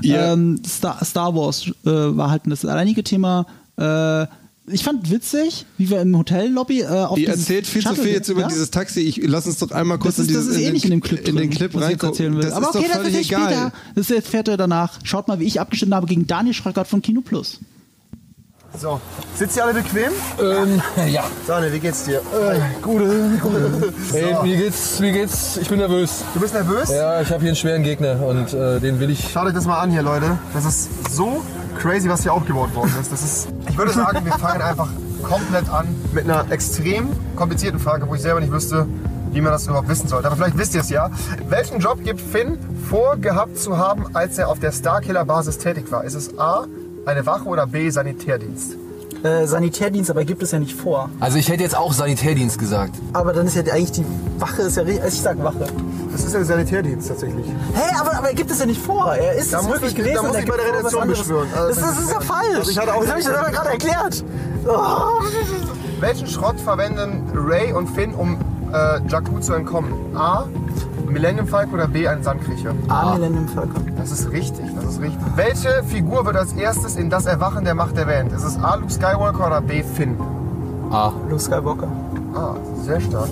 Äh, ihr- ähm, Star, Star Wars äh, war halt das alleinige Thema. Äh, ich fand witzig, wie wir im Hotellobby äh, auf Ihr erzählt viel zu Shuttle- viel jetzt über ja? dieses Taxi. Ich lass uns doch einmal kurz Das ist, in das dieses ist eh in nicht in dem Clip in den Clip reingucken. Das Aber ist okay, doch das völlig ist später. egal. Das erfährt ihr danach. Schaut mal, wie ich abgeschnitten habe gegen Daniel Schröckert von Kino Plus. So, sitzt ihr alle bequem? Ähm, ja. Daniel, wie geht's dir? Äh, gute, gute. Ey, mir geht's, mir geht's, ich bin nervös. Du bist nervös? Ja, ich habe hier einen schweren Gegner und äh, den will ich. Schaut euch das mal an hier, Leute. Das ist so crazy, was hier aufgebaut worden ist. Das ist ich würde sagen, wir fangen einfach komplett an mit einer extrem komplizierten Frage, wo ich selber nicht wüsste, wie man das überhaupt wissen sollte. Aber vielleicht wisst ihr es ja. Welchen Job gibt Finn vorgehabt zu haben, als er auf der Starkiller-Basis tätig war? Ist es A, eine Wache oder B, Sanitärdienst? Äh, Sanitärdienst, aber gibt es ja nicht vor. Also ich hätte jetzt auch Sanitärdienst gesagt. Aber dann ist ja eigentlich die Wache ist ja richtig. Also ich sag Wache. Das ist ja Sanitärdienst tatsächlich. Hä, aber, aber er gibt es ja nicht vor. Er ist Da es muss wirklich ich- gewesen. da muss ich bei der Redaktion beschwören. Also das, ist, das ist ja falsch. Also ich hatte auch das habe ich aber gerade erklärt. Oh. Welchen Schrott verwenden Ray und Finn, um äh, Jakku zu entkommen? A. Millennium Falcon oder B. Ein Sandkriecher? Ah, Millennium Falcon. Das ist richtig, das ist richtig. Welche Figur wird als erstes in das Erwachen der Macht erwähnt? Ist es A. Luke Skywalker oder B. Finn? Luke Skywalker. Ah, sehr stark.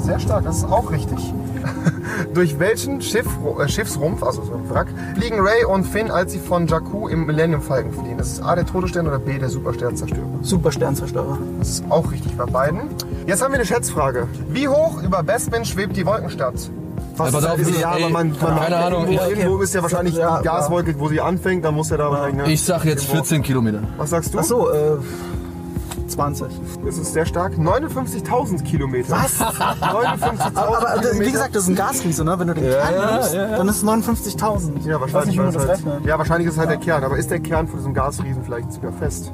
Sehr stark, das ist auch richtig. Durch welchen Schiff, äh, Schiffsrumpf, also so ein Wrack, fliegen Ray und Finn, als sie von Jakku im Millennium Falcon fliehen? Ist es A. der Todesstern oder B. der Supersternzerstörer? Supersternzerstörer. Das ist auch richtig bei beiden. Jetzt haben wir eine Schätzfrage. Wie hoch über Bespin schwebt die Wolkenstadt? Was Aber ist, ist ja, ey, aber man, man keine Ahnung, Irgendwo, ich- irgendwo ist ja wahrscheinlich Ja, die Gaswolke, wo sie anfängt, dann muss ja da wahrscheinlich. Ne? Ich sag jetzt 14 Kilometer. Was sagst du? Ach so, äh, 20. Das ist sehr stark. 59.000 Kilometer. Was? 59.000 Aber, aber das- wie gesagt, das ist ein Gasriese, ne? Wenn du den Kern nimmst, dann ist es 59.000. ja, wahrscheinlich, nicht, das halt, ja, wahrscheinlich ist es halt der Kern. Aber ist der Kern von diesem Gasriesen vielleicht sogar fest?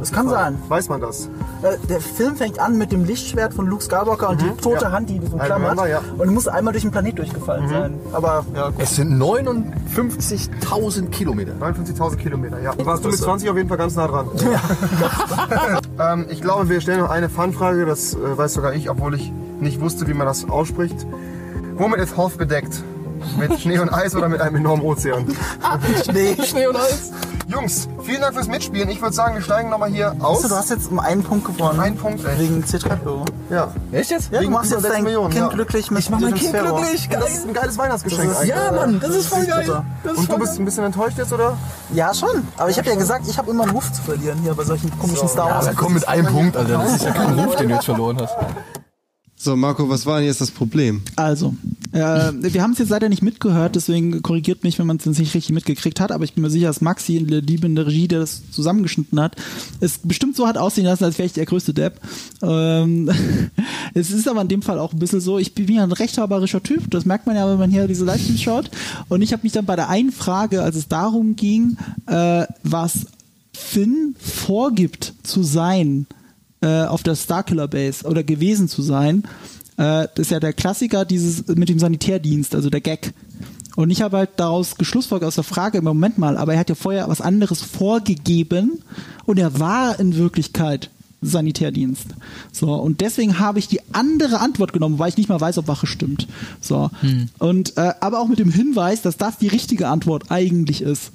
Das kann sein. Weiß man das? Äh, Der Film fängt an mit dem Lichtschwert von Luke Skywalker und die tote ja. Hand, die so I klammert. remember, ja. Und muss einmal durch den Planet durchgefallen sein. Aber ja. Es sind 59.000 Kilometer. 59.000 Kilometer, ja. Warst du mit 20 auf jeden Fall ganz nah dran. ähm, ich glaube, wir stellen noch eine Fanfrage, das äh, weiß sogar ich, obwohl ich nicht wusste, wie man das ausspricht. Womit ist Hoth bedeckt? Mit Schnee und Eis oder mit einem enormen Ozean? Schnee. Schnee und Eis. Jungs, vielen Dank fürs Mitspielen. Ich würde sagen, wir steigen nochmal hier aus. Achso, du hast jetzt um einen Punkt gewonnen. Einen Punkt, echt. Wegen C3PO. Ja. Echt jetzt? Ja, du Wegen machst über jetzt dein Millionen, Kind ja. glücklich mit Ich mach mein Kind Sphero. glücklich. Das ist ein geiles Weihnachtsgeschenk ist- eigentlich. Ja, Mann, das ist voll geil. Ist Und du bist ein bisschen enttäuscht jetzt, oder? Ja, schon. Aber ich habe ja gesagt, ich habe immer einen Ruf zu verlieren hier bei solchen komischen Star Ja, Wars. aber komm mit einem Punkt, Alter. Das ist ja kein Ruf, den du jetzt verloren hast. So, Marco, was war denn jetzt das Problem? Also, Äh, wir haben es jetzt leider nicht mitgehört, deswegen korrigiert mich, wenn man es nicht richtig mitgekriegt hat, aber ich bin mir sicher, dass Maxi in der liebende Regie, der das zusammengeschnitten hat, es bestimmt so hat aussehen lassen, als wäre ich der größte Depp. Ähm, es ist aber in dem Fall auch ein bisschen so, ich bin ja ein rechthaberischer Typ, das merkt man ja, wenn man hier diese Livestreams schaut. Und ich habe mich dann bei der einen Frage, als es darum ging, äh, was Finn vorgibt zu sein äh, auf der Starkiller Base oder gewesen zu sein, äh, das ist ja der Klassiker dieses mit dem Sanitärdienst, also der Gag. Und ich habe halt daraus geschlussfolgert aus der Frage, im Moment mal, aber er hat ja vorher was anderes vorgegeben und er war in Wirklichkeit Sanitärdienst. So, und deswegen habe ich die andere Antwort genommen, weil ich nicht mal weiß, ob Wache stimmt. So. Und äh, aber auch mit dem Hinweis, dass das die richtige Antwort eigentlich ist.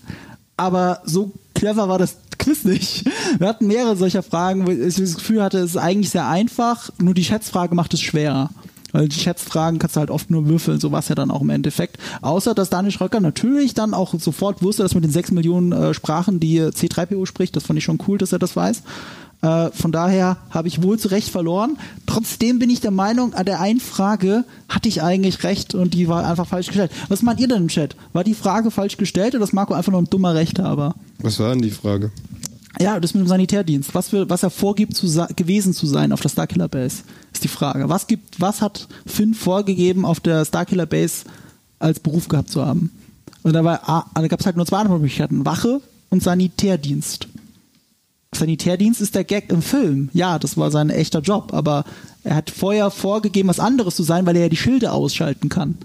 Aber so clever war das Quiz nicht. Wir hatten mehrere solcher Fragen, wo ich das Gefühl hatte, es ist eigentlich sehr einfach, nur die Schätzfrage macht es schwerer. Weil die Schätzfragen kannst du halt oft nur würfeln, so war ja dann auch im Endeffekt. Außer, dass Daniel Schröcker natürlich dann auch sofort wusste, dass mit den 6 Millionen äh, Sprachen, die C3PO spricht, das fand ich schon cool, dass er das weiß. Äh, von daher habe ich wohl zu Recht verloren. Trotzdem bin ich der Meinung, an der einen Frage hatte ich eigentlich recht und die war einfach falsch gestellt. Was meint ihr denn im Chat? War die Frage falsch gestellt oder ist Marco einfach nur ein dummer Rechthaber? Was war denn die Frage? Ja, das mit dem Sanitärdienst. Was, für, was er vorgibt, zu gewesen zu sein auf der Starkiller Base, ist die Frage. Was, gibt, was hat Finn vorgegeben, auf der Starkiller Base als Beruf gehabt zu haben? Und da, war, ah, da gab es halt nur zwei Antwortmöglichkeiten. Wache und Sanitärdienst. Sanitärdienst ist der Gag im Film. Ja, das war sein echter Job, aber er hat vorher vorgegeben, was anderes zu sein, weil er ja die Schilde ausschalten kann.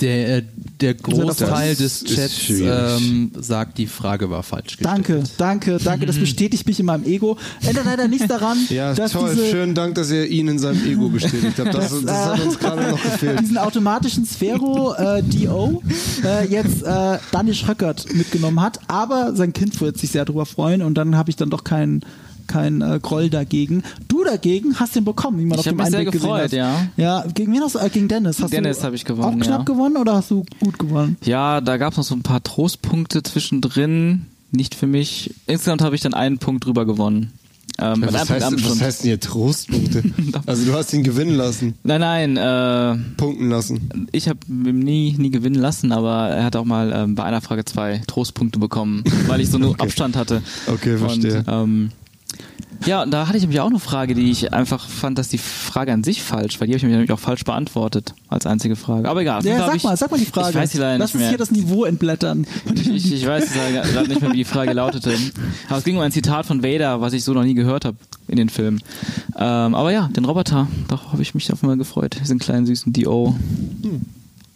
Der, äh, der Großteil des Chats ähm, sagt, die Frage war falsch gestellt. Danke, danke, danke. Das bestätigt mich in meinem Ego. Ändert leider nichts daran, Ja, dass toll. diese, Schönen Dank, dass ihr ihn in seinem Ego bestätigt habt. Das, das hat uns gerade noch gefehlt. diesen automatischen Sphero äh, DO äh, jetzt äh, Daniel Schröckert mitgenommen hat. Aber sein Kind wird sich sehr darüber freuen und dann habe ich dann doch keinen kein, äh, Groll dagegen. Du dagegen hast den bekommen, wie man Ich auf hab dem mich sehr Einblick gesehen gefreut, hat. ja. Ja, gegen wen hast du? Äh, gegen Dennis. Hast Dennis du habe ich gewonnen, Auch knapp ja. gewonnen oder hast du gut gewonnen? Ja, da gab es noch so ein paar Trostpunkte zwischendrin. Nicht für mich. Insgesamt habe ich dann einen Punkt drüber gewonnen. Ähm, einem Was heißt, was heißt denn hier Trostpunkte? Also du hast ihn gewinnen lassen, Nein, nein, äh, punkten lassen. ich habe nie, nie gewinnen lassen, aber er hat auch mal ähm, bei einer Frage zwei Trostpunkte bekommen, weil ich so einen Abstand hatte. Okay, verstehe. Und, ähm, ja, und da hatte ich nämlich auch eine Frage, die ich einfach fand, dass die Frage an sich falsch war. Die habe ich mir nämlich auch falsch beantwortet als einzige Frage. Aber egal. Ja, sag ich, mal, sag mal die Frage. Ich weiß die leider Lass nicht uns mehr. hier das Niveau entblättern. Ich, ich weiß gerade nicht mehr, wie die Frage lautete. Aber es ging um ein Zitat von Vader, was ich so noch nie gehört habe in den Filmen. Ähm, aber ja, den Roboter, da habe ich mich auf einmal gefreut, diesen kleinen süßen Dio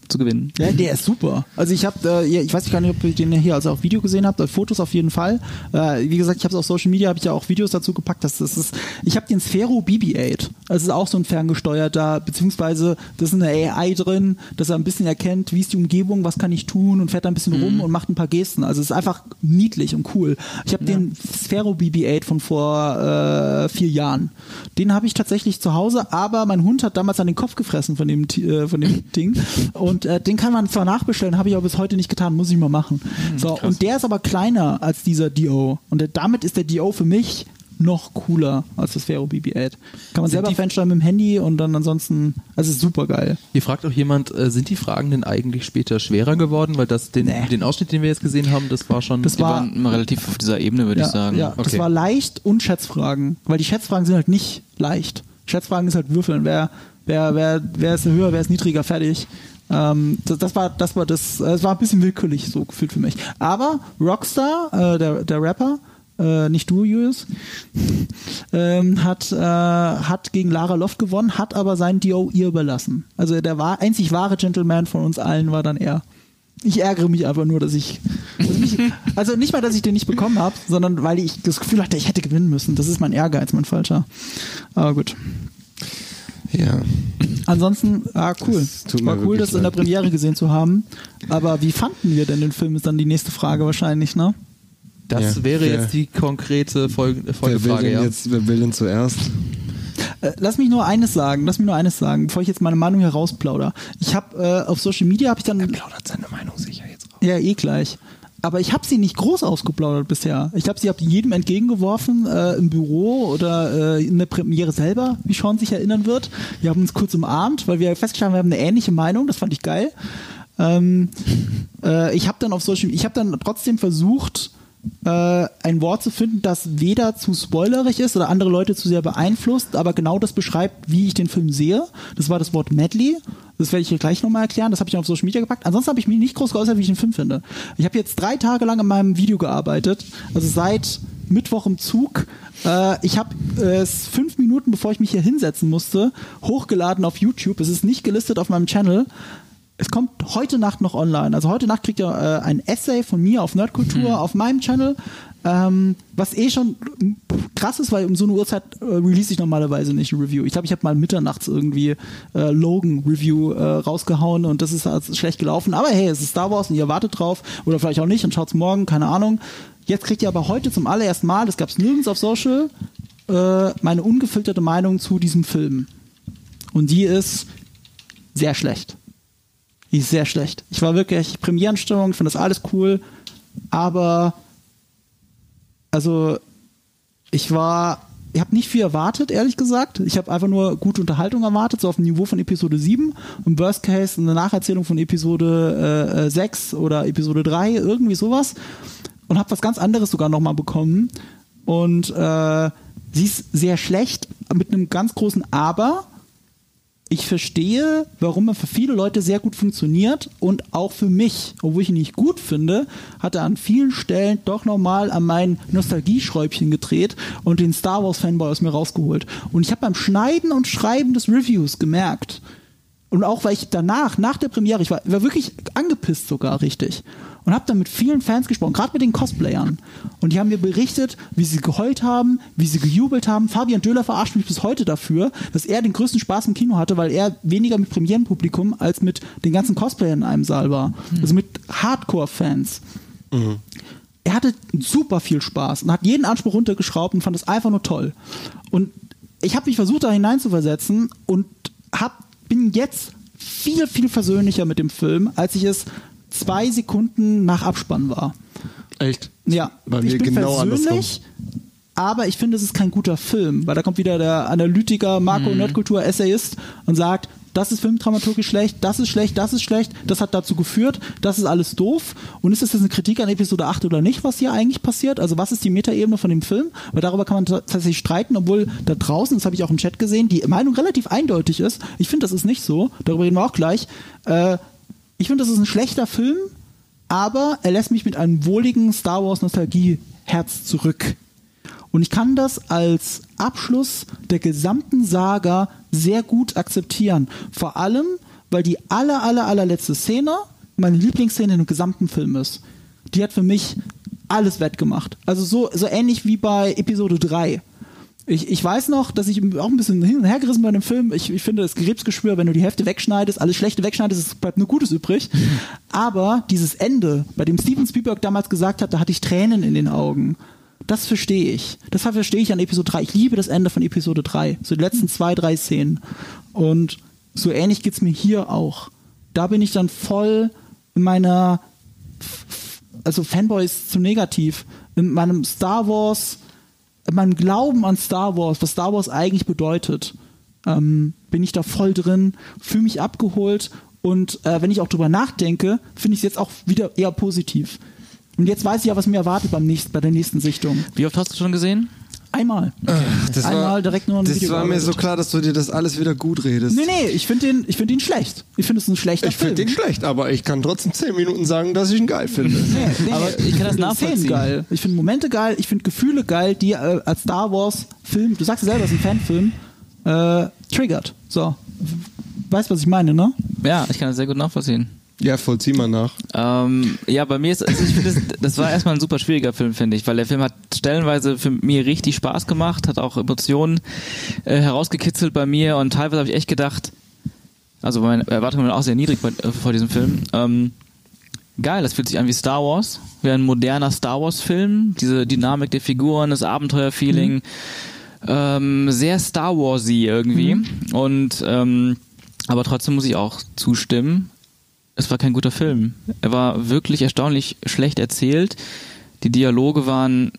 zu gewinnen. Ja, der ist super. Also ich habe, äh, ja, ich weiß gar nicht, ob ihr den hier also auf Video gesehen habt, äh, Fotos auf jeden Fall. Äh, wie gesagt, ich habe es auf Social Media, habe ich ja auch Videos dazu gepackt. Das, das ist, ich habe den Sphero BB-8. Das ist auch so ein ferngesteuerter, beziehungsweise das ist eine AI drin, dass er ein bisschen erkennt, wie ist die Umgebung, was kann ich tun und fährt da ein bisschen rum und macht ein paar Gesten. Also es ist einfach niedlich und cool. Ich habe den Sphero BB-8 von vor äh, vier Jahren. Den habe ich tatsächlich zu Hause, aber mein Hund hat damals an den Kopf gefressen von dem, äh, von dem Ding. Und äh, den kann man zwar nachbestellen, habe ich aber bis heute nicht getan, muss ich mal machen. so, und der ist aber kleiner als dieser Dio. Und der, damit ist der Dio für mich noch cooler als das Vero BB-8. Kann man selber die- fernsteuern mit dem Handy und dann ansonsten, also ist super geil. Hier fragt auch jemand, äh, sind die Fragen denn eigentlich später schwerer geworden? Weil das den, Nee. den Ausschnitt, den wir jetzt gesehen haben, das war schon. Das war- waren immer relativ auf dieser Ebene, würde ja, ich sagen. Ja, das Okay. war leicht und Schätzfragen. Weil die Schätzfragen sind halt nicht leicht. Schätzfragen ist halt würfeln. Wer, wer, wer, wer ist höher, wer ist niedriger, fertig. Ähm, das, das war, das war das, äh, es war ein bisschen willkürlich so gefühlt für mich. Aber Rockstar, äh, der, der Rapper, äh, nicht du, Julius, ähm, hat, äh, hat gegen Lara Loft gewonnen, hat aber sein Dio ihr überlassen. Also der war, einzig wahre Gentleman von uns allen war dann er. Ich ärgere mich einfach nur, dass ich, dass mich, also nicht mal, dass ich den nicht bekommen habe, sondern weil ich das Gefühl hatte, ich hätte gewinnen müssen. Das ist mein Ehrgeiz, mein falscher. Aber gut. Ja. Ansonsten, ah, cool. War cool, das in der. Premiere gesehen zu haben. Aber wie fanden wir denn den Film, ist dann die nächste Frage wahrscheinlich, ne? das Ja, wäre wer- jetzt die konkrete Folge, Wer will, Folgefrage, denn ja. jetzt, wer will denn zuerst? Äh, lass mich nur eines sagen, lass mich nur eines sagen, bevor ich jetzt meine Meinung herausplauder. Ich habe äh, auf Social Media habe ich dann Plaudert seine Meinung sicher jetzt raus. Ja, eh gleich. Aber ich habe sie nicht groß ausgeplaudert bisher. Ich habe sie hab jedem entgegengeworfen, äh, im Büro oder äh, in der Premiere selber, wie Sean sich erinnern wird. Wir haben uns kurz umarmt, weil wir festgestellt haben, wir haben eine ähnliche Meinung, das fand ich geil. Ähm, äh, ich habe dann auf Social, ich habe dann trotzdem versucht, äh, ein Wort zu finden, das weder zu spoilerig ist oder andere Leute zu sehr beeinflusst, aber genau das beschreibt, wie ich den Film sehe. Das war das Wort Medley. Das werde ich hier gleich nochmal erklären. Das habe ich auf Social Media gepackt. Ansonsten habe ich mich nicht groß geäußert, wie ich den Film finde. Ich habe jetzt drei Tage lang an meinem Video gearbeitet, also seit Mittwoch im Zug. Äh, ich habe es fünf Minuten, bevor ich mich hier hinsetzen musste, hochgeladen auf YouTube. Es ist nicht gelistet auf meinem Channel. Es kommt heute Nacht noch online. Also heute Nacht kriegt ihr äh, ein Essay von mir auf Nerdkultur auf meinem Channel. Ähm, was eh schon krass ist, weil um so eine Uhrzeit äh, release ich normalerweise nicht ein Review. Ich glaube, ich habe mal mitternachts irgendwie äh, Logan Review äh, rausgehauen und das ist halt schlecht gelaufen. Aber hey, es ist Star Wars und ihr wartet drauf oder vielleicht auch nicht und schaut's morgen, keine Ahnung. Jetzt kriegt ihr aber heute zum allerersten Mal, das gab's nirgends auf Social, äh, meine ungefilterte Meinung zu diesem Film. Und die ist sehr schlecht. Die ist sehr schlecht. Ich war wirklich Premierenstimmung, ich finde das alles cool, aber also ich war, ich habe nicht viel erwartet, ehrlich gesagt. Ich habe einfach nur gute Unterhaltung erwartet, so auf dem Niveau von Episode 7. Im Worst Case eine Nacherzählung von Episode äh, äh, 6 oder Episode 3, irgendwie sowas. Und habe was ganz anderes sogar nochmal bekommen. Und äh, sie ist sehr schlecht, mit einem ganz großen Aber ich verstehe, warum er für viele Leute sehr gut funktioniert und auch für mich, obwohl ich ihn nicht gut finde, hat er an vielen Stellen doch nochmal an mein Nostalgieschräubchen gedreht und den Star Wars Fanboy aus mir rausgeholt. Und ich habe beim Schneiden und Schreiben des Reviews gemerkt, und auch weil ich danach, nach der Premiere, ich war, war wirklich angepisst sogar richtig. Und habe dann mit vielen Fans gesprochen, gerade mit den Cosplayern. Und die haben mir berichtet, wie sie geheult haben, wie sie gejubelt haben. Fabian Döhler verarscht mich bis heute dafür, dass er den größten Spaß im Kino hatte, weil er weniger mit Premierenpublikum als mit den ganzen Cosplayern in einem Saal war. Also mit Hardcore-Fans. Er hatte super viel Spaß und hat jeden Anspruch runtergeschraubt und fand es einfach nur toll. Und ich habe mich versucht, da hineinzuversetzen und hab, bin jetzt viel, viel versöhnlicher mit dem Film, als ich es zwei Sekunden nach Abspann war. Echt? Ja, Bei ich mir bin genau versöhnlich, aber ich finde, es ist kein guter Film, weil da kommt wieder der Analytiker, Marco Nerdkultur, Essayist und sagt, das ist filmdramaturgisch schlecht, das ist schlecht, das ist schlecht, das hat dazu geführt, das ist alles doof. Und ist das jetzt eine Kritik an Episode 8 oder nicht, was hier eigentlich passiert? Also was ist die Metaebene von dem Film? Weil darüber kann man ta- tatsächlich streiten, obwohl da draußen, das habe ich auch im Chat gesehen, die Meinung relativ eindeutig ist. Ich finde, das ist nicht so. Darüber reden wir auch gleich. Äh, ich finde, das ist ein schlechter Film, aber er lässt mich mit einem wohligen Star Wars Nostalgie-Herz zurück. Und ich kann das als Abschluss der gesamten Saga sehr gut akzeptieren. Vor allem, weil die aller, aller, allerletzte Szene meine Lieblingsszene im gesamten Film ist. Die hat für mich alles wettgemacht. Also so, so ähnlich wie bei Episode 3. Ich, ich weiß noch, dass ich auch ein bisschen hin und her gerissen bei dem Film. Ich, ich finde das Krebsgeschwür, wenn du die Hälfte wegschneidest, alles Schlechte wegschneidest, es bleibt nur Gutes übrig. Aber dieses Ende, bei dem Steven Spielberg damals gesagt hat, da hatte ich Tränen in den Augen. Das verstehe ich. Deshalb verstehe ich an Episode 3. Ich liebe das Ende von Episode 3. So die letzten zwei, drei Szenen. Und so ähnlich geht's mir hier auch. Da bin ich dann voll in meiner, also Fanboy ist zu negativ, in meinem Star Wars, in meinem Glauben an Star Wars, was Star Wars eigentlich bedeutet, ähm, bin ich da voll drin, fühle mich abgeholt und äh, wenn ich auch drüber nachdenke, finde ich es jetzt auch wieder eher positiv. Und jetzt weiß ich ja, was mir erwartet beim nächsten, bei der nächsten Sichtung. Wie oft hast du schon gesehen? Einmal. Das Einmal war, direkt nur ein Das Video war mir so gearbeitet. klar, dass du dir das alles wieder gut redest. Nee, nee, ich finde den, ich finde ihn schlecht. Ich finde es ein schlechter Ich Film. finde den schlecht, aber ich kann trotzdem 10 Minuten sagen, dass ich ihn geil finde. Nee, nee, Aber ich kann das finde nachvollziehen. Szenen geil. Ich finde Momente geil, ich finde Gefühle geil, die äh, als Star Wars Film, du sagst ja selber, es ist ein Fanfilm, äh, triggert. So. Weißt, was ich meine, ne? Ja, ich kann das sehr gut nachvollziehen. Ja, vollzieh mal nach. Ähm, ja, bei mir ist, also ich finde, das, das war erstmal ein super schwieriger Film, finde ich, weil der Film hat stellenweise für mir richtig Spaß gemacht, hat auch Emotionen äh, herausgekitzelt bei mir und teilweise habe ich echt gedacht, also meine Erwartungen waren auch sehr niedrig bei, äh, vor diesem Film. Ähm, geil, das fühlt sich an wie Star Wars, wie ein moderner Star Wars Film, diese Dynamik der Figuren, das Abenteuerfeeling, ähm, sehr Star Warsy irgendwie. Und ähm, aber trotzdem muss ich auch zustimmen, es war kein guter Film. Er war wirklich erstaunlich schlecht erzählt. Die Dialoge waren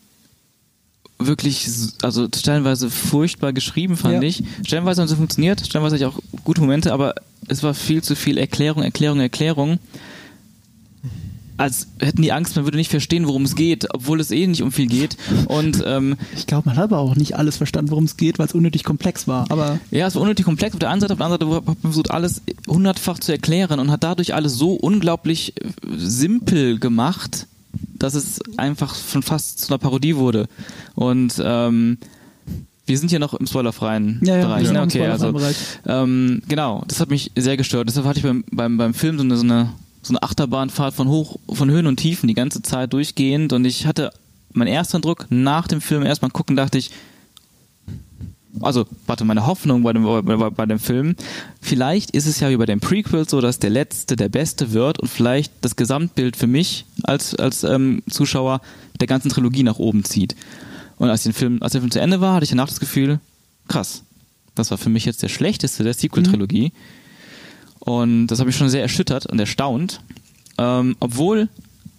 wirklich, also stellenweise furchtbar geschrieben, fand Ja. ich. Stellenweise haben sie funktioniert, stellenweise hatte ich auch gute Momente, aber es war viel zu viel Erklärung, Erklärung, Erklärung. Als hätten die Angst, man würde nicht verstehen, worum es geht, obwohl es eh nicht um viel geht. Und ähm, Ich glaube, man hat aber auch nicht alles verstanden, worum es geht, weil es unnötig komplex war. Aber Ja, es war unnötig komplex auf der einen Seite, auf der anderen Seite hat man versucht, alles hundertfach zu erklären und hat dadurch alles so unglaublich äh, simpel gemacht, dass es einfach schon fast zu einer Parodie wurde. Und ähm, wir sind hier noch im spoilerfreien Ja, ja, Bereich. im Okay, also spoilerfreien ähm, genau, das hat mich sehr gestört. Deshalb hatte ich beim, beim, beim Film so eine, so eine so eine Achterbahnfahrt von hoch, von Höhen und Tiefen die ganze Zeit durchgehend und ich hatte mein erster Eindruck nach dem Film erstmal gucken, dachte ich, also, warte, meine Hoffnung bei dem, bei, bei dem Film, vielleicht ist es ja wie bei den Prequels so, dass der Letzte der Beste wird und vielleicht das Gesamtbild für mich als, als ähm, Zuschauer der ganzen Trilogie nach oben zieht. Und als, den Film, als der Film zu Ende war, hatte ich danach das Gefühl, krass, das war für mich jetzt der schlechteste der Sequel-Trilogie. Und das hat mich schon sehr erschüttert und erstaunt. Ähm, obwohl,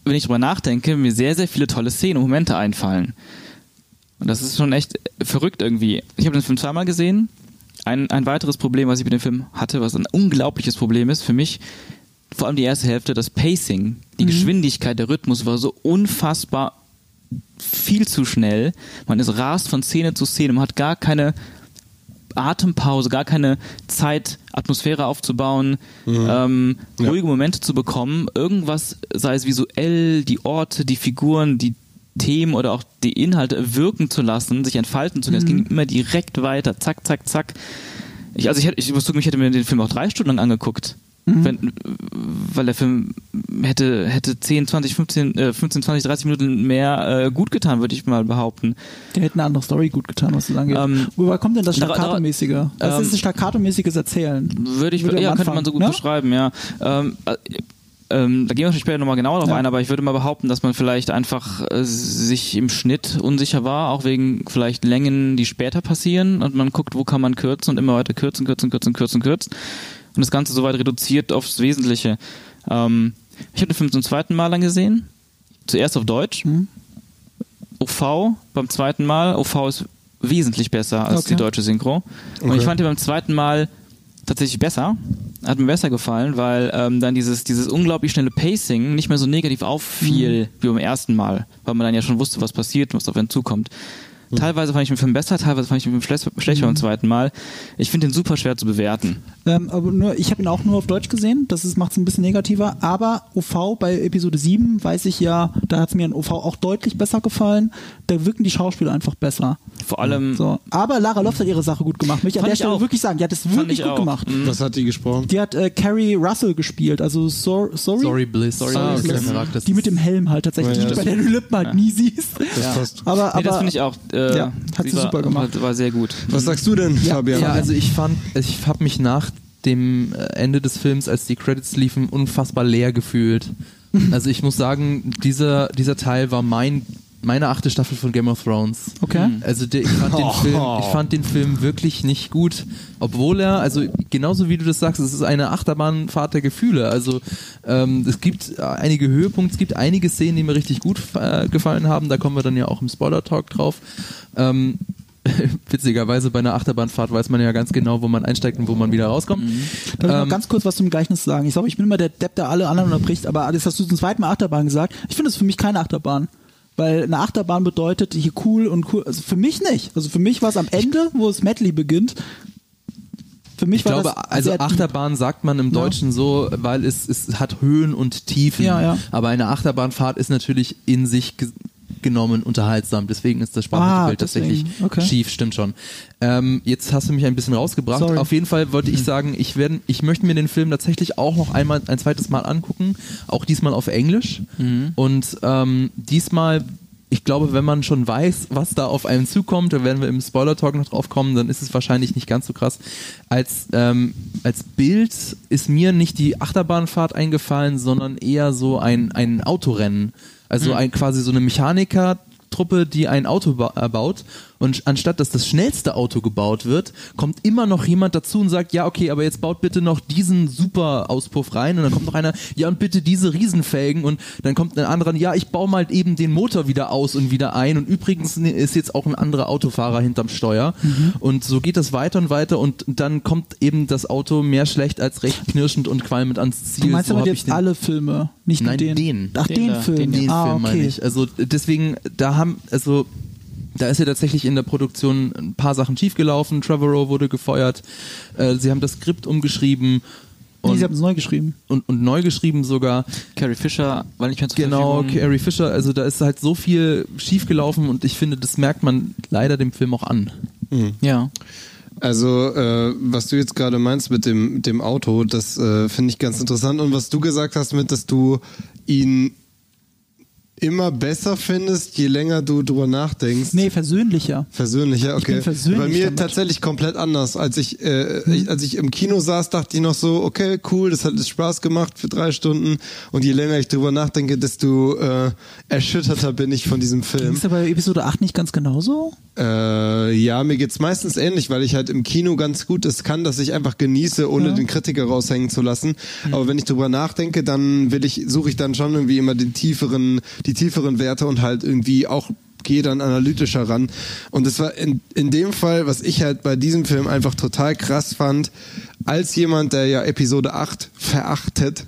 wenn ich drüber nachdenke, mir sehr, sehr viele tolle Szenen und Momente einfallen. Und das ist schon echt verrückt irgendwie. Ich habe den Film zweimal gesehen. Ein, ein weiteres Problem, was ich mit dem Film hatte, was ein unglaubliches Problem ist für mich, vor allem die erste Hälfte, das Pacing, die Geschwindigkeit, der Rhythmus war so unfassbar viel zu schnell. Man ist rast von Szene zu Szene, man hat gar keine Atempause, gar keine Zeit, Atmosphäre aufzubauen, ähm, Ja. ruhige Momente zu bekommen, irgendwas, sei es visuell, die Orte, die Figuren, die Themen oder auch die Inhalte wirken zu lassen, sich entfalten zu können. Es ging immer direkt weiter, zack, zack, zack. Ich, also ich, hätte, ich muss zugeben, ich hätte mir den Film auch drei Stunden lang angeguckt. Wenn, weil der Film hätte, hätte 10, 20, 15, äh, 15, 20, 30 Minuten mehr äh, gut getan, würde ich mal behaupten. der hätte eine andere Story gut getan, was das angeht. Ähm, Woher kommt denn das da- da- Staccato-mäßige? Ähm, ist ein Staccato-mäßiges Erzählen? Würde ich, Würde ja, könnte man so gut ne? beschreiben, ja. Ähm, äh, ähm, da gehen wir später nochmal genauer drauf Ja. ein, aber ich würde mal behaupten, dass man vielleicht einfach äh, sich im Schnitt unsicher war, auch wegen vielleicht Längen, die später passieren und man guckt, wo kann man kürzen und immer weiter kürzen, kürzen, kürzen, kürzen, kürzen und das Ganze soweit reduziert aufs Wesentliche. Ähm, ich habe den Film zum zweiten Mal angesehen, zuerst auf Deutsch, Mhm. OV beim zweiten Mal, OV ist wesentlich besser als Okay. die deutsche Synchro und Okay. ich fand die beim zweiten Mal tatsächlich besser. Hat mir besser gefallen, weil ähm, dann dieses, dieses unglaublich schnelle Pacing nicht mehr so negativ auffiel wie beim ersten Mal, weil man dann ja schon wusste, was passiert und was auf einen zukommt. Teilweise fand ich den Film besser, teilweise fand ich den Film schlecht, schlechter beim zweiten Mal. Ich finde den super schwer zu bewerten. Ähm, aber nur, ich habe ihn auch nur auf Deutsch gesehen, das macht es ein bisschen negativer, aber OV bei Episode 7 weiß ich ja, da hat es mir in OV auch deutlich besser gefallen, da wirken die Schauspieler einfach besser. Vor allem So. Aber Lara Loft hat ihre Sache gut gemacht, möchte ich an der Stelle auch. wirklich sagen, die hat es wirklich ich gut auch. gemacht. Mhm. Was hat die gesprochen? Die hat äh, Carrie Russell gespielt, also so, sorry, Sorry Bliss. Sorry Ah, ist okay. Charakter. die mit dem Helm halt tatsächlich, Ja, ja, die, bei der du Lippen halt nie siehst. Das passt. Aber, Nee, aber das finde ich auch. Äh, ja, hat sie war, super gemacht. War, war sehr gut. Was sagst du denn, Fabian? Ja, also ich fand, ich habe mich nach dem äh, Ende des Films, als die Credits liefen, unfassbar leer gefühlt. Also ich muss sagen, dieser, dieser Teil war mein, meine achte Staffel von Game of Thrones. Okay. Also der, ich, fand den Film, ich fand den Film wirklich nicht gut, obwohl er, also genauso wie du das sagst, es ist eine Achterbahnfahrt der Gefühle. Also ähm, es gibt einige Höhepunkte, es gibt einige Szenen, die mir richtig gut äh, gefallen haben. Da kommen wir dann ja auch im Spoiler-Talk drauf. Ähm, witzigerweise bei einer Achterbahnfahrt weiß man ja ganz genau, wo man einsteigt und wo man wieder rauskommt. Darf ich noch Ähm, ganz kurz was zum Gleichnis sagen? Ich glaube, ich bin immer der Depp, der alle anderen unterbricht, aber das hast du zum zweiten Mal Achterbahn gesagt. Ich finde es für mich keine Achterbahn. Weil eine Achterbahn bedeutet hier cool und cool. Also für mich nicht. Also für mich war es am Ende, wo es Medley beginnt. Für mich Ich war glaube, das also sehr deep. Achterbahn sagt man im Ja. Deutschen so, weil es, es hat Höhen und Tiefen. Ja, ja. Aber eine Achterbahnfahrt ist natürlich in sich ge genommen unterhaltsam. Deswegen ist das sprachliche Ah, Bild tatsächlich. Okay. schief, stimmt schon. Ähm, jetzt hast du mich ein bisschen rausgebracht. Sorry. Auf jeden Fall wollte ich sagen, ich, werd, ich möchte mir den Film tatsächlich auch noch einmal ein zweites Mal angucken. Auch diesmal auf Englisch. Und ähm, diesmal ich glaube, wenn man schon weiß, was da auf einen zukommt, da werden wir im Spoiler-Talk noch drauf kommen, dann ist es wahrscheinlich nicht ganz so krass. Als, ähm, als Bild ist mir nicht die Achterbahnfahrt eingefallen, sondern eher so ein, ein Autorennen. Also ein, quasi so eine Mechanikertruppe, die ein Auto ba äh, baut Und anstatt dass das schnellste Auto gebaut wird, kommt immer noch jemand dazu und sagt, ja, okay, aber jetzt baut bitte noch diesen super Auspuff rein. Und dann kommt noch einer, ja, und bitte diese Riesenfelgen. Und dann kommt ein anderer, ja, ich baue mal eben den Motor wieder aus und wieder ein. Und übrigens ist jetzt auch ein anderer Autofahrer hinterm Steuer. Und so geht das weiter und weiter. Und dann kommt eben das Auto mehr schlecht als recht knirschend und qualmend ans Ziel. Du meinst so aber jetzt alle Filme, nicht nur Nein, den. den. Ach, Den den, Film. den- den ah, Film meine okay. ich. Also deswegen, da haben, also da ist ja tatsächlich in der Produktion ein paar Sachen schiefgelaufen. Trevorrow wurde gefeuert. Äh, sie haben das Skript umgeschrieben Nee, und, sie haben es neu geschrieben. und, und neu geschrieben sogar. Carrie Fisher nicht mehr zur Genau, Verfügung. Carrie Fisher. Also da ist halt so viel schiefgelaufen und ich finde, das merkt man leider dem Film auch an. Ja. Also, äh, was du jetzt gerade meinst mit dem, dem Auto, das äh, finde ich ganz interessant. Und was du gesagt hast mit, dass du ihn immer besser findest, je länger du drüber nachdenkst. Nee, versöhnlicher. Versöhnlicher, okay. Bei mir damit. tatsächlich komplett anders. Als ich, äh, ich, als ich im Kino saß, dachte ich noch so, okay, cool, das hat Spaß gemacht für drei Stunden. Und je länger ich drüber nachdenke, desto äh, erschütterter bin ich von diesem Film. Ist ja bei Episode 8 nicht ganz genauso? Äh, ja, mir geht's meistens ähnlich, weil ich halt im Kino ganz gut es kann, dass ich einfach genieße, ohne den Kritiker raushängen zu lassen. Aber wenn ich drüber nachdenke, dann will ich, suche ich dann schon irgendwie immer den tieferen, die tieferen Werte und halt irgendwie auch gehe dann analytischer ran. Und es war in, in dem Fall, was ich halt bei diesem Film einfach total krass fand, als jemand, der ja Episode 8 verachtet,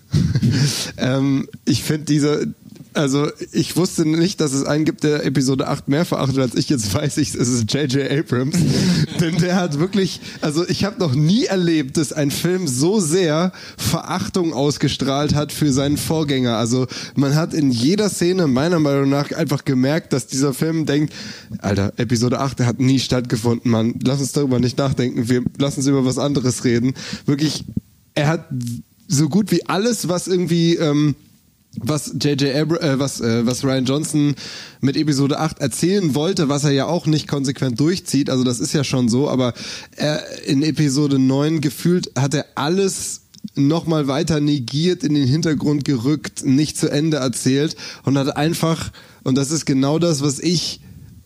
ähm, ich finde diese, also ich wusste nicht, dass es einen gibt, der Episode 8 mehr verachtet als ich. Jetzt weiß ich, es ist J.J. Abrams. Denn der hat wirklich, also ich habe noch nie erlebt, dass ein Film so sehr Verachtung ausgestrahlt hat für seinen Vorgänger. Also man hat in jeder Szene meiner Meinung nach einfach gemerkt, dass dieser Film denkt, Alter, Episode 8 der hat nie stattgefunden, Mann. Lass uns darüber nicht nachdenken. Wir lassen uns über was anderes reden. Wirklich, er hat so gut wie alles, was irgendwie... Ähm, was JJ Abra äh, was äh, was Ryan Johnson mit Episode 8 erzählen wollte, was er ja auch nicht konsequent durchzieht, also das ist ja schon so, aber er, in Episode 9 gefühlt hat er alles nochmal weiter negiert, in den Hintergrund gerückt, nicht zu Ende erzählt und hat einfach, und das ist genau das, was ich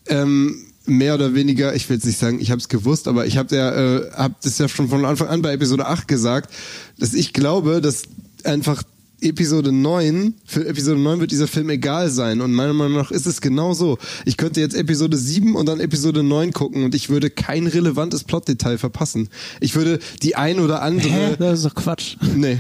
ähm, mehr oder weniger, ich will jetzt nicht sagen, ich habe es gewusst, aber ich habe ja, äh, hab das ja schon von Anfang an bei Episode 8 gesagt, dass ich glaube, dass einfach Episode 9, für Episode 9 wird dieser Film egal sein und meiner Meinung nach ist es genau so. Ich könnte jetzt Episode 7 und dann Episode 9 gucken und ich würde kein relevantes Plotdetail verpassen. Ich würde die ein oder andere... Hä? Das ist doch Quatsch. Nee.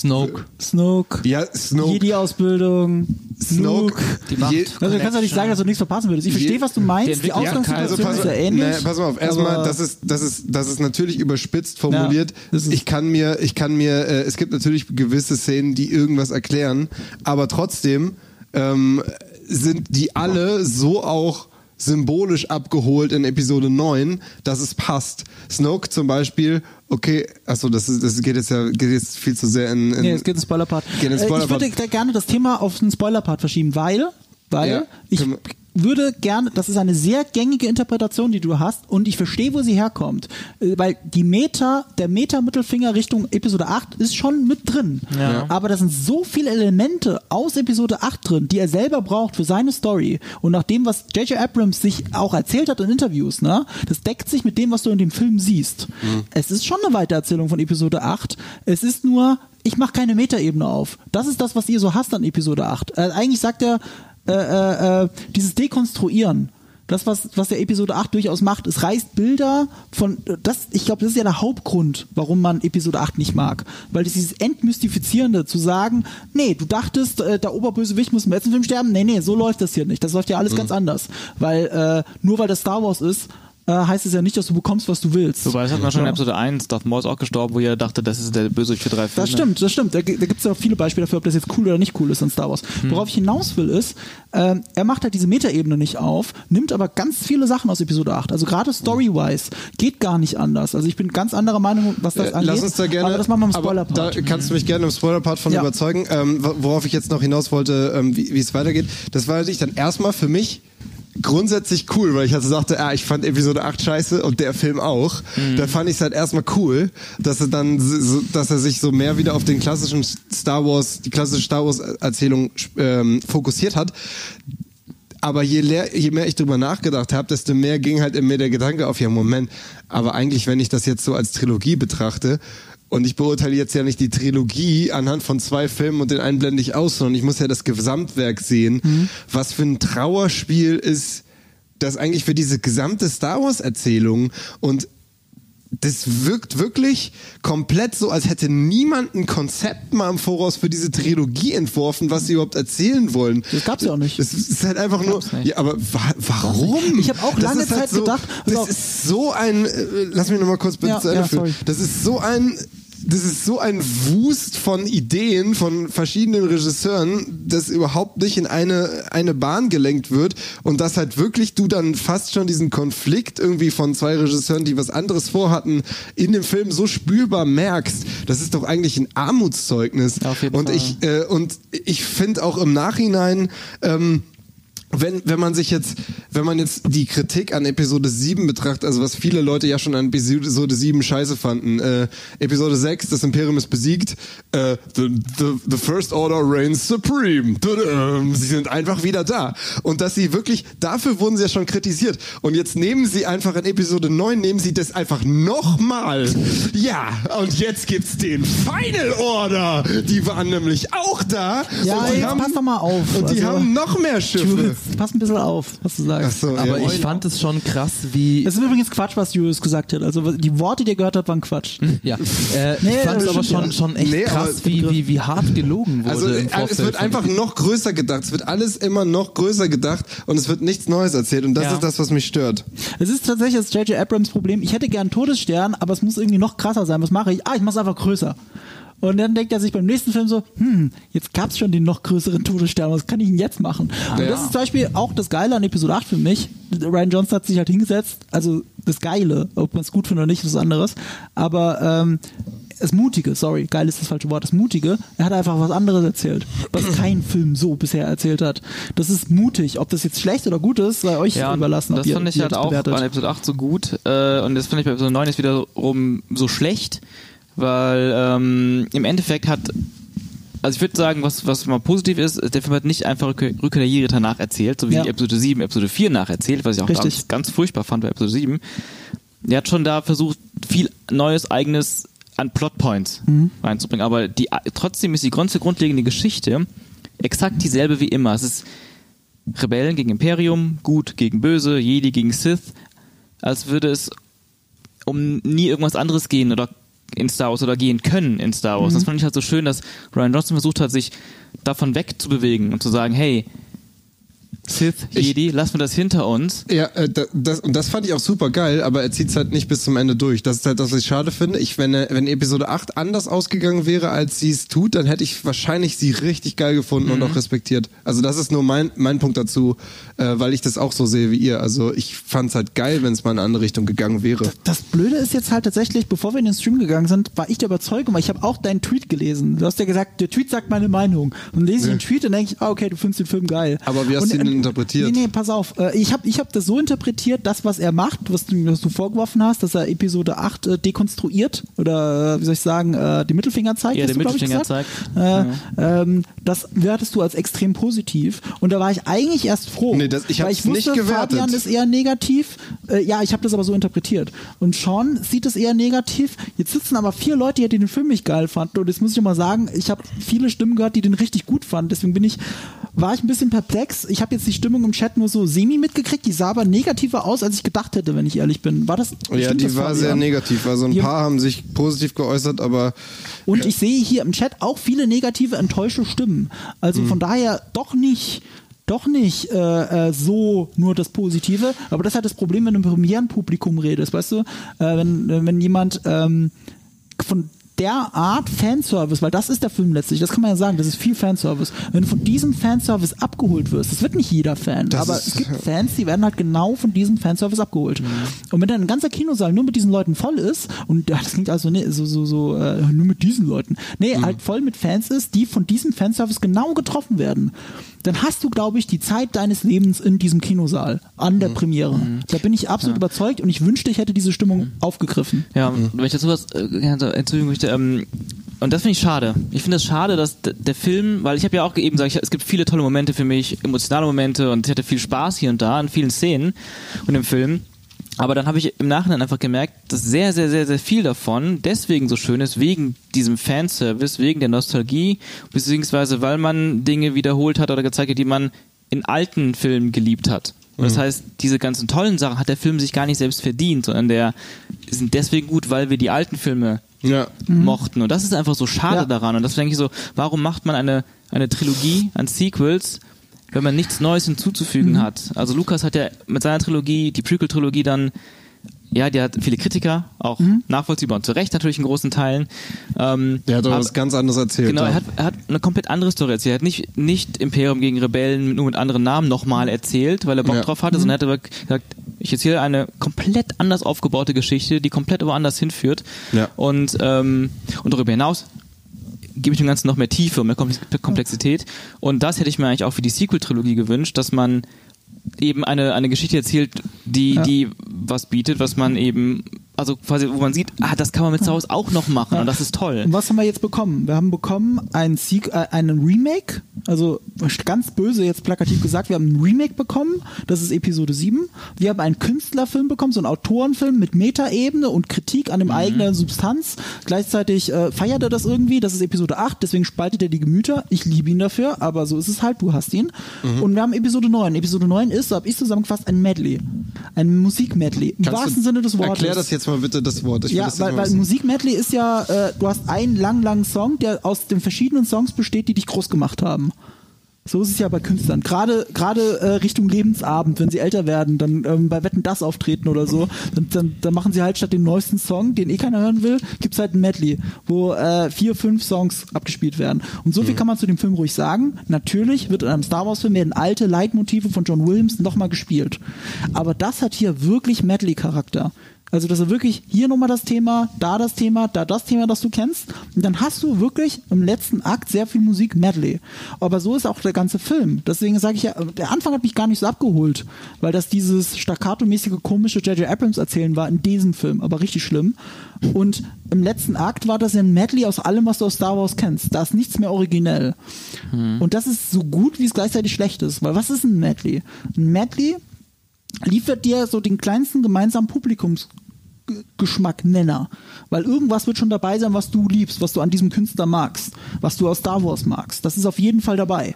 Snoke. Snoke. Ja, Snoke. Jedi-Ausbildung. Snoke. Die Macht. Je- Also du kannst doch nicht sagen, dass du nichts verpassen würdest. Ich verstehe, was du meinst. Die Entwicklung- Ausgangssituation also ist ja ähnlich. Nee, pass mal auf. Erstmal, das ist, das ist, das ist natürlich überspitzt formuliert. Ja, ich kann mir, ich kann mir, äh, es gibt natürlich gewisse Szenen, die irgendwas erklären, aber trotzdem ähm, sind die alle so auch symbolisch abgeholt in Episode 9, dass es passt. Snoke zum Beispiel, okay, achso, das, ist, das geht jetzt ja geht jetzt viel zu sehr in, in Nee, es geht in den Spoiler-Part. Geht in Äh. Ich würde da gerne das Thema auf den Spoiler-Part verschieben, weil, weil Ja, ich würde gerne, das ist eine sehr gängige Interpretation, die du hast und ich verstehe, wo sie herkommt. Äh, Weil die Meta, der Meta-Mittelfinger Richtung Episode 8 ist schon mit drin. Ja. Aber da sind so viele Elemente aus Episode 8 drin, die er selber braucht für seine Story. Und nach dem, was J.J. Abrams sich auch erzählt hat in Interviews, ne, das deckt sich mit dem, was du in dem Film siehst. Es ist schon eine Weitererzählung von Episode 8. Es ist nur, ich mache keine Metaebene auf. Das ist das, was ihr so hasst an Episode 8. Äh, eigentlich sagt er, äh, äh, äh, dieses Dekonstruieren. Das, was, was der Episode 8 durchaus macht, es reißt Bilder von, das, ich glaube, das ist ja der Hauptgrund, warum man Episode 8 nicht mag. Weil das dieses Entmystifizierende zu sagen, nee, du dachtest, äh, der Oberbösewicht muss im letzten Film sterben, nee, nee, so läuft das hier nicht. Das läuft ja alles ganz anders. Weil, äh, nur weil das Star Wars ist, äh, heißt es ja nicht, dass du bekommst, was du willst. Wobei, das hat man schon in Ja. Episode 1, Darth Maul ist auch gestorben, wo jeder dachte, das ist der Bösewicht für drei Filme. Das stimmt, das stimmt. Da, da gibt es ja auch viele Beispiele dafür, ob das jetzt cool oder nicht cool ist in Star Wars. Worauf ich hinaus will, ist, ähm, er macht halt diese Metaebene nicht auf, nimmt aber ganz viele Sachen aus Episode 8. Also gerade Story-wise geht gar nicht anders. Also ich bin ganz anderer Meinung, was das Äh, angeht. Lass uns da gerne. Aber das machen wir im Spoiler-Part. Da kannst du mich gerne im Spoiler-Part von Ja. überzeugen. Ähm, wo- worauf ich jetzt noch hinaus wollte, ähm, wie, wie es weitergeht. Das war natürlich dann erstmal für mich grundsätzlich cool, weil ich also sagte, ah, ich fand Episode 8 scheiße und der Film auch. Da fand ich es halt erstmal cool, dass er dann, so, dass er sich so mehr wieder auf den klassischen Star Wars, die klassische Star Wars Erzählung ähm, fokussiert hat. Aber je, leer, je mehr ich drüber nachgedacht habe, desto mehr ging halt in mir der Gedanke auf, ja Moment, aber eigentlich, wenn ich das jetzt so als Trilogie betrachte, und ich beurteile jetzt ja nicht die Trilogie anhand von zwei Filmen und den einen blende ich aus, sondern ich muss ja das Gesamtwerk sehen, was für ein Trauerspiel ist das eigentlich für diese gesamte Star Wars Erzählung und das wirkt wirklich komplett so, als hätte niemand ein Konzept mal im Voraus für diese Trilogie entworfen, was sie überhaupt erzählen wollen. Das gab's ja auch nicht. Es ist halt einfach nur. Ja, aber wa warum? Ich hab auch Das lange halt Zeit so, gedacht, Das ist so ein. Äh, lass mich nochmal kurz bitte Ja, zu Ende ja, führen. Das ist so ein. Das ist so ein Wust von Ideen von verschiedenen Regisseuren, das überhaupt nicht in eine, eine Bahn gelenkt wird und dass halt wirklich du dann fast schon diesen Konflikt irgendwie von zwei Regisseuren, die was anderes vorhatten, in dem Film so spürbar merkst. Das ist doch eigentlich ein Armutszeugnis. Auf jeden und Fall. ich äh, und ich finde auch im Nachhinein ähm, wenn, wenn man sich jetzt, wenn man jetzt die Kritik an Episode 7 betrachtet, also was viele Leute ja schon an Episode 7 scheiße fanden, äh, Episode 6, das Imperium ist besiegt, äh, the, the, the First Order reigns supreme. Sie sind einfach wieder da. Und dass sie wirklich, dafür wurden sie ja schon kritisiert. Und jetzt nehmen sie einfach in Episode 9, nehmen sie das einfach nochmal. Ja, und jetzt gibt's den Final Order. Die waren nämlich auch da. Ja, und die jetzt pass doch mal auf. Und die Also, haben noch mehr Schiffe. Pass ein bisschen auf, was du sagst. Ach so, Aber ja. ich fand es schon krass, wie. Das ist übrigens Quatsch, was Julius gesagt hat. Also die Worte, die ihr gehört habt, waren Quatsch. Ja, äh, Nee, ich fand es aber schon, schon echt Nee, krass, wie, wie, wie hart gelogen wurde. Also im äh, es wird einfach noch größer gedacht. Es wird alles immer noch größer gedacht und es wird nichts Neues erzählt. Und das Ja. ist das, was mich stört. Es ist tatsächlich das J.J. Abrams Problem. Ich hätte gern einen Todesstern, aber es muss irgendwie noch krasser sein. Was mache ich? Ah, ich mache es einfach größer. Und dann denkt er sich beim nächsten Film so, hm, jetzt gab's schon den noch größeren Todesstern, was kann ich denn jetzt machen? Und Ja. das ist zum Beispiel auch das Geile an Episode 8 für mich. Ryan Johnson hat sich halt hingesetzt, also das Geile, ob man es gut findet oder nicht, ist was anderes. Aber ähm, das Mutige, sorry, geil ist das falsche Wort, das Mutige, er hat einfach was anderes erzählt, was kein Film so bisher erzählt hat. Das ist mutig. Ob das jetzt schlecht oder gut ist, sei euch Ja, und überlassen. das ihr- fand ich halt auch bewertet. an Episode 8 so gut. Äh, und das fand ich bei Episode 9 ist wiederum so schlecht, weil ähm, im Endeffekt hat, also ich würde sagen, was, was mal positiv ist, der Film hat nicht einfach Rückkehr der Jedi nacherzählt, so wie Ja. Episode 7, Episode 4 nacherzählt, was ich auch Richtig. ganz, ganz furchtbar fand bei Episode 7. Der hat schon da versucht, viel neues, eigenes an Plotpoints Mhm. reinzubringen, aber die, trotzdem ist die ganze grundlegende Geschichte exakt dieselbe wie immer. Es ist Rebellen gegen Imperium, Gut gegen Böse, Jedi gegen Sith, als würde es um nie irgendwas anderes gehen oder in Star Wars oder gehen können in Star Wars. Das fand ich halt so schön, dass Ryan Johnson versucht hat, sich davon wegzubewegen und zu sagen, hey, Sith, Ich- Jedi, lassen wir das hinter uns. Ja, äh, da- das, und das fand ich auch super geil, aber er zieht es halt nicht bis zum Ende durch. Das ist halt das, was ich schade finde. Ich, wenn, wenn Episode 8 anders ausgegangen wäre, als sie es tut, dann hätte ich wahrscheinlich sie richtig geil gefunden und auch respektiert. Also das ist nur mein, mein Punkt dazu, äh, weil ich das auch so sehe wie ihr. Also ich fand es halt geil, wenn es mal in eine andere Richtung gegangen wäre. Das Blöde ist jetzt halt tatsächlich, bevor wir in den Stream gegangen sind, war ich der Überzeugung, weil ich habe auch deinen Tweet gelesen. Du hast ja gesagt, der Tweet sagt meine Meinung. Und dann lese ich den Tweet und denke ich, ah, okay, du findest den Film geil. Aber wie hast und, du äh, interpretiert? Nee, nee, pass auf. Äh, Ich habe ich hab das so interpretiert, das, was er macht, was du, was du vorgeworfen hast, dass er Episode 8 äh, dekonstruiert oder, äh, wie soll ich sagen, äh, den Mittelfinger zeigt. Ja, den Mittelfinger gesagt? zeigt. Äh, ähm, das wertest du als extrem positiv. Und da war ich eigentlich erst froh. Nee, das- ich ich wusste, nicht gewertet. Fabian ist eher negativ. Äh, ja, ich habe das aber so interpretiert. Und Sean sieht es eher negativ. Jetzt sitzen aber vier Leute hier, die den Film nicht geil fanden. Und jetzt muss ich mal sagen, ich habe viele Stimmen gehört, die den richtig gut fanden. Deswegen bin ich, war ich ein bisschen perplex. Ich habe jetzt die Stimmung im Chat nur so semi mitgekriegt. Die sah aber negativer aus, als ich gedacht hätte, wenn ich ehrlich bin. War das? Ja, die das, war Fabian? sehr negativ. Also ein Ja. paar haben sich positiv geäußert, aber Und ich sehe hier im Chat auch viele negative, enttäuschte Stimmen. Also Mhm. von daher doch nicht, doch nicht äh, äh, so nur das Positive. Aber das ist halt das Problem, wenn du im Premierenpublikum redest, weißt du? Äh, wenn, äh, wenn jemand ähm, von der Art Fanservice, weil das ist der Film letztlich, das kann man ja sagen, das ist viel Fanservice. Wenn du von diesem Fanservice abgeholt wirst, das wird nicht jeder Fan, Das aber ist- es gibt Fans, die werden halt genau von diesem Fanservice abgeholt. Und wenn dann ein ganzer Kinosaal nur mit diesen Leuten voll ist, und ja, das klingt also ne, so, so, so äh, nur mit diesen Leuten, nee, halt voll mit Fans ist, die von diesem Fanservice genau getroffen werden, dann hast du, glaube ich, die Zeit deines Lebens in diesem Kinosaal an der Premiere. Da bin ich absolut überzeugt und ich wünschte, ich hätte diese Stimmung aufgegriffen. Ja, wenn ich dazu was äh, gerne hinzufügen möchte, ähm, und das finde ich schade. Ich finde es schade, dass der Film, weil ich habe ja auch eben gesagt, es gibt viele tolle Momente für mich, emotionale Momente und ich hatte viel Spaß hier und da in vielen Szenen und im Film. Aber dann habe ich im Nachhinein einfach gemerkt, dass sehr, sehr, sehr, sehr viel davon deswegen so schön ist, wegen diesem Fanservice, wegen der Nostalgie, beziehungsweise weil man Dinge wiederholt hat oder gezeigt hat, die man in alten Filmen geliebt hat. Und das heißt, diese ganzen tollen Sachen hat der Film sich gar nicht selbst verdient, sondern der sind deswegen gut, weil wir die alten Filme Ja. mochten. Und das ist einfach so schade Ja. daran. Und das denke ich so, warum macht man eine, eine Trilogie an Sequels, wenn man nichts Neues hinzuzufügen hat? Also Lukas hat ja mit seiner Trilogie, die Prequel-Trilogie dann, ja, die hat viele Kritiker, auch nachvollziehbar und zu Recht natürlich in großen Teilen. Ähm, Der hat aber- was ganz anderes erzählt. Genau, er hat, er hat eine komplett andere Story erzählt. Er hat nicht, nicht Imperium gegen Rebellen nur mit anderen Namen nochmal erzählt, weil er Bock Ja. drauf hatte, sondern er hat aber gesagt, ich erzähle eine komplett anders aufgebaute Geschichte, die komplett woanders hinführt. Ja. Und, ähm, und darüber hinaus gebe ich dem Ganzen noch mehr Tiefe und mehr Komplex- Komplexität. Und das hätte ich mir eigentlich auch für die Sequel-Trilogie gewünscht, dass man eben eine, eine Geschichte erzählt, die, Ja. die was bietet, was man eben, also quasi, wo man sieht, ah, das kann man mit Star Wars auch noch machen und das ist toll. Und was haben wir jetzt bekommen? Wir haben bekommen ein Sequ äh, einen Remake, also ganz böse jetzt plakativ gesagt, wir haben ein Remake bekommen, das ist Episode 7. Wir haben einen Künstlerfilm bekommen, so einen Autorenfilm mit Metaebene und Kritik an dem eigenen Substanz. Gleichzeitig äh, feiert er das irgendwie, das ist Episode 8, deswegen spaltet er die Gemüter. Ich liebe ihn dafür, aber so ist es halt, du hast ihn. Und wir haben Episode 9. Episode 9 ist, so habe ich zusammengefasst, ein Medley. Ein Musikmedley. Im Kannst wahrsten Sinne des Wortes. Erklär das jetzt mal bitte, das Wort. Ich Ja, das weil, weil. Musikmedley ist ja, äh, du hast einen langen, langen Song, der aus den verschiedenen Songs besteht, die dich groß gemacht haben. So ist es ja bei Künstlern. Gerade gerade äh, Richtung Lebensabend, wenn sie älter werden, dann ähm, bei Wetten das auftreten oder so, dann, dann, dann machen sie halt statt den neuesten Song, den eh keiner hören will, gibt's halt ein Medley, wo äh, vier, fünf Songs abgespielt werden. Und so viel kann man zu dem Film ruhig sagen. Natürlich wird in einem Star Wars Film werden alte Leitmotive von John Williams nochmal gespielt. Aber das hat hier wirklich Medley-Charakter. Also, dass er wirklich hier nochmal das Thema, da das Thema, da das Thema, das du kennst. Und dann hast du wirklich im letzten Akt sehr viel Musik Medley. Aber so ist auch der ganze Film. Deswegen sage ich ja, der Anfang hat mich gar nicht so abgeholt, weil das dieses staccato-mäßige, komische J.J. Abrams erzählen war in diesem Film, aber richtig schlimm. Und im letzten Akt war das ja ein Medley aus allem, was du aus Star Wars kennst. Da ist nichts mehr originell. Und das ist so gut, wie es gleichzeitig schlecht ist. Weil was ist ein Medley? Ein Medley liefert dir so den kleinsten gemeinsamen Publikumsgeschmack Nenner. Weil irgendwas wird schon dabei sein, was du liebst, was du an diesem Künstler magst, was du aus Star Wars magst. Das ist auf jeden Fall dabei.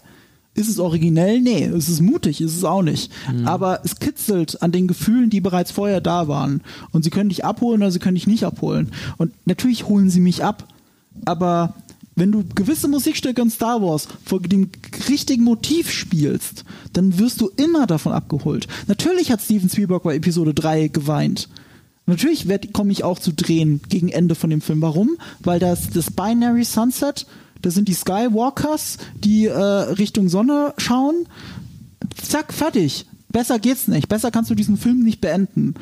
Ist es originell? Nee. Ist es mutig? Ist es auch nicht. Aber es kitzelt an den Gefühlen, die bereits vorher da waren. Und sie können dich abholen oder sie können dich nicht abholen. Und natürlich holen sie mich ab. Aber wenn du gewisse Musikstücke in Star Wars vor dem richtigen Motiv spielst, dann wirst du immer davon abgeholt. Natürlich hat Steven Spielberg bei Episode 3 geweint. Natürlich komme ich auch zu drehen gegen Ende von dem Film. Warum? Weil das, das Binary Sunset, das sind die Skywalkers, die äh, Richtung Sonne schauen. Zack, fertig. Besser geht's nicht. Besser kannst du diesen Film nicht beenden.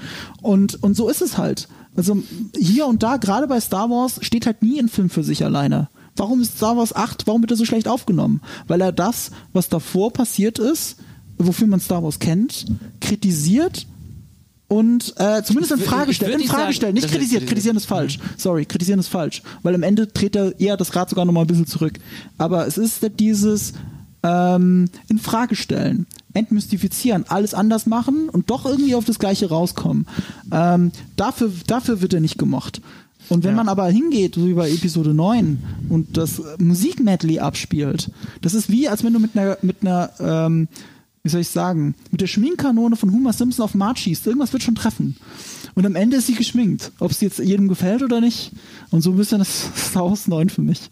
Und, und so ist es halt. Also hier und da, gerade bei Star Wars, steht halt nie ein Film für sich alleine. Warum ist Star Wars 8, warum wird er so schlecht aufgenommen? Weil er das, was davor passiert ist, wofür man Star Wars kennt, kritisiert und äh, zumindest in Frage würd In nicht Frage stellen, nicht er kritisiert. Kritisieren ist falsch. Sorry, kritisieren ist falsch. Weil am Ende dreht er eher das Rad sogar noch mal ein bisschen zurück. Aber es ist dieses ähm, in Frage stellen, entmystifizieren, alles anders machen und doch irgendwie auf das Gleiche rauskommen. Ähm, dafür, dafür wird er nicht gemocht. Und wenn man aber hingeht, so wie bei Episode 9 und das Musikmedley abspielt, das ist wie, als wenn du mit einer, mit einer ähm, wie soll ich sagen, mit der Schminkkanone von Homer Simpson auf Marge schießt. Irgendwas wird schon treffen. Und am Ende ist sie geschminkt. Ob es jetzt jedem gefällt oder nicht. Und so ein bisschen das Star Wars 9 für mich.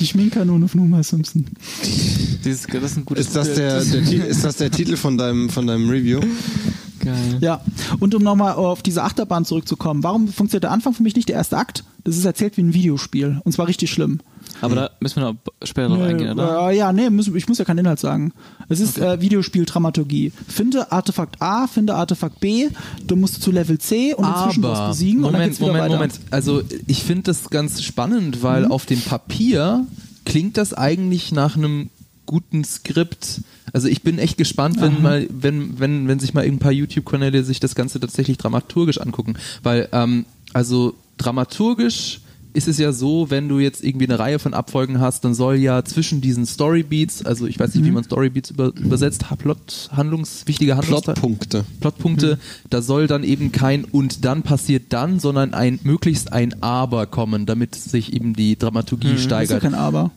Die Schminkkanone von Homer Simpson. Dieses, das ist ein gutes Ist das, der, der, ist das der Titel von deinem, von deinem Review? Geil. Ja, und um nochmal auf diese Achterbahn zurückzukommen, warum funktioniert der Anfang für mich nicht der erste Akt? Das ist erzählt wie ein Videospiel. Und zwar richtig schlimm. Aber da müssen wir noch später drauf eingehen, oder? Äh, ja, nee, müssen, ich muss ja keinen Inhalt sagen. Es ist äh, Videospiel-Dramaturgie. Finde Artefakt A, finde Artefakt B, du musst zu Level C und inzwischen was besiegen und dann Moment, geht's Moment, weiter. Moment. Also ich finde das ganz spannend, weil auf dem Papier klingt das eigentlich nach einem guten Skript. Also ich bin echt gespannt, wenn mal, wenn, wenn, wenn sich mal ein paar YouTube-Kanäle sich das Ganze tatsächlich dramaturgisch angucken. Weil, ähm, also dramaturgisch ist es ja so, wenn du jetzt irgendwie eine Reihe von Abfolgen hast, dann soll ja zwischen diesen Storybeats, also ich weiß nicht, wie Mhm. man Storybeats über, übersetzt, Plot, Handlungs, wichtige Handlungsteile. Plotpunkte. Plotpunkte, da soll dann eben kein und dann passiert dann, sondern ein möglichst ein Aber kommen, damit sich eben die Dramaturgie ist ja steigert. kein Aber.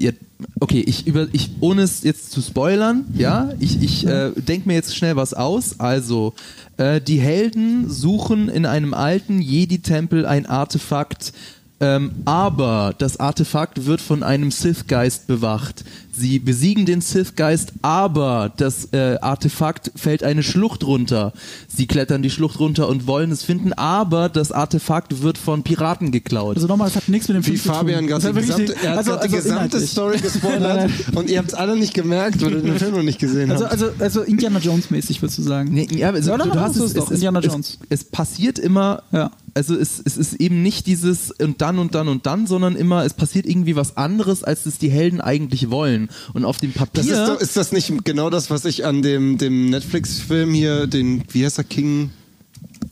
Ja, okay, ich über ich ohne es jetzt zu spoilern, ja, ich ich äh, denke mir jetzt schnell was aus. Also äh, die Helden suchen in einem alten Jedi-Tempel ein Artefakt, ähm, aber das Artefakt wird von einem Sith-Geist bewacht. Sie besiegen den Sith-Geist, aber das äh, Artefakt fällt eine Schlucht runter. Sie klettern die Schlucht runter und wollen es finden, aber das Artefakt wird von Piraten geklaut. Also nochmal, das hat nichts mit dem Wie Film zu tun. Fabian Das gerade hat die wirklich gesamte, er hat also- gerade die also gesamte inhaltlich. Story gespoilert und ihr habt es alle nicht gemerkt, weil ihr den Film noch nicht gesehen Also, habt. also, also Indiana Jones mäßig, würdest du sagen. Nee, ja, also, Ja, du, du hast es, es doch, es, Indiana es, Jones. Es, es passiert immer, Ja. Also es, es ist eben nicht dieses und dann und dann und dann, sondern immer, es passiert irgendwie was anderes, als es die Helden eigentlich wollen. Und auf dem Papier. Das ist, doch, ist das nicht genau das, was ich an dem, dem Netflix-Film hier, den, wie heißt der, King?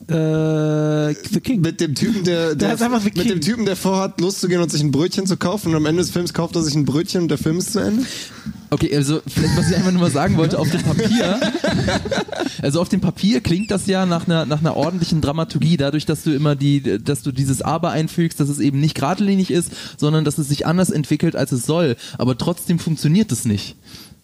Äh, The King. Mit dem Typen, der, der, The mit King. dem Typen, der vorhat, loszugehen und sich ein Brötchen zu kaufen und am Ende des Films kauft er sich ein Brötchen und der Film ist zu Ende? Okay, also vielleicht, was ich einfach nur mal sagen wollte, auf dem Papier, also auf dem Papier klingt das ja nach einer, nach einer ordentlichen Dramaturgie, dadurch, dass du immer die, dass du dieses Aber einfügst, dass es eben nicht geradlinig ist, sondern dass es sich anders entwickelt, als es soll. Aber trotzdem funktioniert es nicht.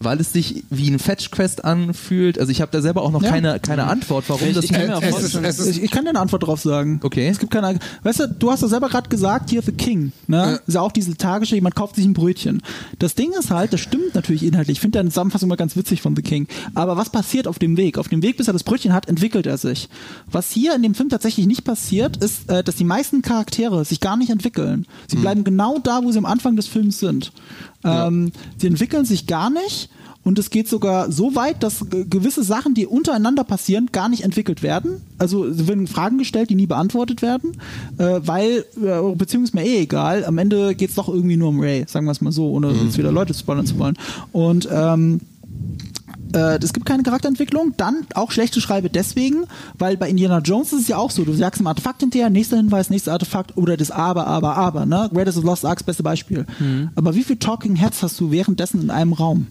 Weil es sich wie ein Fetch-Quest anfühlt. Also ich habe da selber auch noch Ja. keine, keine Antwort, warum das Ich kann mir auch Es ist, es ist, Ich, ich kann dir eine Antwort drauf sagen. Okay. Es gibt keine. Weißt du, du hast ja selber gerade gesagt, hier The King. Ne? Ist ja auch diese tragische, jemand kauft sich ein Brötchen. Das Ding ist halt, das stimmt natürlich inhaltlich. Ich finde deine Zusammenfassung mal ganz witzig von The King. Aber was passiert auf dem Weg? Auf dem Weg, bis er das Brötchen hat, entwickelt er sich. Was hier in dem Film tatsächlich nicht passiert, ist, äh, dass die meisten Charaktere sich gar nicht entwickeln. Sie bleiben genau da, wo sie am Anfang des Films sind. Ähm, Sie entwickeln sich gar nicht. Und es geht sogar so weit, dass ge- gewisse Sachen, die untereinander passieren, gar nicht entwickelt werden. Also werden Fragen gestellt, die nie beantwortet werden, äh, weil äh, Beziehung ist mir eh egal. Am Ende geht es doch irgendwie nur um Ray, sagen wir es mal so, ohne jetzt wieder Leute spoilern zu wollen. Und ähm, äh, es gibt keine Charakterentwicklung, dann auch schlechte Schreibe deswegen, weil bei Indiana Jones ist es ja auch so, du sagst ein Artefakt hinterher, nächster Hinweis, nächstes Artefakt oder das Aber, Aber, Aber, ne? Raiders of the Lost Ark, beste Beispiel. Aber wie viele Talking Heads hast du währenddessen in einem Raum?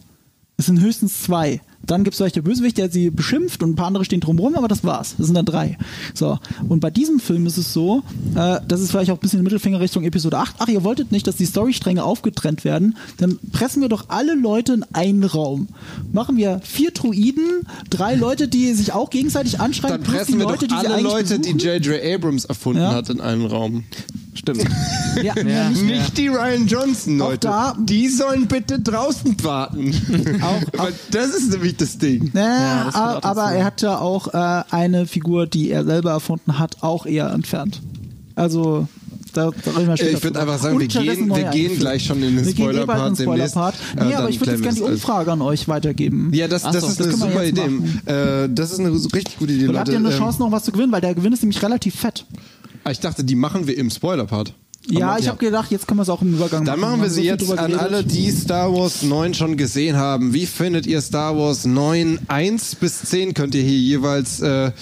Es sind höchstens zwei. Dann gibt es vielleicht der Bösewicht, der sie beschimpft und ein paar andere stehen drumherum, aber das war's. Das sind dann drei. So. Und bei diesem Film ist es so, äh, das ist vielleicht auch ein bisschen Mittelfinger Richtung Episode 8. Ach, ihr wolltet nicht, dass die Storystränge aufgetrennt werden. Dann pressen wir doch alle Leute in einen Raum. Machen wir vier Druiden, drei Leute, die sich auch gegenseitig anschreiben, dann plus pressen die wir Leute, doch die sie alle eigentlich Leute, die. J.J. Abrams erfunden Ja. hat, in einen Raum. Stimmt. Ja, ja, nicht die Ryan Johnson, Auch Leute. da- die sollen bitte draußen warten. Auch- Weil das ist nämlich das Ding. Ja, das gehört auch aber er hat ja auch äh, eine Figur, die er selber erfunden hat, auch eher entfernt. Also, da, da reden wir später Ich würde einfach sagen, wir gehen, wir gehen gleich schon in den Wir gehen bald in Spoiler-Part demnächst. Spoiler-Part. Äh, Nee, aber dann ich würde jetzt gerne die das Umfrage an euch weitergeben. Ja, das, das so, ist das eine super Idee. Äh, das ist eine richtig gute Idee, Dann Leute. habt ihr eine Ähm, Chance, noch was zu gewinnen, weil der Gewinn ist nämlich relativ fett. ah, ich dachte, die machen wir im Spoiler-Part. Ja, ich habe gedacht, jetzt können wir es auch im Übergang Dann machen. machen wir sie jetzt an alle, die Star Wars 9 schon gesehen haben. Wie findet ihr Star Wars 9? 1 bis 10 könnt ihr hier jeweils äh,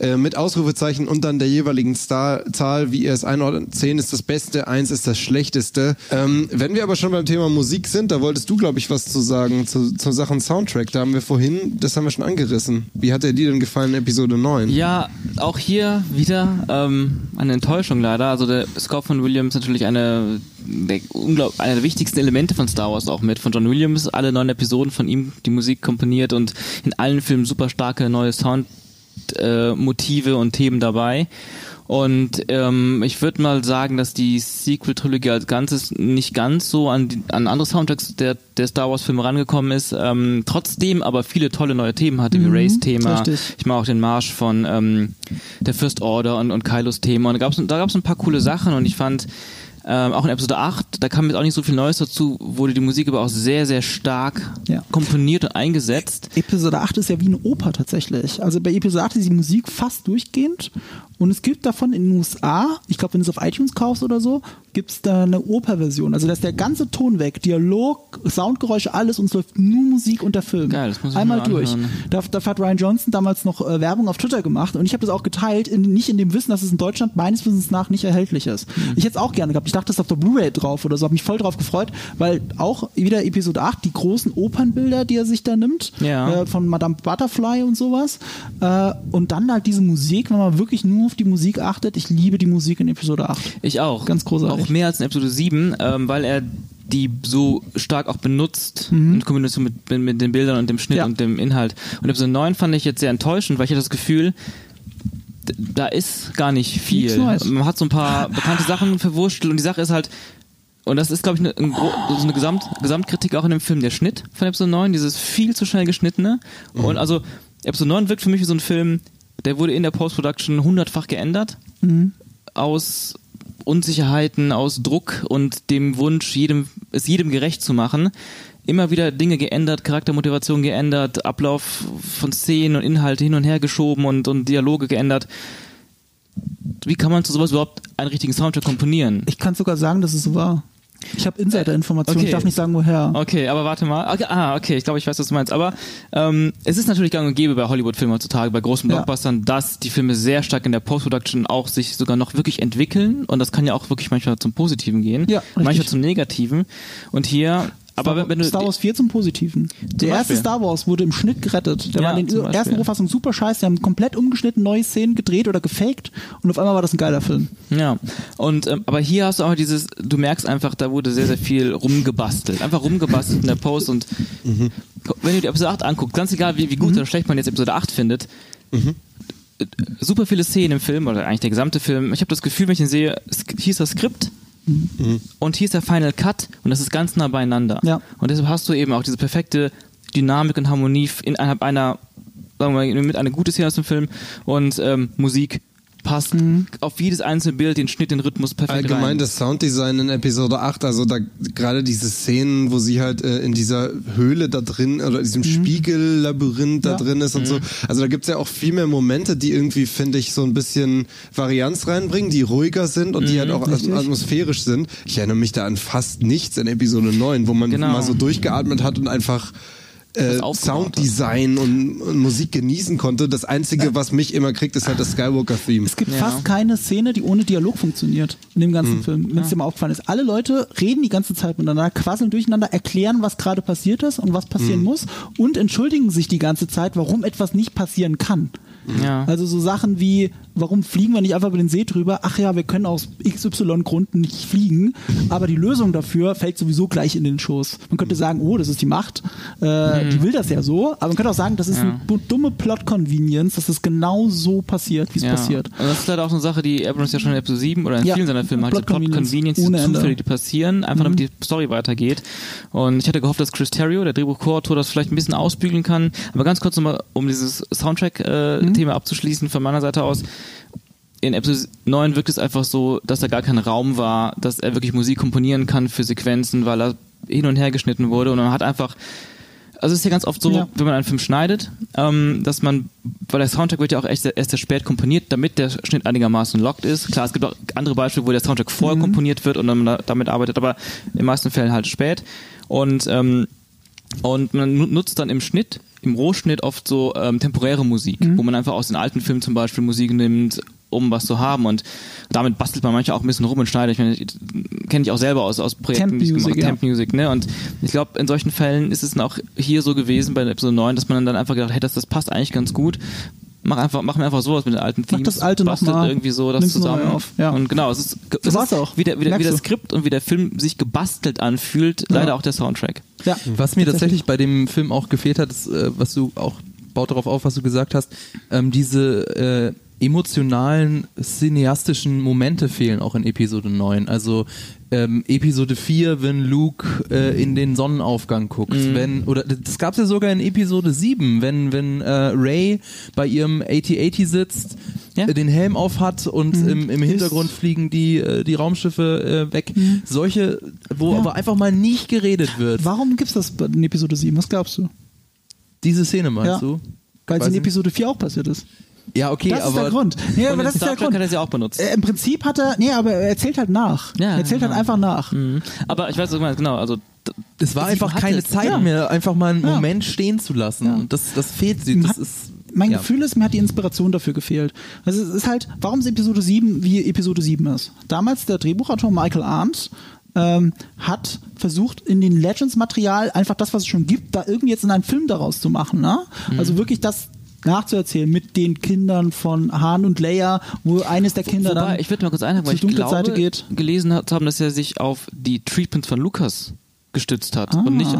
äh, mit Ausrufezeichen und dann der jeweiligen Star Zahl, wie ihr es einordnet. 10 ist das Beste, 1 ist das Schlechteste. Ähm, wenn wir aber schon beim Thema Musik sind, da wolltest du, glaube ich, was zu sagen zu, zu Sachen Soundtrack. Da haben wir vorhin, das haben wir schon angerissen. Wie hat dir die denn gefallen in Episode 9? Ja, auch hier wieder ähm, eine Enttäuschung leider. Also der Score von Williams natürlich eine der, unglaub, einer der wichtigsten Elemente von Star Wars auch mit. Von John Williams, alle neun Episoden von ihm die Musik komponiert und in allen Filmen super starke neue Soundmotive äh, und Themen dabei. Und ähm, ich würde mal sagen, dass die Sequel-Trilogie als Ganzes nicht ganz so an, die, an andere Soundtracks der, der Star Wars-Filme rangekommen ist. Ähm, trotzdem aber viele tolle neue Themen hatte, wie Rays Thema. richtig. Ich mag auch den Marsch von ähm, der First Order und, und Kylos Thema. Und da gab es da gab's ein paar coole Sachen und ich fand ähm, auch in Episode 8, da kam jetzt auch nicht so viel Neues dazu, wurde die Musik aber auch sehr, sehr stark Ja. komponiert und eingesetzt. Episode 8 ist ja wie eine Oper tatsächlich. Also bei Episode 8 ist die Musik fast durchgehend Und es gibt davon in den USA, ich glaube, wenn du es auf iTunes kaufst oder so, gibt es da eine Oper-Version. Also da ist der ganze Ton weg, Dialog, Soundgeräusche, alles und es läuft nur Musik und der Film. Geil, das muss ich Einmal durch. Da, da hat Ryan Johnson damals noch äh, Werbung auf Twitter gemacht und ich habe das auch geteilt, in, nicht in dem Wissen, dass es in Deutschland meines Wissens nach nicht erhältlich ist. Mhm. Ich hätte es auch gerne gehabt. Ich dachte, das ist auf der Blu-ray drauf oder so, habe mich voll drauf gefreut, weil auch wieder Episode 8, die großen Opernbilder, die er sich da nimmt, Ja. äh, von Madame Butterfly und sowas. Äh, und dann halt diese Musik, wenn man wirklich nur auf die Musik achtet. Ich liebe die Musik in Episode 8. Ich auch. Ganz großartig. Auch mehr als in Episode 7, ähm, weil er die so stark auch benutzt Mhm. in Kombination mit, mit, mit den Bildern und dem Schnitt Ja. und dem Inhalt. Und Episode 9 fand ich jetzt sehr enttäuschend, weil ich hatte das Gefühl, da ist gar nicht viel. Man hat so ein paar bekannte Sachen verwurschtelt und die Sache ist halt, und das ist, glaube ich, eine, ein gro- so eine Gesamt, Gesamtkritik auch in dem Film, der Schnitt von Episode 9, dieses viel zu schnell geschnittene. Und also, Episode 9 wirkt für mich wie so ein Film, der wurde in der Post-Production hundertfach geändert. Aus Unsicherheiten, aus Druck und dem Wunsch, jedem, es jedem gerecht zu machen. Immer wieder Dinge geändert, Charaktermotivation geändert, Ablauf von Szenen und Inhalte hin und her geschoben und, und Dialoge geändert. Wie kann man zu sowas überhaupt einen richtigen Soundtrack komponieren? Ich kann sogar sagen, dass es so war. Ich habe Insider-Informationen, Okay. ich darf nicht sagen, woher. Okay, aber warte mal. Okay, ah, okay, ich glaube, ich weiß, was du meinst. Aber ähm, es ist natürlich gang und gäbe bei Hollywood-Filmen heutzutage, bei großen Ja. Blockbustern, dass die Filme sehr stark in der Post-Production auch sich sogar noch wirklich entwickeln. Und das kann ja auch wirklich manchmal zum Positiven gehen, Ja, manchmal zum Negativen. Und hier, aber wenn, wenn du Star Wars 4 zum Positiven. Der erste Beispiel. Star Wars wurde im Schnitt gerettet. Der Ja, war in zum den Beispiel. ersten Rohfassungen super scheiße. Die haben komplett umgeschnitten, neue Szenen gedreht oder gefaked und auf einmal war das ein geiler Film. Ja, und ähm, aber hier hast du auch dieses, du merkst einfach, da wurde sehr, sehr viel rumgebastelt. Einfach rumgebastelt in der Post und wenn du die Episode 8 anguckst, ganz egal wie, wie gut oder schlecht man jetzt Episode 8 findet, äh, super viele Szenen im Film, oder eigentlich der gesamte Film, ich habe das Gefühl, wenn ich ihn sehe, ist das Skript und hier ist der Final Cut und das ist ganz nah beieinander. Ja. Und deshalb hast du eben auch diese perfekte Dynamik und Harmonie innerhalb einer, sagen wir mal, mit einer gute Szene aus dem Film und ähm, Musik passt auf jedes einzelne Bild, den Schnitt, den Rhythmus perfekt Allgemein rein. das Sounddesign in Episode 8, also da gerade diese Szenen, wo sie halt äh, in dieser Höhle da drin oder diesem Spiegellabyrinth da Ja. drin ist und so. Also da gibt's ja auch viel mehr Momente, die irgendwie, finde ich, so ein bisschen Varianz reinbringen, die ruhiger sind und die halt auch richtig. atmosphärisch sind. Ich erinnere mich da an fast nichts in Episode 9, wo man Genau. mal so durchgeatmet hat und einfach äh. Sounddesign und, und Musik genießen konnte. Das Einzige, was mich immer kriegt, ist halt das Skywalker-Theme. Es gibt Ja. fast keine Szene, die ohne Dialog funktioniert in dem ganzen Mhm. Film, wenn es dir mal aufgefallen ist. Alle Leute reden die ganze Zeit miteinander, quasseln durcheinander, erklären, was gerade passiert ist und was passieren Mhm. muss und entschuldigen sich die ganze Zeit, warum etwas nicht passieren kann. Ja. Also so Sachen wie, warum fliegen wir nicht einfach über den See drüber? Ach ja, wir können aus XY-Gründen nicht fliegen, aber die Lösung dafür fällt sowieso gleich in den Schoß. Man könnte sagen, oh, das ist die Macht, äh, die will das ja so, aber man könnte auch sagen, das ist Mhm. Ja. eine dumme Plot-Convenience, dass es genau so passiert, wie es ja. passiert. Und das ist leider auch so eine Sache, die Abrams ja schon in Episode 7 oder in Ja. vielen seiner Filme hat, Plot diese Plot. Mhm. Zufälle, die passieren, einfach damit die Story weitergeht. Und ich hatte gehofft, dass Chris Terrio, der Drehbuchkoautor, das vielleicht ein bisschen ausbügeln kann. Aber ganz kurz nochmal, um dieses Mhm. Soundtrack-Thema abzuschließen von meiner Seite aus. In Episode 9 wirkt es einfach so, dass da gar kein Raum war, dass er wirklich Musik komponieren kann für Sequenzen, weil er hin und her geschnitten wurde und man hat einfach also es ist ja ganz oft so, Ja. wenn man einen Film schneidet, ähm, dass man, weil der Soundtrack wird ja auch echt erst sehr spät komponiert, damit der Schnitt einigermaßen locked ist. Klar, es gibt auch andere Beispiele, wo der Soundtrack vorher komponiert wird und dann man da, damit arbeitet, aber in den meisten Fällen halt spät. Und ähm, und man nu- nutzt dann im Schnitt, im Rohschnitt oft so ähm, temporäre Musik, wo man einfach aus den alten Filmen zum Beispiel Musik nimmt, um was zu haben. Und damit bastelt man manchmal auch ein bisschen rum und schneidet. Ich meine, kenne ich auch selber aus, aus Projekten, Temp die ich Music, gemacht ja. Temp Music, ne? Und ich glaube, in solchen Fällen ist es dann auch hier so gewesen bei Episode 9, dass man dann einfach gedacht, hey, das, das passt eigentlich ganz gut. Mach einfach, mach mir einfach sowas mit den alten Themes. das alte noch bastelt mal, irgendwie so das zusammen. auf, ja. Und genau, es ist, So es war's ist auch. Wie, der, wie, der, wie das. Skript und wie der Film sich gebastelt anfühlt, leider auch der Soundtrack. Ja. Was mir tatsächlich bei dem Film auch gefehlt hat, ist, äh, was du auch, baut darauf auf, was du gesagt hast, ähm, diese äh, emotionalen, cineastischen Momente fehlen auch in Episode 9. Also ähm, Episode 4, wenn Luke äh, in den Sonnenaufgang guckt, wenn, oder das gab's ja sogar in Episode 7, wenn, wenn äh, Ray bei ihrem AT-80 sitzt, Ja. äh, den Helm auf hat und im, im Hintergrund fliegen die, äh, die Raumschiffe äh, weg. Solche, wo Ja. aber einfach mal nicht geredet wird. Warum gibt's das in Episode 7? Was glaubst du? Diese Szene meinst Ja. du? Weil es in. Episode 4 auch passiert ist. Ja, okay, das ist aber der Grund. Nee, aber das ist der Trek Grund. hat er sie auch benutzt. Äh, Im Prinzip hat er, nee, aber er erzählt halt nach. Ja, er erzählt halt genau. einfach nach. Mhm. Aber ich weiß, meinst, genau. Also, es war einfach keine. Zeit Ja. mehr, einfach mal einen Ja. Moment stehen zu lassen. Ja. Und das, das fehlt sie. Das Hat- ist, Mein ja. Gefühl ist, mir hat die Inspiration dafür gefehlt. Also es ist halt, warum ist Episode 7 wie Episode 7 ist? Damals der Drehbuchautor Michael Arndt ähm, hat versucht, in den Legends-Material einfach das, was es schon gibt, da irgendwie jetzt in einen Film daraus zu machen. Ne? Mhm. Also wirklich das nachzuerzählen mit den Kindern von Han und Leia, wo eines der Kinder Wobei, dann ich würde mal kurz einhaken, weil ich glaube, Seite geht. gelesen hat, haben, dass er sich auf die Treatments von Lucas gestützt hat. Und nicht,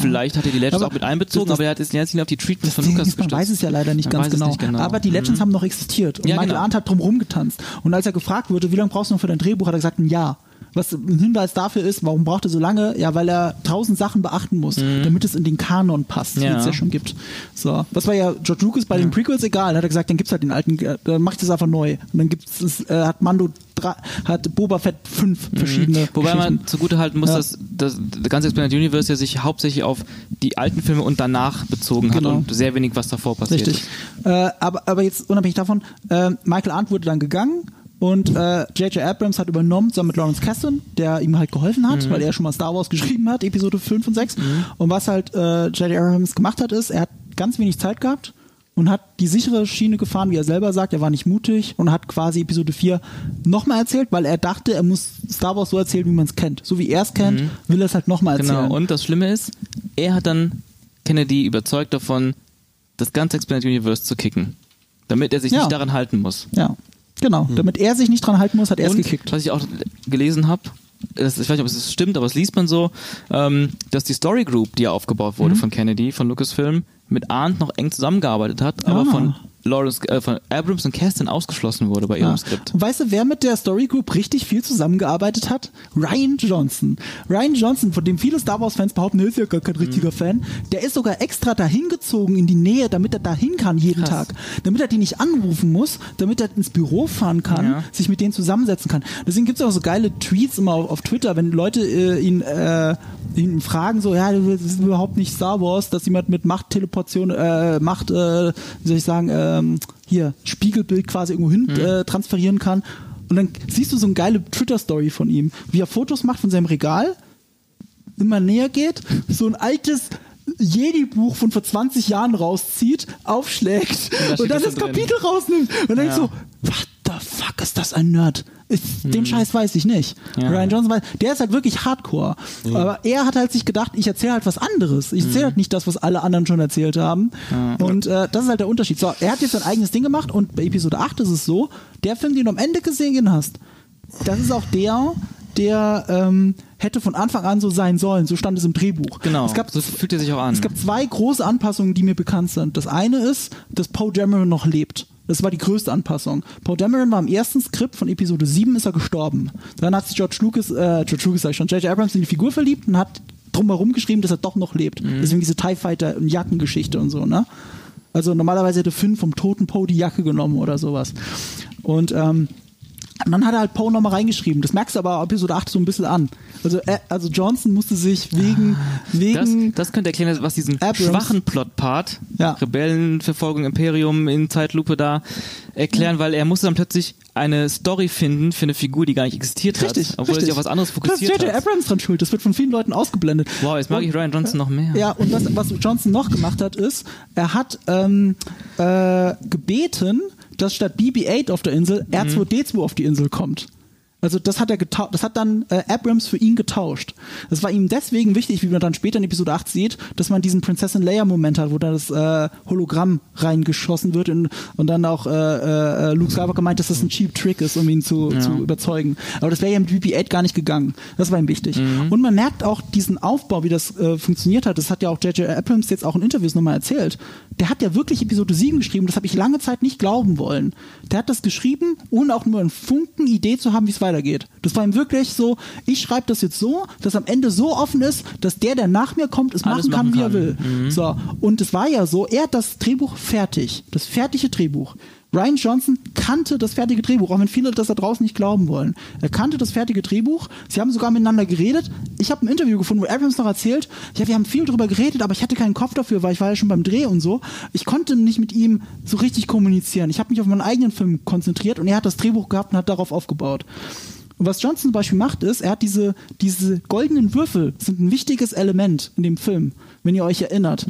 vielleicht hat er die Legends Aber auch mit einbezogen, aber er hat jetzt letztlich auf die Treatments von Lucas ist, man gestützt. weiß es ja leider nicht ganz genau. nicht genau. Aber die Legends haben noch existiert. Und Ja, Michael genau. Arndt hat drum rumgetanzt. Und als er gefragt wurde, wie lange brauchst du noch für dein Drehbuch, hat er gesagt, ein Jahr. Was ein Hinweis dafür ist, warum braucht er so lange? Ja, weil er tausend Sachen beachten muss, damit es in den Kanon passt, wie Mhm. Ja. es ja schon gibt. So. Das war ja George Lucas bei den Prequels egal. Da hat er gesagt, dann gibt's halt den alten, äh, dann macht es einfach neu. Und dann gibt's es, äh, hat Mando drei, hat Boba Fett fünf verschiedene Mhm. Wobei man zugute halten muss, Ja. dass das, das ganze Expanded Universe ja sich hauptsächlich auf die alten Filme und danach bezogen hat Genau. und sehr wenig, was davor passiert Richtig. ist. Äh, aber, aber jetzt unabhängig davon, äh, Michael Arndt wurde dann gegangen und äh, J.J. Abrams hat übernommen, zusammen mit Lawrence Kasdan, der ihm halt geholfen hat, weil er schon mal Star Wars geschrieben hat, Episode 5 und 6. Und was halt äh, J.J. Abrams gemacht hat, ist, er hat ganz wenig Zeit gehabt und hat die sichere Schiene gefahren, wie er selber sagt, er war nicht mutig und hat quasi Episode 4 nochmal erzählt, weil er dachte, er muss Star Wars so erzählen, wie man es kennt. So wie er es kennt, will er es halt nochmal erzählen. Genau. Und das Schlimme ist, er hat dann Kennedy überzeugt davon, das ganze Expanded Universe zu kicken. Damit er sich Ja. nicht daran halten muss. Ja, genau. Damit er sich nicht dran halten muss, hat er es gekickt. was ich auch gelesen habe, das, ich weiß nicht, ob es stimmt, aber es liest man so, ähm, dass die Story Group, die ja aufgebaut Mhm. wurde von Kennedy, von Lucasfilm, mit Arndt noch eng zusammengearbeitet hat, aber Ah. von Lawrence, äh, von Abrams und Kasdan ausgeschlossen wurde bei ihrem Ja. Skript. Und weißt du, wer mit der Story Group richtig viel zusammengearbeitet hat? Ryan Johnson. Ryan Johnson, von dem viele Star Wars Fans behaupten, er ist ja gar kein richtiger Mhm. Fan, der ist sogar extra dahin gezogen in die Nähe, damit er dahin kann jeden Krass. Tag. Damit er die nicht anrufen muss, damit er ins Büro fahren kann, Ja. sich mit denen zusammensetzen kann. Deswegen gibt es auch so geile Tweets immer auf, auf Twitter, wenn Leute äh, ihn, äh, ihn fragen, so, ja, das ist überhaupt nicht Star Wars, dass jemand mit Macht-Teleportation, äh, Macht, äh, wie soll ich sagen, ähm, hier, Spiegelbild quasi irgendwo hin äh, transferieren kann. Und dann siehst du so eine geile Twitter-Story von ihm, wie er Fotos macht von seinem Regal, immer näher geht, so ein altes Jedi-Buch von vor 20 Jahren rauszieht, aufschlägt steht und dann das das da drin. Kapitel rausnimmt und denkt Ja. so, what the fuck ist das ein Nerd? Ist, Den Scheiß weiß ich nicht. Ja. Ryan Johnson weiß, der ist halt wirklich Hardcore. Aber er hat halt sich gedacht, ich erzähle halt was anderes. Ich erzähle halt nicht das, was alle anderen schon erzählt haben. Und äh, das ist halt der Unterschied. So, er hat jetzt sein eigenes Ding gemacht und bei Episode 8 ist es so, der Film, den du am Ende gesehen hast, das ist auch der, der ähm, hätte von Anfang an so sein sollen. So stand es im Drehbuch. Genau, Es gab, so fühlt er sich auch an. es gab zwei große Anpassungen, die mir bekannt sind. Das eine ist, dass Poe Dameron noch lebt. Das war die größte Anpassung. Poe Dameron war im ersten Skript von Episode 7 ist er gestorben. Dann hat sich George Lucas, äh, George Lucas sag ich schon, J.J. Abrams in die Figur verliebt und hat drumherum geschrieben, dass er doch noch lebt. Deswegen diese TIE Fighter und Jackengeschichte und so, ne? Also normalerweise hätte Finn vom toten Poe die Jacke genommen oder sowas. Und ähm, und dann hat er halt Poe nochmal reingeschrieben. Das merkst du aber Episode 8 so ein bisschen an. Also, äh, also Johnson musste sich wegen, Das, wegen das könnte erklären, was diesen Abrams. schwachen Plot-Part, Ja. Rebellenverfolgung, Imperium in Zeitlupe da, erklären, weil er musste dann plötzlich eine Story finden für eine Figur, die gar nicht existiert hat, Richtig, obwohl richtig. er sich auf was anderes Da ist fokussiert J.J. hat. Abrams dran schuld. Das wird von vielen Leuten ausgeblendet. Wow, jetzt mag Und- ich Ryan Johnson noch mehr. Ja, und was, was Johnson noch gemacht hat, ist, er hat ähm, äh, gebeten, dass statt BB-8 auf der Insel R2D2 auf die Insel kommt. Also das hat er getauscht, das hat dann äh, Abrams für ihn getauscht. Das war ihm deswegen wichtig, wie man dann später in Episode 8 sieht, dass man diesen Prinzessin Leia Moment hat, wo da das äh, Hologramm reingeschossen wird und, und dann auch äh, äh, Luke Skywalker meint, dass das ein cheap Trick ist, um ihn zu, zu überzeugen. Aber das wäre ja mit BB-8 gar nicht gegangen. Das war ihm wichtig. Und man merkt auch diesen Aufbau, wie das äh, funktioniert hat. Das hat ja auch J.J. Abrams jetzt auch in Interviews nochmal erzählt. Der hat ja wirklich Episode 7 geschrieben. Das habe ich lange Zeit nicht glauben wollen. Der hat das geschrieben, ohne auch nur einen Funken Idee zu haben, wie es weitergeht. Das war ihm wirklich so, ich schreibe das jetzt so, dass am Ende so offen ist, dass der, der nach mir kommt, es Alles machen kann, machen wie er will. So. Und es war ja so, er hat das Drehbuch fertig. Das fertige Drehbuch. Ryan Johnson kannte das fertige Drehbuch, auch wenn viele das da draußen nicht glauben wollen. Er kannte das fertige Drehbuch. Sie haben sogar miteinander geredet. Ich habe ein Interview gefunden, wo Abrams noch erzählt, ja, wir haben viel drüber geredet, aber ich hatte keinen Kopf dafür, weil ich war ja schon beim Dreh und so. Ich konnte nicht mit ihm so richtig kommunizieren. Ich habe mich auf meinen eigenen Film konzentriert und er hat das Drehbuch gehabt und hat darauf aufgebaut. Und was Johnson zum Beispiel macht, ist, er hat diese, diese goldenen Würfel, sind ein wichtiges Element in dem Film, wenn ihr euch erinnert.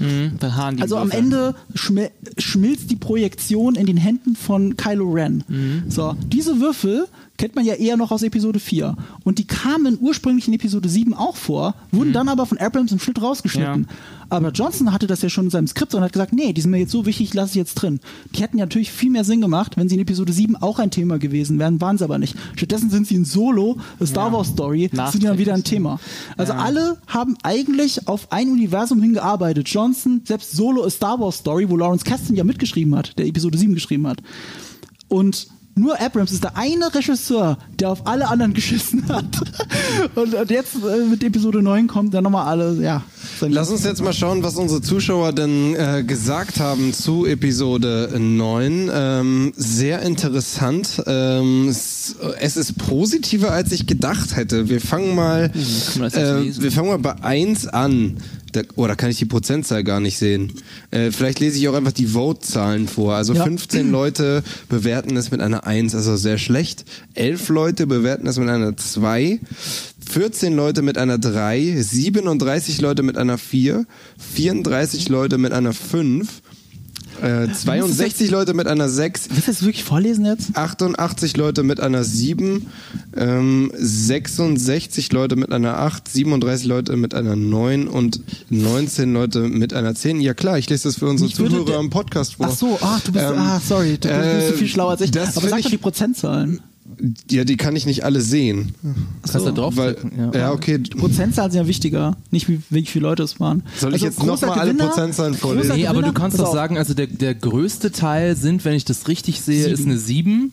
Die Also am. Ende schmel schmilzt die Projektion in den Händen von Kylo Ren. So, diese Würfel kennt man ja eher noch aus Episode 4. Und die kamen ursprünglich in Episode 7 auch vor, wurden dann aber von Abrams im Schnitt rausgeschnitten. Aber Johnson hatte das ja schon in seinem Skript und hat gesagt, nee, die sind mir jetzt so wichtig, lasse ich jetzt drin. Die hätten ja natürlich viel mehr Sinn gemacht, wenn sie in Episode 7 auch ein Thema gewesen wären, waren sie aber nicht. Stattdessen sind sie in Solo, a Star Wars Story, sind ja wieder ein Thema. Also alle haben eigentlich auf ein Universum hingearbeitet. Johnson, selbst Solo, a Star Wars Story, wo Lawrence Kasdan ja mitgeschrieben hat, der Episode 7 geschrieben hat. Und nur Abrams ist der eine Regisseur, der auf alle anderen geschissen hat. und, und jetzt äh, mit Episode 9 kommt dann nochmal alle, ja. Lass uns jetzt mal schauen, was unsere Zuschauer denn äh, gesagt haben zu Episode 9. Ähm, sehr interessant. Ähm, es, es ist positiver, als ich gedacht hätte. Wir fangen mal, jetzt äh, wir fangen mal bei 1 an. Da, oh, da kann ich die Prozentzahl gar nicht sehen. Äh, vielleicht lese ich auch einfach die Vote-Zahlen vor. Also Ja. 15 Leute bewerten es mit einer 1, also sehr schlecht. 11 Leute bewerten es mit einer 2. 14 Leute mit einer 3, 37 Leute mit einer 4, 34 Leute mit einer 5, äh, 62 Leute mit einer 6, Willst du das wirklich vorlesen jetzt? 88 Leute mit einer 7, ähm, 66 Leute mit einer 8, 37 Leute mit einer 9 und 19 Leute mit einer 10. Ja klar, ich lese das für unsere Zuhörer im Podcast vor. Ach so, ah, du bist, Ähm, ah, sorry, du bist so äh, viel schlauer als ich. das Aber sag ich- doch die Prozentzahlen. Ja, die kann ich nicht alle sehen. Kannst du drauf Weil, ja. okay. Prozentzahlen sind ja wichtiger, nicht wie, wie viele Leute es waren. Soll ich jetzt noch großer mal alle Gewinner- Prozentzahlen vorlesen? Nee, aber du kannst doch sagen, also der, der größte Teil sind, wenn ich das richtig sehe, ist eine 7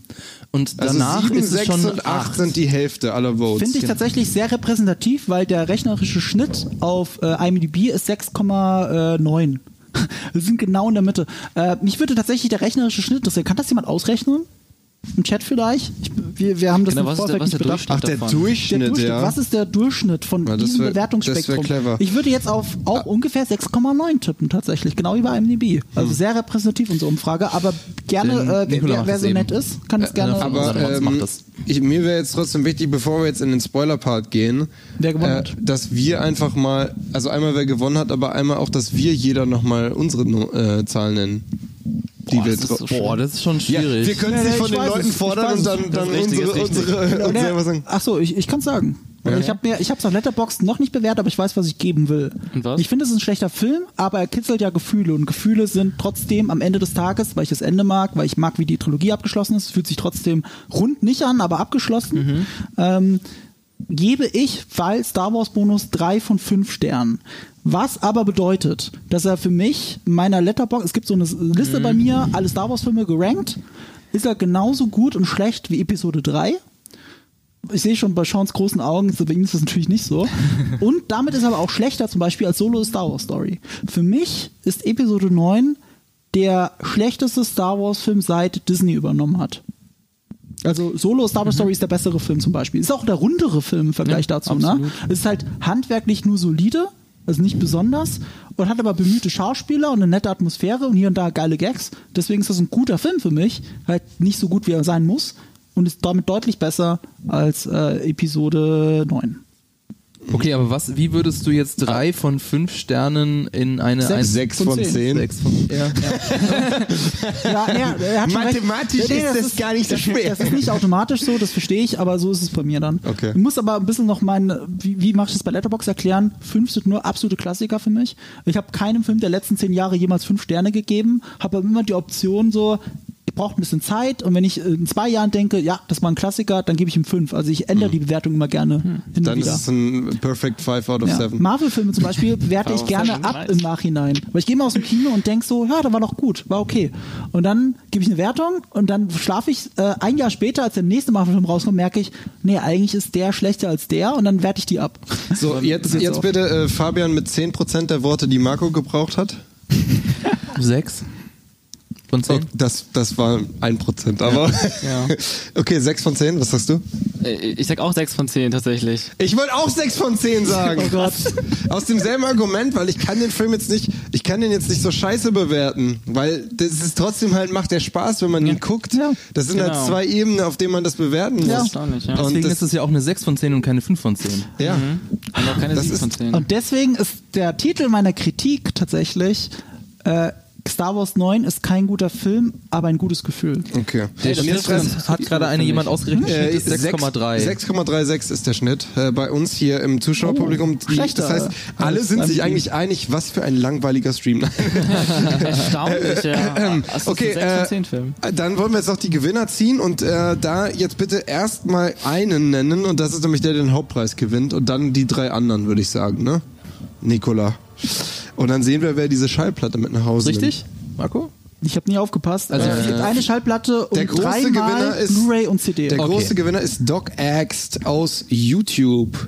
und Also danach 7, ist es 6 schon und 8 sind die Hälfte aller Votes. Finde ich tatsächlich sehr repräsentativ, weil der rechnerische Schnitt auf äh, IMDb ist 6,9. Wir sind genau in der Mitte. Äh, mich würde tatsächlich der rechnerische Schnitt interessieren. Kann das jemand ausrechnen? Im Chat vielleicht? Ich, wir, wir haben das Genau, im was ist der- Vorfeld was ist nicht der bedacht. Durchschnitt Ach, der davon? Der Durchschnitt, Durchschnitt, ja. Was ist der Durchschnitt von Ja, diesem wär- Bewertungsspektrum? das wär clever. Ich würde jetzt auf auch ungefähr 6,9 tippen tatsächlich, genau wie bei IMDb. Also sehr repräsentativ unsere Umfrage, aber gerne, äh, wer, wer, so eben. nett ist, kann es gerne. einer von Aber Sonst ähm, ich, mir wäre jetzt trotzdem wichtig, bevor wir jetzt in den Spoiler-Part gehen, Wer gewonnen äh, hat. dass wir einfach mal, also einmal wer gewonnen hat, aber einmal auch, dass wir jeder nochmal unsere äh, Zahlen nennen. Die Boah, wir das ist Boah, das ist schon ja, schwierig. wir können es nicht nee, von ich den weiß Leuten es, fordern und es. dann, dann unsere, unsere uns Ja, selber sagen. Ach so, ich, ich kann sagen. Also ich habe mir, ich habe es auf Letterboxd noch nicht bewertet, aber ich weiß, was ich geben will. Und was? Ich finde, es ist ein schlechter Film, aber er kitzelt ja Gefühle und Gefühle sind trotzdem am Ende des Tages, weil ich das Ende mag, weil ich mag, wie die Trilogie abgeschlossen ist, fühlt sich trotzdem rund nicht an, aber abgeschlossen. Ähm, gebe ich, weil Star Wars Bonus drei von fünf Sternen. Was aber bedeutet, dass er für mich in meiner Letterbox, es gibt so eine Liste bei mir, alle Star Wars Filme gerankt, ist er genauso gut und schlecht wie Episode 3 ich sehe schon bei Seans großen Augen, bei ihm ist das natürlich nicht so. Und damit ist er aber auch schlechter zum Beispiel als Solo Star Wars Story. Für mich ist Episode 9 der schlechteste Star Wars Film seit Disney übernommen hat. Also Solo Star Wars Story ist der bessere Film zum Beispiel. Ist auch der rundere Film im Vergleich Ja, dazu. Ne? absolut. Es ist halt handwerklich nur solide, also nicht besonders, und hat aber bemühte Schauspieler und eine nette Atmosphäre und hier und da geile Gags. Deswegen ist das ein guter Film für mich. Halt nicht so gut, wie er sein muss. Und ist damit deutlich besser als äh, Episode 9. Okay, aber was, wie würdest du jetzt drei von fünf Sternen in eine Sechs. ein- Sechs von von zehn. zehn. Sechs von ja. Ja, hat schon recht. Mathematisch ist das gar nicht so schwer. Das ist nicht automatisch so, das verstehe ich, aber so ist es bei mir dann. Okay. Ich muss aber ein bisschen noch meinen, wie, wie mache ich das bei Letterbox erklären? Fünf sind nur absolute Klassiker für mich. Ich habe keinem Film der letzten zehn Jahre jemals fünf Sterne gegeben, habe aber immer die Option so, ich brauche ein bisschen Zeit und wenn ich in zwei Jahren denke, ja, das war ein Klassiker, dann gebe ich ihm fünf. Also ich ändere die Bewertung immer gerne hin und Hm. Dann ist wieder. es ein Perfect Five out of Ja. Seven. Marvel-Filme zum Beispiel werte ich gerne ab nice. im Nachhinein. Weil ich gehe mal aus dem Kino und denke so, ja, da war doch gut, war okay. Und dann gebe ich eine Wertung und dann schlafe ich äh, ein Jahr später, als der nächste Marvel-Film rauskommt, merke ich, nee, eigentlich ist der schlechter als der und dann werte ich die ab. So, jetzt, jetzt jetzt bitte äh, Fabian mit 10% der Worte, die Marco gebraucht hat. Sechs. Von 10? Oh, das, das war ein Prozent, aber. Ja. okay, sechs von zehn, was sagst du? Äh, Ich sag auch 6 von 10 tatsächlich. Ich wollte auch sechs von zehn sagen. Oh Gott. Aus demselben Argument, weil ich kann den Film jetzt nicht, ich kann den jetzt nicht so scheiße bewerten, weil das ist trotzdem halt, macht der Spaß, wenn man ihn guckt. Ja. Das sind halt Genau. zwei Ebenen, auf denen man das bewerten muss. Erstaunlich, ja. Und Deswegen das- ist es ja auch eine 6 von 10 und keine 5 von 10. Ja. Und auch keine Das 7 von ist- 10. Und deswegen ist der Titel meiner Kritik tatsächlich äh, Star Wars 9 ist kein guter Film, aber ein gutes Gefühl. Okay. Der jetzt Schnitt hat gerade eine jemand ausgerechnet, Äh, Schnitt ist 6,3. 6,36 ist der Schnitt äh, bei uns hier im Zuschauerpublikum. Die- schlechter das heißt, alle sind sich eigentlich einig, was für ein langweiliger Stream. Erstaunlich, ja. Das ist okay, ein 6 von äh, 10 Film. dann wollen wir jetzt noch die Gewinner ziehen und äh, da jetzt bitte erstmal einen nennen und das ist nämlich der, der den Hauptpreis gewinnt und dann die drei anderen, würde ich sagen, ne? Nikola. Und dann sehen wir, wer diese Schallplatte mit nach Hause Richtig? Marco? Ich habe nie aufgepasst. Also es gibt eine Schallplatte und der große dreimal Gewinner ist- Blu-ray und CD. nimmt. Der Okay. große Gewinner ist Doc Axt aus YouTube.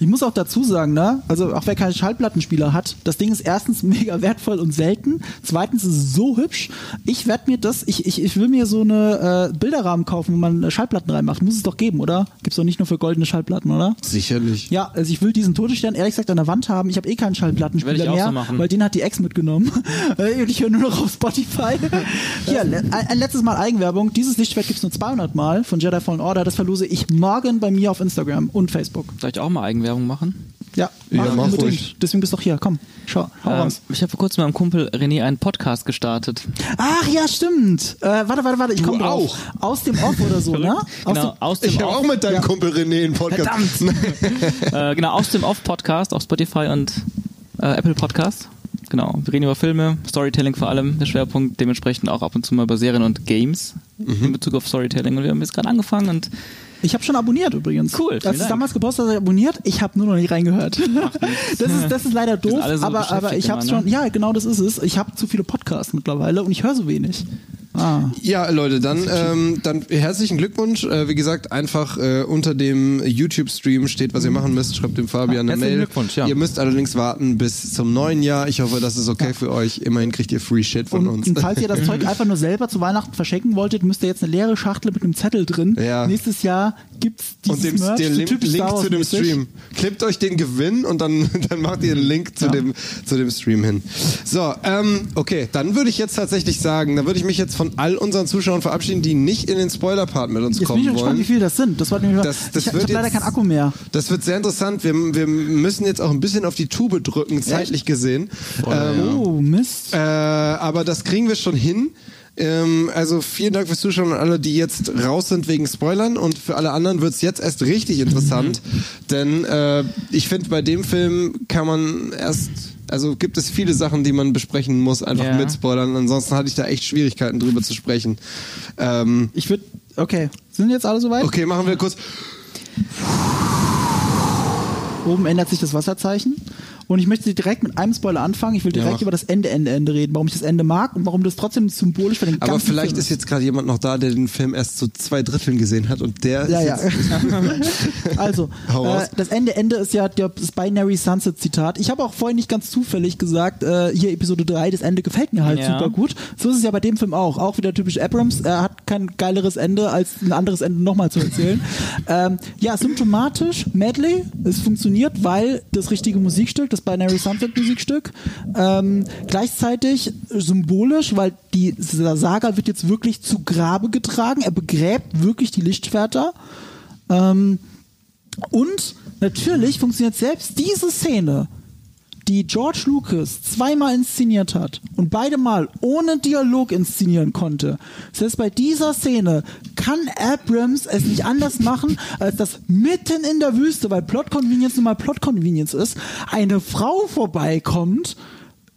Ich muss auch dazu sagen, ne? Also auch wer keinen Schallplattenspieler hat, das Ding ist erstens mega wertvoll und selten. Zweitens ist es so hübsch. Ich werde mir das, ich, ich, ich will mir so eine äh, Bilderrahmen kaufen, wo man Schallplatten reinmacht. Muss es doch geben, oder? Gibt's doch nicht nur für goldene Schallplatten, oder? Sicherlich. Ja, also ich will diesen Todesstern ehrlich gesagt an der Wand haben. Ich habe eh keinen Schallplattenspieler ich auch mehr, so machen. weil den hat die Ex mitgenommen. Äh, ich höre nur noch auf Spotify. Hier, le ein, ein letztes Mal Eigenwerbung. Dieses Lichtschwert gibt's nur 200 Mal von Jedi Fallen Order. Das verlose ich morgen bei mir auf Instagram und Facebook. Soll ich auch mal Eigenwerbung machen? Ja, Ja, mach mach unbedingt. ruhig. Deswegen bist du doch hier. Komm, schau, hau Ähm, raus. ich habe vor kurzem mit meinem Kumpel René einen Podcast gestartet. Ach ja, stimmt. Äh, warte, warte, warte. Ich komme drauf. Aus dem Off oder so, ne? Aus Genau, dem, aus dem Ich habe auch mit deinem Kumpel René einen Podcast. äh, genau, aus dem Off-Podcast auf Spotify und äh, Apple Podcast. Genau, wir reden über Filme, Storytelling vor allem, der Schwerpunkt, dementsprechend auch ab und zu mal über Serien und Games in Bezug auf Storytelling. Und wir haben jetzt gerade angefangen und Ich habe schon abonniert übrigens. Cool, es Dank. damals gepostet habe ich abonniert. Ich habe nur noch nicht reingehört. das, ist, das ist leider doof, so aber, aber ich habe immer, ne? schon. Ja, genau das ist es. Ich habe zu viele Podcasts mittlerweile und ich höre so wenig. Ah. Ja, Leute, dann, ähm, dann herzlichen Glückwunsch. Äh, wie gesagt, einfach äh, unter dem YouTube-Stream steht, was ihr machen müsst. Schreibt dem Fabian eine Herzlichen Mail. Glückwunsch, ja. Ihr müsst allerdings warten bis zum neuen Jahr. Ich hoffe, das ist okay für euch. Immerhin kriegt ihr Free Shit von Und, uns. und falls ihr das Zeug einfach nur selber zu Weihnachten verschenken wolltet, müsst ihr jetzt eine leere Schachtel mit einem Zettel drin. Ja. Nächstes Jahr gibt's dieses und dem, Merch, den Link, Link zu dem. Stream. Klippt euch den Gewinn und dann, dann macht ihr den Link zu, Ja. dem, zu dem Stream hin. So, ähm, okay, dann würde ich jetzt tatsächlich sagen, dann würde ich mich jetzt von all unseren Zuschauern verabschieden, die nicht in den Spoiler-Part mit uns Jetzt bin kommen ich gespannt, wollen. wie viel das sind. Das war nämlich Das- das ich, ich wird habe leider keinen Akku mehr. Das wird sehr interessant. Wir, wir müssen jetzt auch ein bisschen auf die Tube drücken, zeitlich gesehen. Ähm, Oh, Mist. äh, aber das kriegen wir schon hin. Ähm, also vielen Dank fürs Zuschauen an alle, die jetzt raus sind wegen Spoilern und für alle anderen wird's jetzt erst richtig interessant, denn äh, ich finde bei dem Film kann man erst, also gibt es viele Sachen, die man besprechen muss, einfach Ja. mit Spoilern. Ansonsten hatte ich da echt Schwierigkeiten drüber zu sprechen. Ähm, Ich würde. Okay. Sind jetzt alle soweit? okay, machen wir kurz. Oben ändert sich das Wasserzeichen. Und ich möchte direkt mit einem Spoiler anfangen. Ich will direkt mach. über das Ende, Ende, Ende reden. Warum ich das Ende mag und warum das trotzdem symbolisch für den ganzen Aber vielleicht Film ist jetzt gerade jemand noch da, der den Film erst zu zwei Dritteln gesehen hat und der Ja, ist ja. also, äh, das Ende Ende ist ja der- das Binary Sunset Zitat. Ich habe auch vorhin nicht ganz zufällig gesagt, äh, hier Episode 3, das Ende gefällt mir halt Ja. super gut. So ist es ja bei dem Film auch. Auch wieder typisch Abrams. Er hat kein geileres Ende, als ein anderes Ende nochmal zu erzählen. ähm, ja, symptomatisch, Medley. Es funktioniert, weil das richtige Musikstück, das Binary Sunset Musikstück, ähm, gleichzeitig symbolisch, weil die Saga wird jetzt wirklich zu Grabe getragen. Er begräbt wirklich die Lichtschwerter. Ähm, und natürlich funktioniert selbst diese Szene, die George Lucas zweimal inszeniert hat und beide Mal ohne Dialog inszenieren konnte. Selbst bei dieser Szene kann Abrams es nicht anders machen, als dass mitten in der Wüste, weil Plot Convenience nun mal Plot Convenience ist, eine Frau vorbeikommt,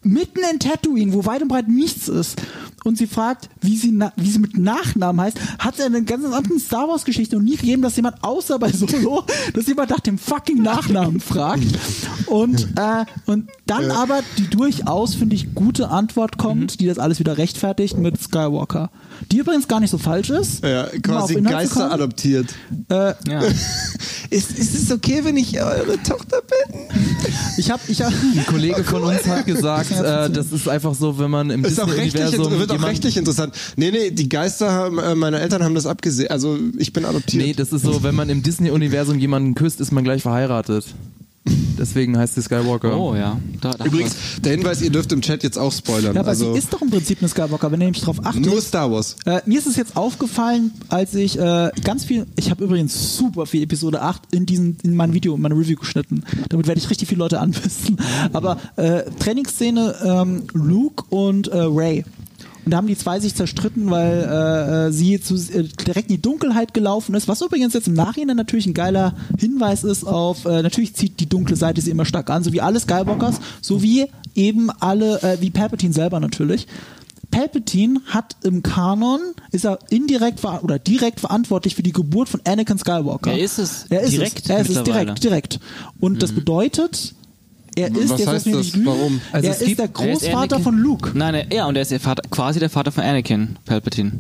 mitten in Tatooine, wo weit und breit nichts ist, und sie fragt, wie sie, wie sie mit Nachnamen heißt, hat es eine ganz andere Star Wars Geschichte noch nie gegeben, dass jemand außer bei Solo, dass jemand nach dem fucking Nachnamen fragt. Und äh, und dann aber die durchaus finde ich gute Antwort kommt, die das alles wieder rechtfertigt mit Skywalker, die übrigens gar nicht so falsch ist. ja, quasi Geister kommen. adoptiert. Äh, Ja. Ist, ist es okay, wenn ich eure Tochter bin? Ich habe, ich hab, Ein Kollege von uns hat gesagt, äh, das ist einfach so, wenn man im Ist auch rechtlich, Disney-Universum wird auch rechtlich interessant. Nee, nee, die Geister haben, äh, meine Eltern haben das abgesehen. Also ich bin adoptiert. Nee, das ist so, wenn man im Disney-Universum jemanden küsst, ist man gleich verheiratet. Deswegen heißt sie Skywalker. Oh ja. Da, da Übrigens, der Hinweis, ihr dürft im Chat jetzt auch spoilern. ja, aber also sie ist doch im Prinzip eine Skywalker, wenn ihr nämlich drauf achtet. nur Star Wars. Äh, mir ist es jetzt aufgefallen, als ich äh, ganz viel, ich habe übrigens super viel Episode 8 in diesen, in mein Video, in meine Review geschnitten. Damit werde ich richtig viele Leute anwissen. Aber äh, Trainingsszene ähm, Luke und äh, Ray. Und da haben die zwei sich zerstritten, weil äh, äh, sie zu, äh, direkt in die Dunkelheit gelaufen ist. Was übrigens jetzt im Nachhinein natürlich ein geiler Hinweis ist auf, äh, natürlich zieht die dunkle Seite sie immer stark an, so wie alle Skywalkers, so wie eben alle, äh, wie Palpatine selber natürlich. Palpatine hat im Kanon, ist er indirekt ver oder direkt verantwortlich für die Geburt von Anakin Skywalker. Er ist es Er ist direkt es. Er ist es direkt, direkt. Und das bedeutet, er ist, Was jetzt heißt das? nicht lügen, Warum? Also er es ist gibt- der Er ist Großvater von Luke. Nein, er, ja, und er ist der Vater, quasi der Vater von Anakin, Palpatine.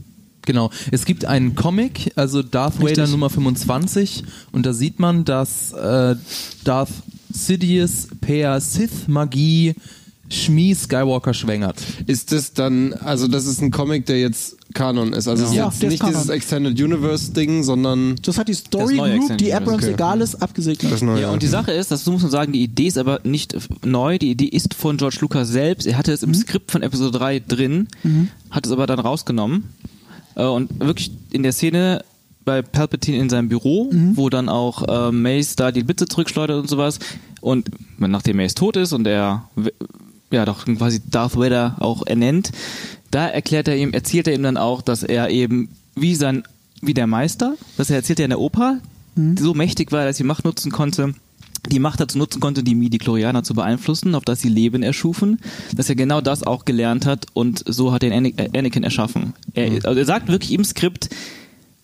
Genau. Es gibt einen Comic, also Darth Vader Nummer 25, und da sieht man, dass äh, Darth Sidious per Sith-Magie Shmi Skywalker schwängert. Ist das dann, also das ist ein Comic, der jetzt Kanon ist. Also es Ja, ist jetzt der ist nicht Kanon. dieses Extended Universe Ding, sondern Das hat die Story neue Group, die Abrams Okay. egal ist, abgesegnet. das neue. Ja, und die Sache ist, das muss man sagen, die Idee ist aber nicht neu, die Idee ist von George Lucas selbst. Er hatte es im Skript von Episode 3 drin, hat es aber dann rausgenommen. Äh, und wirklich in der Szene bei Palpatine in seinem Büro, wo dann auch äh, Mace da die Blitze zurückschleudert und sowas. Und nachdem Mace tot ist und er ja doch quasi Darth Vader auch ernennt, da erklärt er ihm, erzählt er ihm dann auch, dass er eben wie sein, wie der Meister, das erzählt er in der Oper, so mächtig war, dass er die Macht nutzen konnte, die Macht dazu nutzen konnte, die Midi-Chlorianer zu beeinflussen, auf das sie Leben erschufen, dass er genau das auch gelernt hat und so hat er Ana- Anakin erschaffen. Er, also er sagt wirklich im Skript,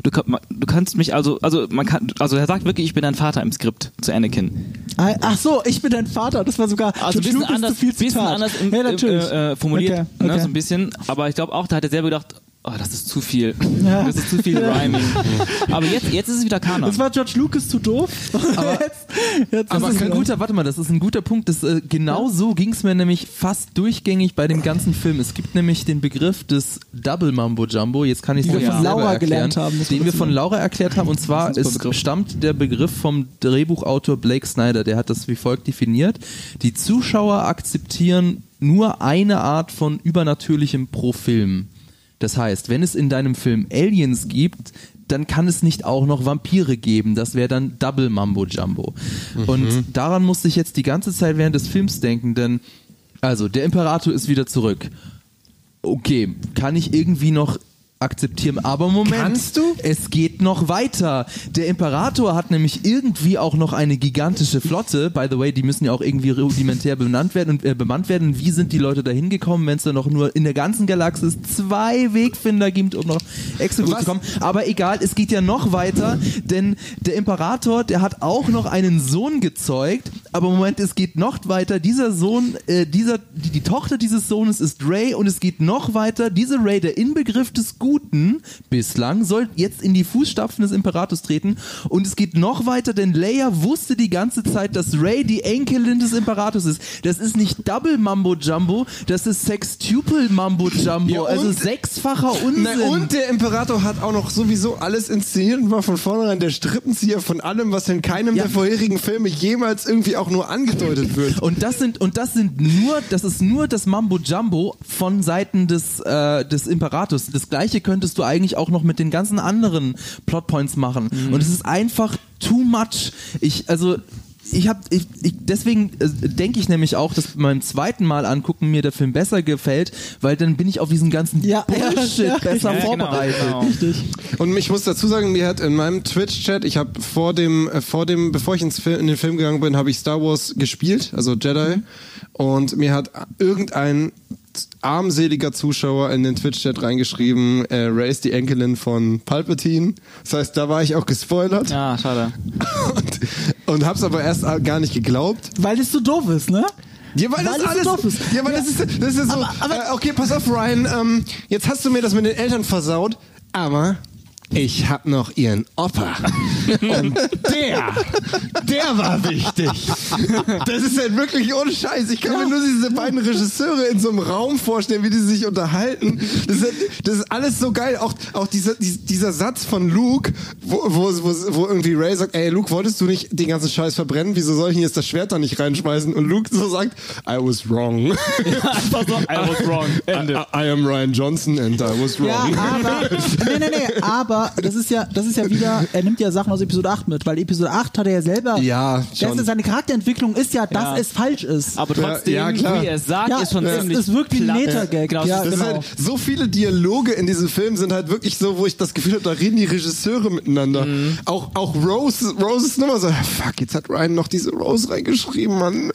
du, du kannst mich also, also man kann, also er sagt wirklich, ich bin dein Vater im Skript zu Anakin. Ach so, ich bin dein Vater. Das war sogar Also ein George bisschen Lucas anders, zu viel bisschen anders im, ja, natürlich. äh, äh, formuliert, Okay, Ne, okay. so ein bisschen. Aber ich glaube auch, da hat er selber gedacht, oh, das ist zu viel. Ja. Das ist zu viel Rhyming. Aber jetzt, jetzt ist es wieder Kanon. Das war George Lucas zu doof. Aber jetzt, jetzt Aber ist wieder- guter, warte mal, das ist ein guter Punkt. Das, äh, genau so ging es mir nämlich fast durchgängig bei dem ganzen Film. Es gibt nämlich den Begriff des Double Mambo Jumbo. Jetzt kann ich es wir nämlich von Laura erklären, gelernt haben, Den wir von. Laura erklärt haben. Und zwar ist ein stammt der Begriff vom Drehbuchautor Blake Snyder. Der hat das wie folgt definiert. Die Zuschauer akzeptieren nur eine Art von Übernatürlichem pro Film. Das heißt, wenn es in deinem Film Aliens gibt, dann kann es nicht auch noch Vampire geben. Das wäre dann Double Mambo Jumbo. Und daran musste ich jetzt die ganze Zeit während des Films denken, denn also der Imperator ist wieder zurück. Okay, kann ich irgendwie noch akzeptieren, aber Moment, Kannst du? es geht noch weiter. Der Imperator hat nämlich irgendwie auch noch eine gigantische Flotte. By the way, die müssen ja auch irgendwie rudimentär benannt werden und äh, bemannt werden. Wie sind die Leute da hingekommen, wenn es da noch nur in der ganzen Galaxis zwei Wegfinder gibt, um noch extra gut zu kommen? Aber egal, es geht ja noch weiter, denn der Imperator, der hat auch noch einen Sohn gezeugt. Aber Moment, es geht noch weiter. Dieser Sohn, äh, dieser, die, die Tochter dieses Sohnes ist Ray und es geht noch weiter. Diese Ray, der Inbegriff des Guten bislang, soll jetzt in die Fußstapfen des Imperators treten. Und es geht noch weiter, denn Leia wusste die ganze Zeit, dass Ray die Enkelin des Imperators ist. Das ist nicht Double Mambo Jumbo, das ist Sextuple Mambo Jumbo, Ja, also sechsfacher Unsinn. Na, und der Imperator hat auch noch sowieso alles inszeniert und war von vornherein der Strippenzieher von allem, was in keinem Ja. der vorherigen Filme jemals irgendwie auch nur angedeutet wird. Und das sind und das sind nur, das ist nur das Mambo Jumbo von Seiten des äh, des Imperators. Das gleiche könntest du eigentlich auch noch mit den ganzen anderen Plotpoints machen. Und es ist einfach too much. Ich also ich habe ich, ich, deswegen äh, denke ich nämlich auch, dass beim zweiten Mal angucken mir der Film besser gefällt, weil dann bin ich auf diesen ganzen Ja, Bullshit ja, besser Ja, genau, vorbereitet. genau. Richtig. Und ich muss dazu sagen, mir hat in meinem Twitch-Chat, ich habe vor dem, äh, vor dem, bevor ich ins Fil in den Film gegangen bin, habe ich Star Wars gespielt, also Jedi. Und mir hat irgendein armseliger Zuschauer in den Twitch-Chat reingeschrieben, äh, Ray ist die Enkelin von Palpatine. Das heißt, da war ich auch gespoilert Ja, schade. und, und hab's aber erst gar nicht geglaubt. Weil es so doof ist, ne? Ja, weil, Weil das so alles, doof ist. Ja, weil Ja. das ist, das ist so. Aber- aber- äh, okay, pass auf, Ryan. Ähm, jetzt hast du mir das mit den Eltern versaut, aber ich hab noch ihren Opa. Und der, der war wichtig. Das ist halt wirklich ohne Scheiß. Ich kann mir nur diese beiden Regisseure in so einem Raum vorstellen, wie die sich unterhalten. Das ist, halt, das ist alles so geil. Auch, auch dieser, dies- dieser Satz von Luke, wo, wo, wo, wo irgendwie Ray sagt, ey Luke, wolltest du nicht den ganzen Scheiß verbrennen? Wieso soll ich denn jetzt das Schwert da nicht reinschmeißen? Und Luke so sagt, I was wrong. Einfach so, I was wrong. I, Ende. I am Ryan Johnson and I was wrong. Ja, aber, nee, nee, nee, aber das ist ja, das ist ja wieder, er nimmt ja Sachen aus Episode 8 mit, weil Episode 8 hat er ja selber, Ja, das schon. ist, seine Charakterentwicklung ist ja, dass Ja. es falsch ist. Aber trotzdem, Ja, klar. wie er es sagt, Ja, ist schon es ziemlich ist wirklich ein. Meta-Gag. Genau, Ja, ist halt, so viele Dialoge in diesem Film sind halt wirklich so, wo ich das Gefühl habe, da reden die Regisseure miteinander. Mhm. Auch, auch Rose, Rose ist nur mal so, fuck, jetzt hat Ryan noch diese Rose reingeschrieben, man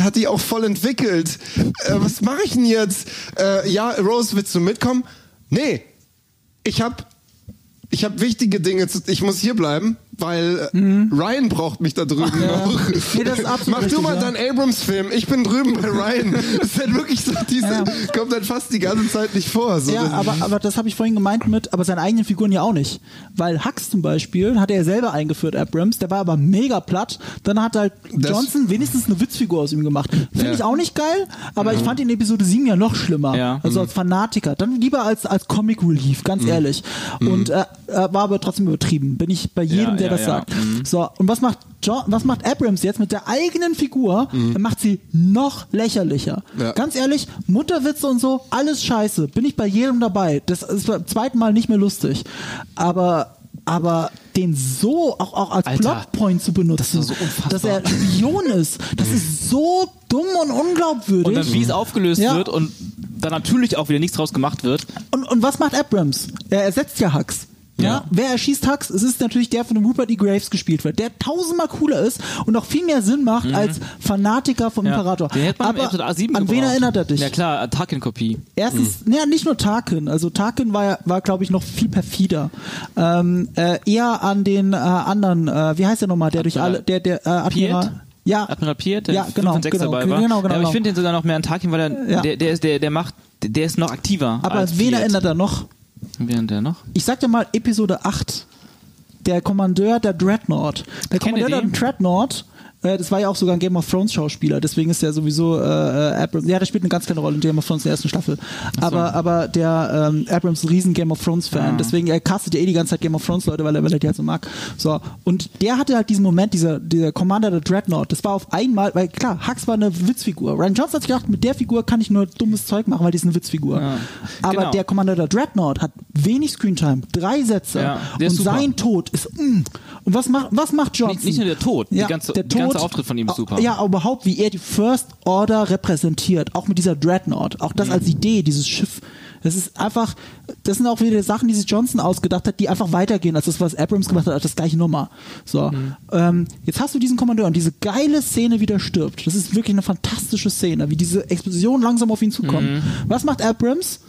hat die auch voll entwickelt. Äh, was mache ich denn jetzt? Äh, ja, Rose, willst du mitkommen? Nee, ich hab, ich hab wichtige Dinge, zu, ich muss hier bleiben, weil äh, Ryan braucht mich da drüben noch. Mhm. Nee, das ist absolut Mach du richtig, mal ja. deinen Abrams-Film, ich bin drüben bei Ryan. Das ist halt wirklich so, diese, Ja. kommt halt fast die ganze Zeit nicht vor. So, Ja, das- aber, aber das habe ich vorhin gemeint mit, aber seine eigenen Figuren ja auch nicht. Weil Hux zum Beispiel hat er selber eingeführt, Abrams, der war aber mega platt. Dann hat halt Das- Johnson wenigstens eine Witzfigur aus ihm gemacht. Finde Ja. ich auch nicht geil, aber ich fand ihn in Episode 7 ja noch schlimmer. Ja. Also als Fanatiker. Dann lieber als, als Comic Relief, ganz ehrlich. Und äh, äh, war aber trotzdem übertrieben. Bin ich bei jedem, Ja, der ja, das ja. sagt. So, und was macht John, was macht Abrams jetzt mit der eigenen Figur? Er macht sie noch lächerlicher. Ja. Ganz ehrlich, Mutterwitze und so, alles scheiße. Bin ich bei jedem dabei. Das ist beim zweiten Mal nicht mehr lustig. Aber, aber den so auch, auch als Alter, Plotpoint zu benutzen, so dass er Spion ist, das ist so dumm und unglaubwürdig. Und dann, wie es aufgelöst Ja. wird und dann natürlich auch wieder nichts draus gemacht wird. Und, und was macht Abrams? Er ersetzt ja Hux. Ja. Ja. Wer erschießt Hux? Es ist natürlich der von dem Rupert E. Graves gespielt wird, der tausendmal cooler ist und auch viel mehr Sinn macht als Fanatiker vom Mhm. Ja. Imperator. Den hätte man Aber im Episode 7 an wen gebraucht. erinnert er dich? Ja klar, Tarkin-Kopie. Erstens, Mhm. ja, nicht nur Tarkin. Also Tarkin war, war glaube ich, noch viel perfider. Ähm, äh, eher an den äh, anderen, äh, wie heißt der nochmal, der durch Admiral alle, der, der äh, Admiral. Piet? Ja, Admiral Piet, der Ja, genau, 5 und 6 genau, dabei war. genau, genau, ja, aber ich genau. finde den sogar noch mehr an Tarkin, weil er, Ja. der, der, ist, der, der macht, der ist noch aktiver. aber als wen erinnert er noch? Wen der noch? Ich sag dir mal Episode 8. Der Kommandeur der Dreadnought. Der Kennedy? Kommandeur der Dreadnought, äh, das war ja auch sogar ein Game of Thrones Schauspieler, deswegen ist er sowieso äh, äh, Abrams, ja, der spielt eine ganz kleine Rolle in Game of Thrones in der ersten Staffel. Aber, aber der ähm, Abrams ist ein riesen Game of Thrones Fan, deswegen er castet ja eh die ganze Zeit Game of Thrones Leute, weil er, weil er die halt so mag. So, und der hatte halt diesen Moment, dieser, dieser Commander der Dreadnought, das war auf einmal, weil klar, Hux war eine Witzfigur. Ryan Johnson hat sich gedacht, mit der Figur kann ich nur dummes Zeug machen, weil die ist eine Witzfigur. Aber Genau. der Commander der Dreadnought hat wenig Screentime, drei Sätze Ja, der und sein Tod ist mm. und was macht was macht Johnson? Nicht, nicht nur der Tod, die ganze, der der ganze Auftritt von ihm ist super. Ja, überhaupt, wie er die First Order repräsentiert, auch mit dieser Dreadnought, auch das Mhm. als Idee, dieses Schiff. Das ist einfach, das sind auch wieder Sachen, die sich Johnson ausgedacht hat, die einfach weitergehen als das, was Abrams gemacht hat, als das gleiche Nummer. So, Mhm. ähm, jetzt hast du diesen Kommandeur und diese geile Szene, wie der stirbt. Das ist wirklich eine fantastische Szene, wie diese Explosion langsam auf ihn zukommt. Mhm. Was macht Abrams?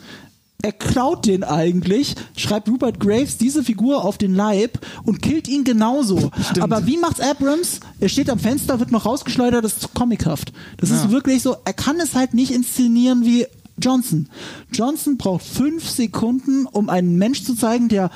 Er klaut den eigentlich, schreibt Rupert Graves diese Figur auf den Leib und killt ihn genauso. Aber wie macht's Abrams? Er steht am Fenster, wird noch rausgeschleudert, das ist comichaft. Das ist wirklich so, er kann es halt nicht inszenieren wie Johnson. Johnson braucht fünf Sekunden, um einen Mensch zu zeigen, der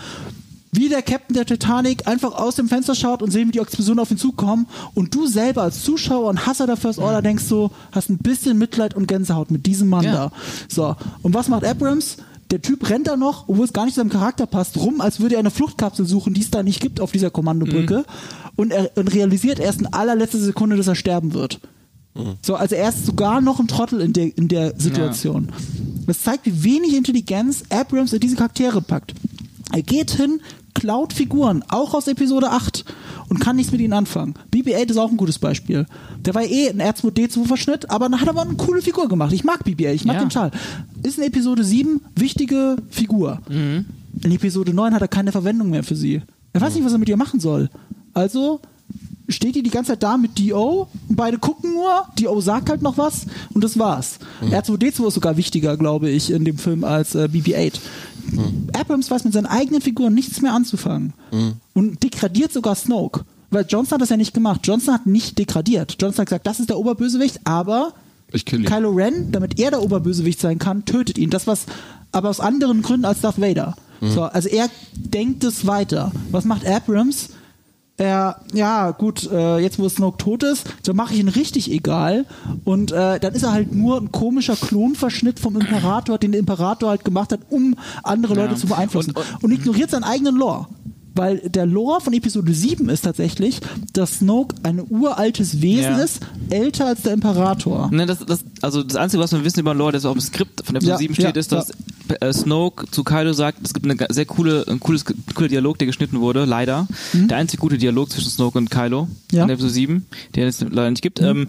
wie der Captain der Titanic einfach aus dem Fenster schaut und sehen, wie die Explosionen auf ihn zukommen und du selber als Zuschauer und Hasser der First Order denkst so, hast ein bisschen Mitleid und Gänsehaut mit diesem Mann Ja. da. So, und was macht Abrams? Der Typ rennt da noch, obwohl es gar nicht zu seinem Charakter passt, rum, als würde er eine Fluchtkapsel suchen, die es da nicht gibt auf dieser Kommandobrücke und er und realisiert erst in allerletzter Sekunde, dass er sterben wird. So, also er ist sogar noch ein Trottel in der, in der Situation. Das zeigt, wie wenig Intelligenz Abrams in diese Charaktere packt. Er geht hin, klaut Figuren, auch aus Episode 8 und kann nichts mit ihnen anfangen. BB-8 ist auch ein gutes Beispiel. Der war eh ein R2D2-Verschnitt, aber dann hat er aber eine coole Figur gemacht. Ich mag BB-8, ich mag Ja. den Schal. Ist in Episode 7 wichtige Figur. In Episode 9 hat er keine Verwendung mehr für sie. Er weiß nicht, was er mit ihr machen soll. Also steht die die ganze Zeit da mit D.O. und beide gucken nur. D.O. sagt halt noch was und das war's. R2D2 ist sogar wichtiger, glaube ich, in dem Film als äh, BB-8. Abrams weiß mit seinen eigenen Figuren nichts mehr anzufangen und degradiert sogar Snoke. Weil Johnson hat das ja nicht gemacht. Johnson hat nicht degradiert. Johnson hat gesagt, das ist der Oberbösewicht, aber. Kylo Ren, damit er der Oberbösewicht sein kann, tötet ihn. Das was, aber aus anderen Gründen als Darth Vader. So, also er denkt es weiter. Was macht Abrams? Er, ja, gut, äh, jetzt wo Snoke tot ist, dann mache ich ihn richtig egal. Und äh, dann ist er halt nur ein komischer Klonverschnitt vom Imperator, den der Imperator halt gemacht hat, um andere Leute zu beeinflussen. Und- Und, ignoriert seinen eigenen Lore. Weil der Lore von Episode 7 ist tatsächlich, dass Snoke ein uraltes Wesen Ja. ist, älter als der Imperator. Ne, das, das, also das Einzige, was wir wissen über Lore, das auch im Skript von Episode Ja, 7 steht, ja, ist, dass äh, Snoke zu Kylo sagt, es gibt eine sehr coole, ein cooles, cooler Dialog, der geschnitten wurde, leider. Der einzige gute Dialog zwischen Snoke und Kylo Mhm. Mhm. in Episode 7, den es leider nicht gibt. Ähm,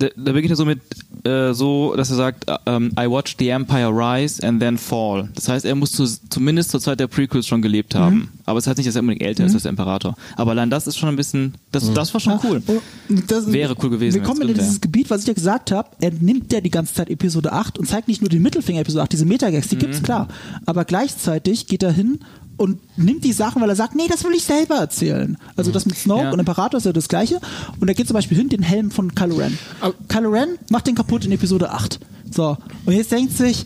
da, da beginnt er so mit, äh, so, dass er sagt, äh, ähm, I watched the Empire rise and then fall. Das heißt, er muss zu, zumindest zur Zeit der Prequels schon gelebt haben. Mhm. Aber es heißt nicht, dass er unbedingt älter ist als der Imperator. Aber allein das ist schon ein bisschen, das, das war schon cool. Und das, Wäre cool gewesen, Wir kommen in dieses wäre. Gebiet, was ich ja gesagt habe. Er nimmt ja die ganze Zeit Episode 8 und zeigt nicht nur den Mittelfinger Episode 8, diese Metagags, die Mhm. gibt's klar. Aber gleichzeitig geht er hin und nimmt die Sachen, weil er sagt, nee, das will ich selber erzählen. Also das mit Snoke Ja. und Imperator ist ja das Gleiche. Und er geht zum Beispiel hin, den Helm von Kylo Ren. Kylo Ren macht den kaputt in Episode 8. So. Und jetzt denkt sich,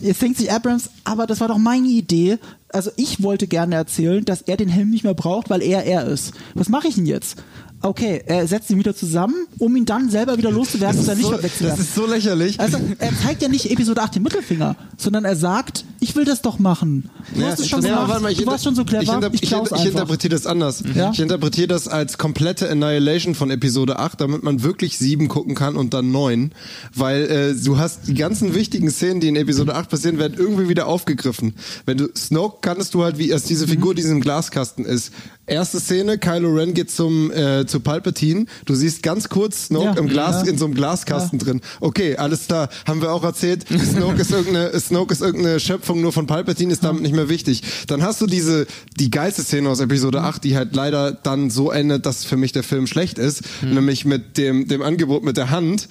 jetzt denkt sich Abrams, aber das war doch meine Idee. Also ich wollte gerne erzählen, dass er den Helm nicht mehr braucht, weil er er ist. Was mache ich denn jetzt? Okay, er setzt ihn wieder zusammen, um ihn dann selber wieder loszuwerden und Licht so, so, das ist so lächerlich. Also er zeigt ja nicht Episode 8 den Mittelfinger, sondern er sagt, ich will das doch machen. Du Ja, hast es schon ja, gemacht, warte mal, ich du warst schon so clever, Ich, inter ich, ich, inter ich interpretiere das anders. Ja? Ich interpretiere das als komplette Annihilation von Episode 8, damit man wirklich 7 gucken kann und dann 9. Weil äh, du hast die ganzen wichtigen Szenen, die in Episode 8 passieren, werden irgendwie wieder aufgegriffen. Wenn du Snoke kannst du halt, wie erst diese Figur, die in diesem Glaskasten ist. Erste Szene, Kylo Ren geht zum äh, zu Palpatine. Du siehst ganz kurz Snoke Ja. im Glas Ja. in so einem Glaskasten drin. Okay, alles klar. Haben wir auch erzählt. Snoke ist irgendeine Snoke ist irgendeine Schöpfung nur von Palpatine, ist damit nicht mehr wichtig. Dann hast du diese die geilste Szene aus Episode 8, die halt leider dann so endet, dass für mich der Film schlecht ist, nämlich mit dem dem Angebot mit der Hand.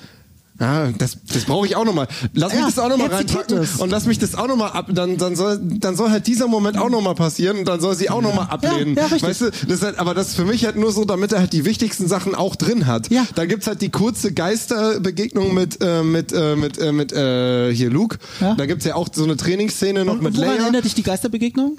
Ja, das, das brauche ich auch nochmal. Lass mich Ja, das auch nochmal reinpacken und lass mich das auch nochmal ab. Dann, dann, soll, dann soll halt dieser Moment auch nochmal passieren und dann soll sie auch nochmal ablehnen. Ja, ja, weißt du, das ist halt, aber das ist für mich halt nur so, damit er halt die wichtigsten Sachen auch drin hat. Ja. Da gibt's halt die kurze Geisterbegegnung mit, äh, mit, äh, mit, äh, mit äh, hier Luke. Ja. Da gibt's ja auch so eine Trainingsszene noch und, mit und woran Leia. erinnert dich die Geisterbegegnung?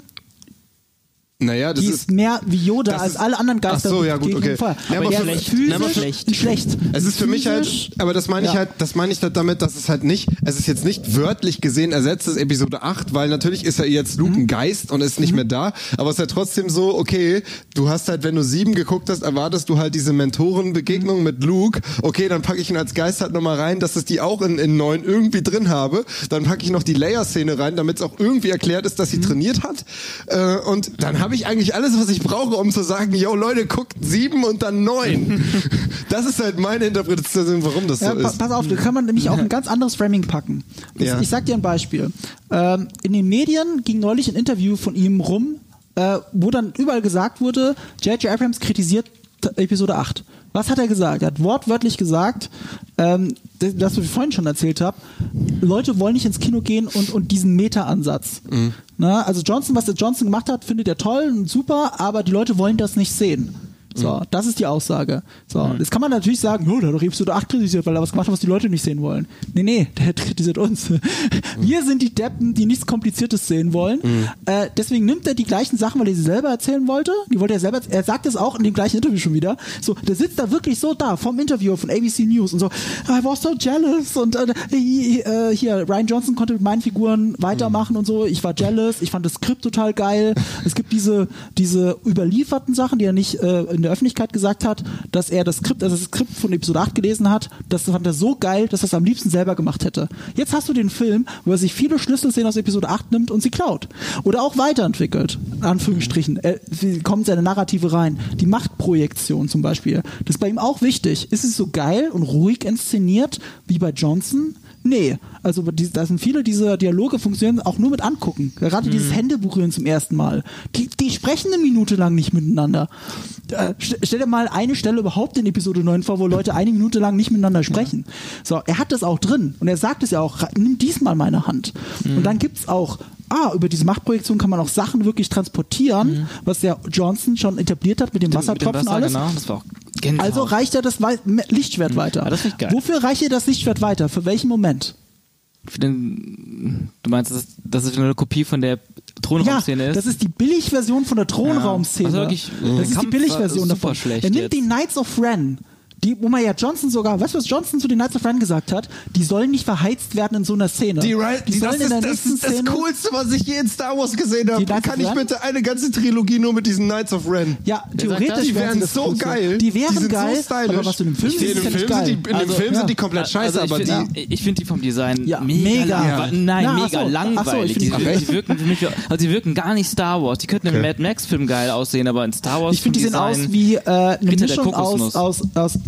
Naja, das Die ist. ist mehr wie Yoda als alle anderen Ach Geister. so, ja, gut, okay. Ja, aber der schlecht. physisch Ja, aber schlecht. schlecht. Es ist für mich halt, aber das meine ich Ja. halt, das meine ich halt damit, dass es halt nicht, es ist jetzt nicht wörtlich gesehen ersetzt ist Episode 8, weil natürlich ist ja jetzt Luke Mhm. ein Geist und ist nicht mehr da, aber es ist ja trotzdem so, okay, du hast halt, wenn du sieben geguckt hast, erwartest du halt diese Mentorenbegegnung Mhm. mit Luke, okay, dann packe ich ihn als Geist halt nochmal rein, dass es die auch in, in neun irgendwie drin habe, dann packe ich noch die Leia-Szene rein, damit es auch irgendwie erklärt ist, dass Mhm. sie trainiert hat äh, und dann habe ich eigentlich alles, was ich brauche, um zu sagen, yo Leute, guckt sieben und dann neun. das ist halt meine Interpretation, warum das Ja, so pa ist. pass auf, da kann man nämlich auch ein ganz anderes Framing packen. Das, Ja. Ich sag dir ein Beispiel. Ähm, in den Medien ging neulich ein Interview von ihm rum, äh, wo dann überall gesagt wurde, J.J. Abrams kritisiert Episode 8. Was hat er gesagt? Er hat wortwörtlich gesagt, ähm, das, das, was ich vorhin schon erzählt habe, Leute wollen nicht ins Kino gehen und, und diesen Meta-Ansatz. Na, also Johnson, was der Johnson gemacht hat, findet er toll und super, aber die Leute wollen das nicht sehen. So, das ist die Aussage. So, jetzt kann man natürlich sagen, oh, der hat doch Episode 8 kritisiert, weil er was gemacht hat, was die Leute nicht sehen wollen. Nee, nee, der kritisiert uns. Wir sind die Deppen, die nichts Kompliziertes sehen wollen. Äh, deswegen nimmt er die gleichen Sachen, weil er sie selber erzählen wollte. Die wollte er selber, er sagt es auch in dem gleichen Interview schon wieder. So, der sitzt da wirklich so da, vom Interview von ABC News und so, I was so jealous und äh, hier, äh, hier, Ryan Johnson konnte mit meinen Figuren weitermachen und so. Ich war jealous, ich fand das Skript total geil. Es gibt diese, diese überlieferten Sachen, die er nicht äh, in der Öffentlichkeit gesagt hat, dass er das Skript, also das Skript von Episode 8 gelesen hat, das fand er so geil, dass er es am liebsten selber gemacht hätte. Jetzt hast du den Film, wo er sich viele Schlüsselszenen aus Episode 8 nimmt und sie klaut. Oder auch weiterentwickelt. Anführungsstrichen. Er, sie kommt seine Narrative rein. Die Machtprojektion zum Beispiel. Das ist bei ihm auch wichtig. Ist es so geil und ruhig inszeniert wie bei Johnson? Nee, also die, da sind viele dieser Dialoge funktionieren auch nur mit angucken. Gerade dieses Händeberühren zum ersten Mal. Die, die sprechen eine Minute lang nicht miteinander. Äh, st stell dir mal eine Stelle überhaupt in Episode 9 vor, wo Leute eine Minute lang nicht miteinander sprechen. So, er hat das auch drin und er sagt es ja auch, nimm diesmal meine Hand. Und dann gibt's auch Ah, über diese Machtprojektion kann man auch Sachen wirklich transportieren, was der Johnson schon etabliert hat mit dem Mit dem Wassertropfen Wasser, alles. Genau, das war auch Gänsehaut. Also reicht ja das Wei- Lichtschwert weiter. Ja, das geil. Wofür reicht dir das Lichtschwert weiter? Für welchen Moment? Für den, du meinst, das, das ist eine Kopie von der Thronraumszene ja, ist. das ist die Billigversion von der Thronraumszene. Also wirklich, das ist die Billigversion davon. schlecht er nimmt jetzt. die Knights of Ren. Die, wo man ja Johnson sogar, weißt du, was Johnson zu den Knights of Ren gesagt hat? Die sollen nicht verheizt werden in so einer Szene. Die, Ri- die, das, sollen in ist, der das nächsten ist das Szene. Coolste, was ich je in Star Wars gesehen habe. Die Kann ich Ren? bitte eine ganze Trilogie nur mit diesen Knights of Ren? Ja, theoretisch das? Die wären das so Coolste. geil. Die wären sind geil, so stylisch. aber was du in dem Film siehst, finde, ist in ja dem nicht Film geil. sind die, in dem Also, Film ja. sind die komplett scheiße, also aber ich die. finde ich find die vom Design Ja, mega, mega. langwe- Nein, Na, mega so, langweilig. find die, die- die, wirken für mich, also die wirken gar nicht Star Wars. Die könnten im Mad Max Film geil aussehen, aber in Star Wars Ich finde, die sehen aus wie äh, eine Mischung aus, Kokosnuss.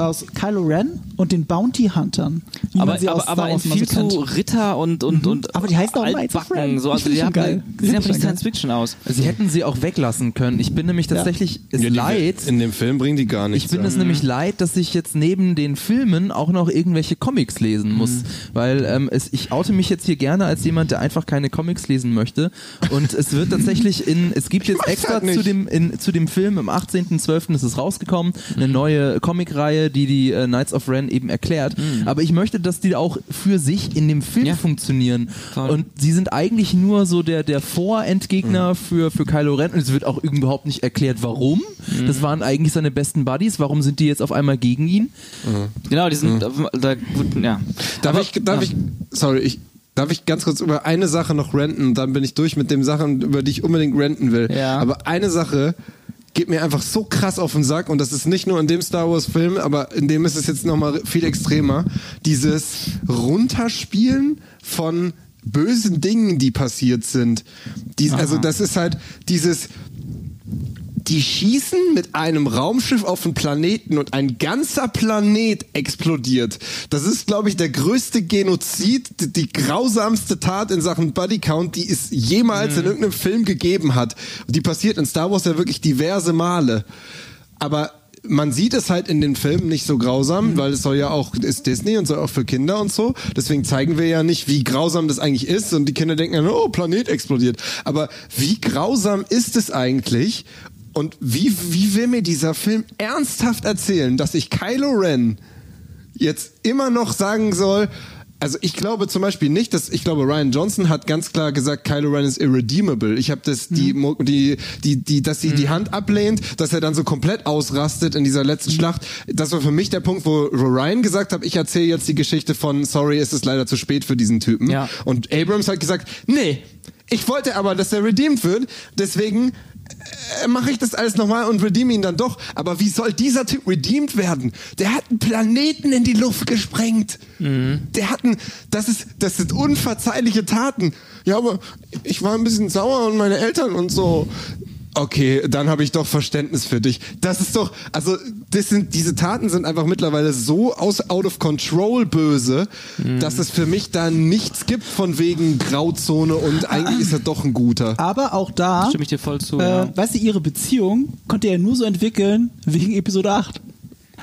Aus, Kylo Ren und den Bounty Huntern. Wie aber, man sie aber, aber in viel so zu Ritter und und und Aber die heißen auch altbacken. Ren. So, also die haben geil. sehen einfach nicht Science Fiction aus. Sie hätten sie auch weglassen können. Ich bin nämlich tatsächlich es Ja, die- leid. In dem Film bringen die gar nichts. Ich bin es ja. nämlich leid, dass ich jetzt neben den Filmen auch noch irgendwelche Comics lesen muss, Mhm. weil ähm, es, ich oute mich jetzt hier gerne als jemand, der einfach keine Comics lesen möchte. Und es wird tatsächlich in, es gibt jetzt extra halt zu dem in, zu dem Film am 18.12. ist es rausgekommen, eine neue Comicreihe, die die äh, Knights of Ren eben erklärt. Aber ich möchte, dass die auch für sich in dem Film Ja. funktionieren. Voll. Und sie sind eigentlich nur so der der Vorendgegner für für Kylo Ren und es wird auch überhaupt nicht erklärt, warum. Das waren eigentlich seine besten Buddies. Warum sind die jetzt auf einmal gegen ihn? Genau, die sind da gut, ja. Darf Aber- ich, darf ich, sorry, ich, darf ich ganz kurz über eine Sache noch renten, dann bin ich durch mit den Sachen, über die ich unbedingt renten will. Ja. Aber eine Sache geht mir einfach so krass auf den Sack und das ist nicht nur in dem Star Wars Film, aber in dem ist es jetzt nochmal viel extremer. Dieses Runterspielen von bösen Dingen, die passiert sind. Die, also das ist halt dieses, die schießen mit einem Raumschiff auf einen Planeten und ein ganzer Planet explodiert. Das ist, glaube ich, der größte Genozid, die, die grausamste Tat in Sachen Bodycount, die es jemals in irgendeinem Film gegeben hat. Die passiert in Star Wars ja wirklich diverse Male. Aber man sieht es halt in den Filmen nicht so grausam, weil es soll ja auch, ist Disney und soll auch für Kinder und so. Deswegen zeigen wir ja nicht, wie grausam das eigentlich ist und die Kinder denken dann, oh, Planet explodiert. Aber wie grausam ist es eigentlich und wie, wie will mir dieser Film ernsthaft erzählen, dass ich Kylo Ren jetzt immer noch sagen soll, also ich glaube zum Beispiel nicht, dass ich glaube Ryan Johnson hat ganz klar gesagt, Kylo Ren ist irredeemable. Ich habe das die Mhm. Die die die dass sie die Hand ablehnt, dass er dann so komplett ausrastet in dieser letzten Mhm. Schlacht. Das war für mich der Punkt, wo Ryan gesagt hat, ich erzähle jetzt die Geschichte von Sorry, es ist leider zu spät für diesen Typen. Ja. Und Abrams hat gesagt, nee, ich wollte aber, dass er redeemed wird, deswegen mache ich das alles nochmal und redeem ihn dann doch. Aber wie soll dieser Typ redeemed werden? Der hat einen Planeten in die Luft gesprengt. Der hat einen, das ist, das sind unverzeihliche Taten. Ja, aber ich war ein bisschen sauer und meine Eltern und so. Okay, dann habe ich doch Verständnis für dich. Das ist doch, also das sind diese Taten sind einfach mittlerweile so aus out of control böse, dass es für mich da nichts gibt von wegen Grauzone und eigentlich ist er doch ein guter. Aber auch da, Stimme ich dir voll zu. äh, ja. weißt du, ihre Beziehung konnte er nur so entwickeln wegen Episode 8.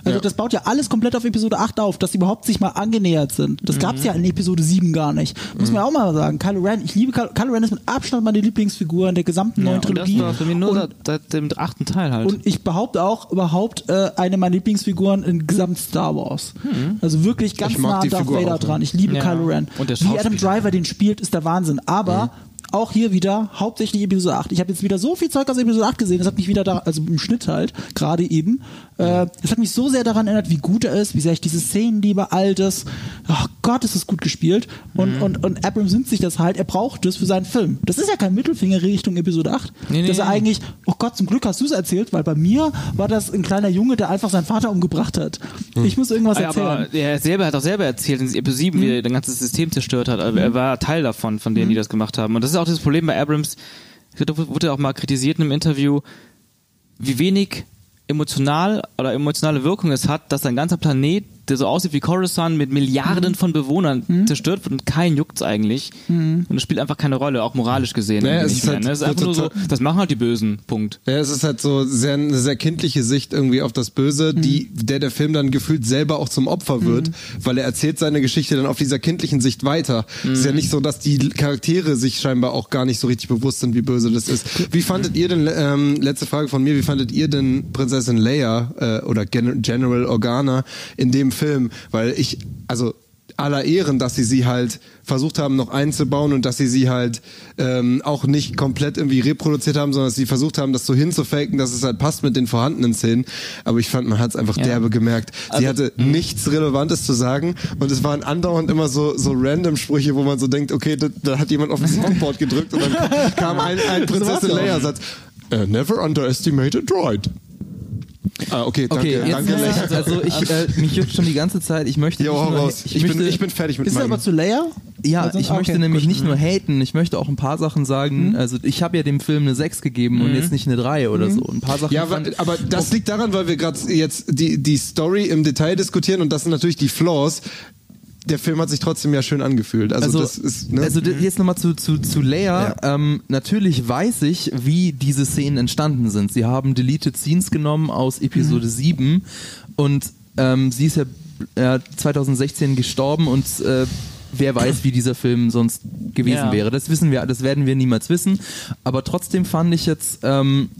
Also Ja. das baut ja alles komplett auf Episode 8 auf, dass sie überhaupt sich mal angenähert sind. Das gab's Mhm. ja in Episode 7 gar nicht. Muss man auch mal sagen. Kylo Ren, ich liebe Kylo, Kylo Ren ist mit Abstand meine Lieblingsfigur in der gesamten ja, neuen und das Trilogie. war für mich nur Und- seit, seit dem achten Teil halt. Und ich behaupte auch überhaupt äh, eine meiner Lieblingsfiguren in gesamt Star Wars. Also wirklich ganz nah an Darth Figur Vader auch, ja. dran. Ich liebe Ja. Kylo Ren. Und der Wie Adam. Driver den spielt, ist der Wahnsinn. Aber auch hier wieder hauptsächlich Episode 8. Ich habe jetzt wieder so viel Zeug aus Episode 8 gesehen. Das hat mich wieder da, also im Schnitt halt, gerade eben. Äh, das hat mich so sehr daran erinnert, wie gut er ist, wie sehr ich diese Szenen liebe, all das. Oh Gott, ist das gut gespielt. Und, Mhm. und, und Abrams nimmt sich das halt, er braucht das für seinen Film. Das ist ja kein Mittelfinger Richtung Episode 8. Nee, nee, dass er eigentlich, oh Gott, zum Glück hast du es erzählt, weil bei mir war das ein kleiner Junge, der einfach seinen Vater umgebracht hat. Ich muss irgendwas ja, erzählen. aber er selber hat auch selber erzählt in Episode 7, wie er das ganze System zerstört hat. Also er war Teil davon, von denen, die das gemacht haben. Und das ist auch das Problem bei Abrams. Da wurde auch mal kritisiert in einem Interview, wie wenig emotional oder emotionale Wirkung es hat, dass ein ganzer Planet, der so aussieht wie Coruscant mit Milliarden von Bewohnern zerstört wird und kein juckt's eigentlich. Und es spielt einfach keine Rolle, auch moralisch gesehen. Naja, es ist halt ne? Es ist einfach nur so, das machen halt die Bösen. Punkt. Ja, es ist halt so sehr, eine sehr kindliche Sicht irgendwie auf das Böse, die, der der Film dann gefühlt selber auch zum Opfer wird, weil er erzählt seine Geschichte dann auf dieser kindlichen Sicht weiter. Es ist ja nicht so, dass die Charaktere sich scheinbar auch gar nicht so richtig bewusst sind, wie böse das ist. Wie fandet ihr denn, ähm, letzte Frage von mir, wie fandet ihr denn Prinzessin Leia äh, oder Gen General Organa in dem Film? Weil ich, also aller Ehren, dass sie sie halt versucht haben noch einzubauen und dass sie sie halt ähm, auch nicht komplett irgendwie reproduziert haben, sondern dass sie versucht haben, das so hinzufaken, dass es halt passt mit den vorhandenen Szenen. Aber ich fand, man hat es einfach Ja. derbe gemerkt. Sie Also- hatte nichts Relevantes zu sagen und es waren andauernd immer so so random Sprüche, wo man so denkt, okay, da, da hat jemand auf das Soundboard gedrückt und dann kam ein, ein Prinzessin ja auch. Leia Satz. Uh, never underestimate a droid. Ah, okay, danke, Okay, danke, also, also ich, äh, mich juckt schon die ganze Zeit, ich möchte Jo, nur, raus. Ich, möchte, bin, ich bin fertig mit Ist er meinem. aber zu Leia? Ja, Also- ich ah, möchte okay, nämlich gut. nicht nur haten, ich möchte auch ein paar Sachen sagen. Also ich habe ja dem Film eine 6 gegeben und jetzt nicht eine 3 oder so. Ein paar Sachen Ja, aber, fand, aber das liegt daran, weil wir gerade jetzt die, die Story im Detail diskutieren und das sind natürlich die Flaws. Der Film hat sich trotzdem ja schön angefühlt. Also, also, das ist, ne? also jetzt nochmal zu, zu, zu Leia. Ähm, natürlich weiß ich, wie diese Szenen entstanden sind. Sie haben Deleted Scenes genommen aus Episode 7 und ähm, sie ist ja äh, 2016 gestorben und äh, wer weiß, wie dieser Film sonst gewesen Ja. wäre. Das wissen wir, das werden wir niemals wissen. Aber trotzdem fand ich jetzt, ähm,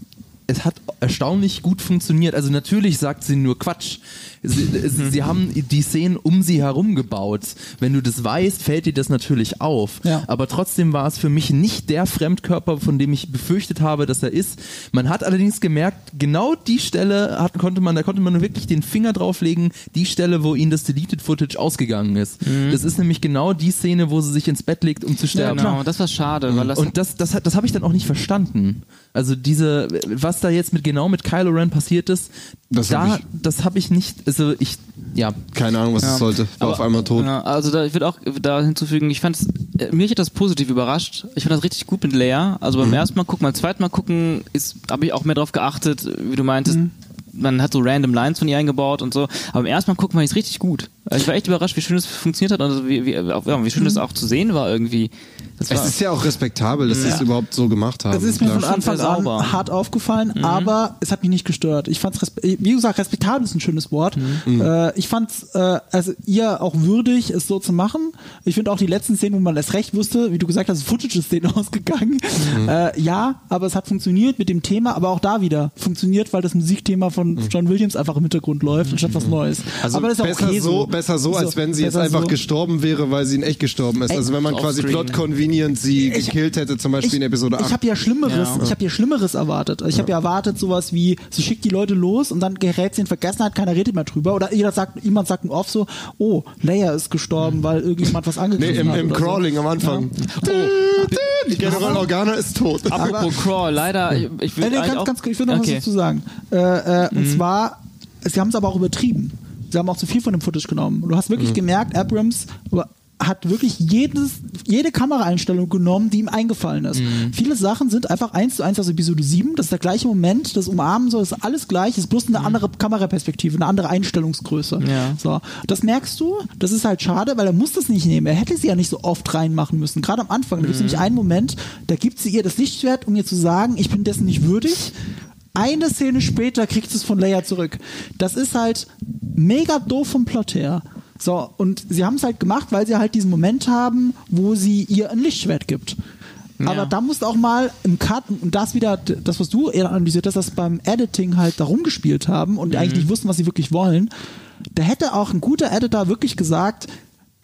es hat erstaunlich gut funktioniert. Also natürlich sagt sie nur Quatsch. Sie, sie, sie haben die Szenen um sie herum gebaut. Wenn du das weißt, fällt dir das natürlich auf. Ja. Aber trotzdem war es für mich nicht der Fremdkörper, von dem ich befürchtet habe, dass er ist. Man hat allerdings gemerkt, genau die Stelle hat, konnte man, da konnte man wirklich den Finger drauflegen, die Stelle, wo ihnen das Deleted Footage ausgegangen ist. Das ist nämlich genau die Szene, wo sie sich ins Bett legt, um zu sterben. Genau, das war schade, weil das Und das, das, das habe ich dann auch nicht verstanden. Also diese, was da jetzt mit genau mit Kylo Ren passiert ist, Das da, hab ich- das habe ich nicht, also ich, ja, Keine Ahnung, was es sollte. War auf einmal tot. Ja, also da, ich würde auch da hinzufügen, ich fand es, mich hat das positiv überrascht. Ich fand das richtig gut mit Leia. Also Mhm. beim ersten Mal gucken, beim zweiten Mal gucken, ist habe ich auch mehr drauf geachtet, wie du meintest. Mhm. Man hat so random Lines von ihr eingebaut und so. Aber beim ersten Mal gucken fand ich es richtig gut. Also ich war echt überrascht, wie schön es funktioniert hat und also wie, wie, auch- ja, wie schön es auch zu sehen war irgendwie. Das Mhm. Es ist ja auch respektabel, dass sie es überhaupt so gemacht haben. Es ist mir von Anfang an hart aufgefallen, aber es hat mich nicht gestört. Ich fand's, wie gesagt, respektabel ist ein schönes Wort. Äh, ich fand's, äh, also ihr auch würdig, es so zu machen. Ich finde auch die letzten Szenen, wo man es recht wusste, wie du gesagt hast, Footage ist denen ausgegangen. Äh, ja, aber es hat funktioniert mit dem Thema, aber auch da wieder funktioniert, weil das Musikthema von John Williams einfach im Hintergrund läuft, anstatt was Neues. Also aber das ist auch besser okay so, besser so, als wenn sie jetzt einfach so. gestorben wäre, weil sie in echt gestorben ist. Also wenn man quasi. Plot Convenient sie gekillt hätte, zum Beispiel in Episode 8. Ich habe ja Schlimmeres, Ja. ich habe ja Schlimmeres erwartet. Ich habe ja erwartet sowas wie, sie schickt die Leute los und dann gerät sie in Vergessenheit, keiner redet mehr drüber. Oder jeder sagt, jemand sagt off so, oh, Leia ist gestorben, weil irgendjemand was nee, angegriffen im, hat. im oder so. Crawling am Anfang. Die General Organa ist tot. Apropos Crawl, leider, ich, ich Äh, will nee, eigentlich ganz, ganz, ich will noch okay. was dazu sagen. Äh, äh, Und zwar, sie haben es aber auch übertrieben. Sie haben auch zu viel von dem Footage genommen. Du hast wirklich gemerkt, Abrams hat wirklich jedes, jede Kameraeinstellung genommen, die ihm eingefallen ist. Viele Sachen sind einfach eins zu eins aus Episode 7. Das ist der gleiche Moment, das Umarmen so, ist alles gleich, ist bloß eine andere Kameraperspektive, eine andere Einstellungsgröße. Ja. So, das merkst du, das ist halt schade, weil er muss das nicht nehmen. Er hätte sie ja nicht so oft reinmachen müssen. Gerade am Anfang, da gibt es nämlich einen Moment, da gibt sie ihr das Lichtschwert, um ihr zu sagen, ich bin dessen nicht würdig. Eine Szene später kriegt sie es von Leia zurück. Das ist halt mega doof vom Plot her. So, und sie haben es halt gemacht, weil sie halt diesen Moment haben, wo sie ihr ein Lichtschwert gibt. Aber da musst du auch mal im Cut, und das wieder, das, was du eher analysiert hast, dass beim Editing halt da rumgespielt haben und eigentlich nicht wussten, was sie wirklich wollen. Da hätte auch ein guter Editor wirklich gesagt,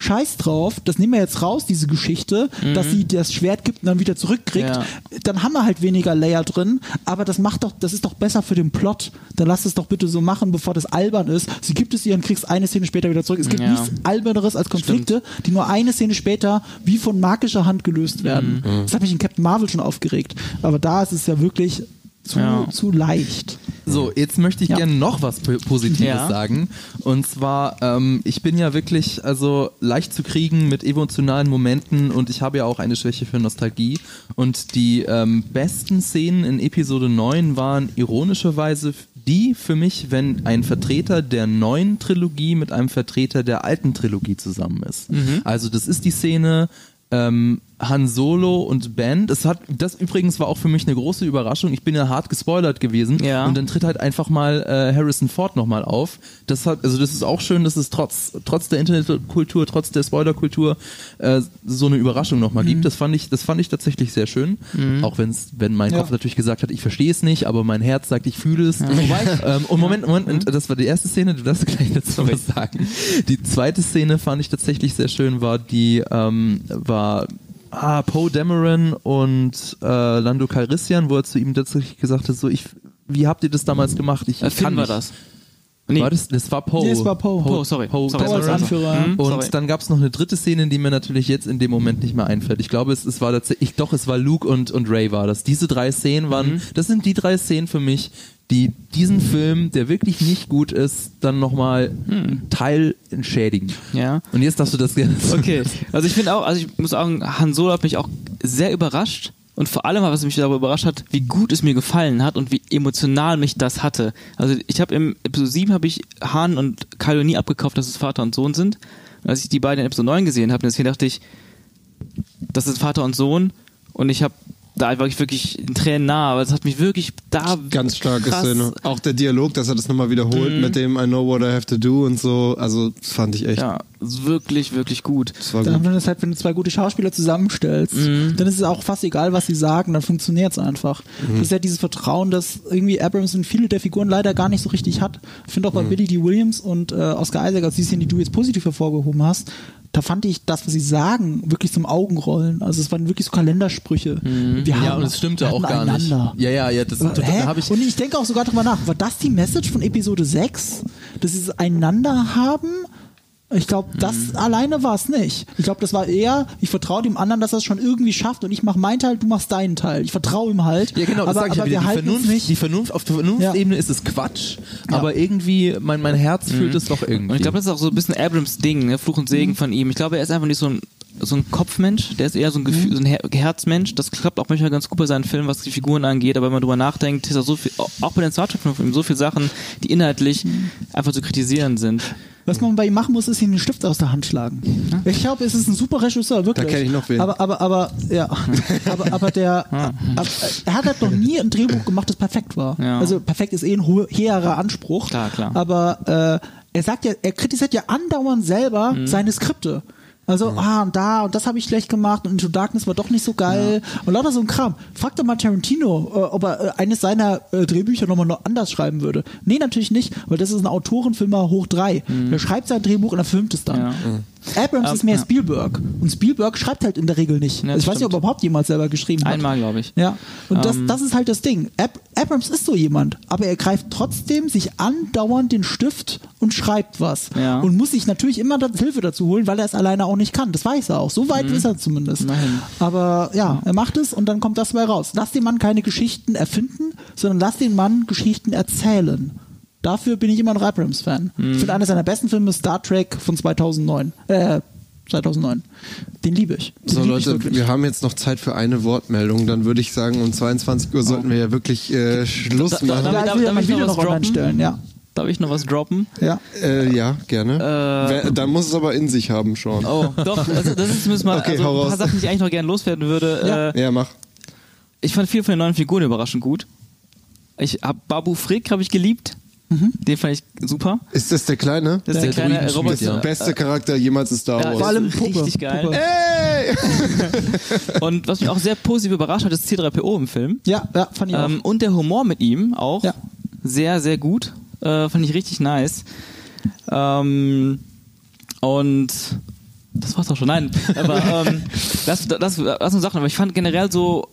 Scheiß drauf, das nehmen wir jetzt raus, diese Geschichte, dass sie das Schwert gibt und dann wieder zurückkriegt. Ja. Dann haben wir halt weniger Layer drin, aber das macht doch, das ist doch besser für den Plot. Dann lass es doch bitte so machen, bevor das albern ist. Sie gibt es ihr und kriegst eine Szene später wieder zurück. Es gibt Ja. nichts alberneres als Konflikte, die nur eine Szene später wie von magischer Hand gelöst werden. Mhm. Das hat mich in Captain Marvel schon aufgeregt. Aber da ist es ja wirklich zu, Ja. zu leicht. So, jetzt möchte ich Ja. gerne noch was Po- Positives Ja. sagen. Und zwar, ähm, ich bin ja wirklich also leicht zu kriegen mit emotionalen Momenten und ich habe ja auch eine Schwäche für Nostalgie. Und die ähm, besten Szenen in Episode 9 waren ironischerweise die für mich, wenn ein Vertreter der neuen Trilogie mit einem Vertreter der alten Trilogie zusammen ist. Also das ist die Szene, ähm, Han Solo und Ben. Das hat, das übrigens war auch für mich eine große Überraschung. Ich bin ja hart gespoilert gewesen. Ja. Und dann tritt halt einfach mal äh, Harrison Ford nochmal auf. Das hat, also das ist auch schön, dass es trotz, trotz der Internetkultur, trotz der Spoilerkultur äh, so eine Überraschung nochmal gibt. Das fand ich, das fand ich tatsächlich sehr schön. Auch wenn's, wenn mein Ja. Kopf natürlich gesagt hat, ich verstehe es nicht, aber mein Herz sagt, ich fühle es. ähm, und Moment, Moment, und das war die erste Szene, du darfst gleich dazu was sagen. Die zweite Szene fand ich tatsächlich sehr schön, war die, ähm, war ah, Poe Dameron und äh, Lando Calrissian, wo er zu ihm tatsächlich gesagt hat, so ich, wie habt ihr das damals gemacht? Ich, Äh, ich Finn kann nicht. das. Nee, War das, das war Poe. Nee, es war Poe. Poe, sorry. Poe Sorry, als. Anführer. Mhm, Und sorry. dann gab es noch eine dritte Szene, die mir natürlich jetzt in dem Moment nicht mehr einfällt. Ich glaube, es, es war tatsächlich, doch, es war Luke und, und Ray war das. Diese drei Szenen waren, Mhm. das sind die drei Szenen für mich, die diesen Film, der wirklich nicht gut ist, dann nochmal einen Teil entschädigen. Hm. Ja. Und jetzt darfst du das gerne Okay, also ich finde auch, also ich muss sagen, Han Solo hat mich auch sehr überrascht und vor allem, was mich darüber überrascht hat, wie gut es mir gefallen hat und wie emotional mich das hatte. Also ich habe im Episode 7 habe ich Han und Kylo nie abgekauft, dass es Vater und Sohn sind. Und als ich die beiden in Episode 9 gesehen habe, deswegen dachte ich, das ist Vater und Sohn und ich habe da war ich wirklich in Tränen nah, aber es hat mich wirklich da Ganz starke krass- Szene. Auch der Dialog, dass er das nochmal wiederholt mit dem I know what I have to do und so. Also, das fand ich echt. Ja, wirklich, wirklich gut. Das war Dann gut. dann ist halt, wenn du zwei gute Schauspieler zusammenstellst, dann ist es auch fast egal, was sie sagen, dann funktioniert es einfach. Das ist ja dieses Vertrauen, das irgendwie Abrams in viele der Figuren leider gar nicht so richtig hat. Ich finde auch bei Billy D. Williams und äh, Oscar Isaac, also die Szene, die du jetzt positiv hervorgehoben hast, da fand ich das, was sie sagen, wirklich zum Augenrollen. Also es waren wirklich so Kalendersprüche. Wir haben, Ja, und es stimmte auch gar nicht. einander. Ja, ja, ja, das, da, Hä? da habe ich, und ich denke auch sogar drüber nach, war das die Message von Episode 6? Dass sie es einander haben? Ich glaube, das Hm. alleine war es nicht. Ich glaube, das war eher, ich vertraue dem anderen, dass er es schon irgendwie schafft und ich mache meinen Teil, du machst deinen Teil. Ich vertraue ihm halt. Ja, genau, das aber, sag ich ja aber wieder. wir Die Vernunft, nicht. die Vernunft, auf der Vernunftebene ist es Quatsch, aber irgendwie, mein, mein Herz fühlt es doch irgendwie. Und ich glaube, das ist auch so ein bisschen Abrams Ding, ne? Fluch und Segen von ihm. Ich glaube, er ist einfach nicht so ein, so ein Kopfmensch, der ist eher so ein, Gefühl, so ein Her Herzmensch. Das klappt auch manchmal ganz gut bei seinen Filmen, was die Figuren angeht, aber wenn man drüber nachdenkt, ist er so viel, auch bei den Star Trek-Filmen von ihm, so viele Sachen, die inhaltlich einfach zu kritisieren sind. Was man bei ihm machen muss, ist ihm den Stift aus der Hand schlagen. Ich glaube, es ist ein super Regisseur, wirklich. Da kenn ich noch wen. Aber, aber, aber, ja. aber, aber der, aber, er hat halt noch nie ein Drehbuch gemacht, das perfekt war. Ja. Also perfekt ist eh ein hehrer Anspruch. Klar, klar. Aber äh, er sagt ja, er kritisiert ja andauernd selber Mhm. seine Skripte. Also, ah, und da, und das habe ich schlecht gemacht und Into Darkness war doch nicht so geil. Und lauter so ein Kram. Frag doch mal Tarantino, äh, ob er äh, eines seiner äh, Drehbücher nochmal noch anders schreiben würde. Nee, natürlich nicht, weil das ist ein Autorenfilmer hoch drei. Der schreibt sein Drehbuch und er filmt es dann. Mhm. Abrams Ähm, ist mehr ja. Spielberg. Und Spielberg schreibt halt in der Regel nicht. Ja, also ich weiß nicht, ob er überhaupt jemals selber geschrieben hat. Einmal, glaube ich. Ja, und das, Ähm. das ist halt das Ding. Ab Abrams ist so jemand, aber er greift trotzdem sich andauernd den Stift und schreibt was. Ja. Und muss sich natürlich immer Hilfe dazu holen, weil er es alleine auch nicht kann. Das weiß er auch. So weit ist er zumindest. Mhm. Immerhin. Aber ja, er macht es und dann kommt das dabei raus. Lass den Mann keine Geschichten erfinden, sondern lass den Mann Geschichten erzählen. Dafür bin ich immer ein Abrams-Fan. Mhm. Ich finde, einer seiner besten Filme ist Star Trek von 2009. Äh, 2009. Den liebe ich. Den So lieb ich Leute, wirklich. wir haben jetzt noch Zeit für eine Wortmeldung. Dann würde ich sagen, um 22 Uhr sollten wir ja wirklich äh, Schluss Da- da- machen. da- ich will ja darf mein ich noch was noch droppen? stellen, ja. Darf ich noch was droppen? Ja. Äh, ja, gerne. Äh, Wer- Dann muss es aber in sich haben schon. Oh, doch, also das ist zumindest mal Okay, also ein paar. Sachen, die ich eigentlich noch gerne loswerden würde. Ja. Äh, Ja, mach. ich fand viele von den neuen Figuren überraschend gut. Ich hab Babu Frick habe ich geliebt. Den fand ich super. Ist das der Kleine? Das ist der, Der kleine Roboter. ja. Beste Charakter jemals in Star Ja, Wars. Vor allem Puppe. richtig geil. Puppe. Ey! Und was mich auch sehr positiv überrascht hat, ist C3PO im Film. Ja, ja, fand ich Ähm, und der Humor mit ihm auch. Ja. Sehr, sehr gut. Äh, fand ich richtig nice. Ähm, und das war's auch schon. Nein, aber ähm, das, das, das sind Sachen. Aber ich fand generell so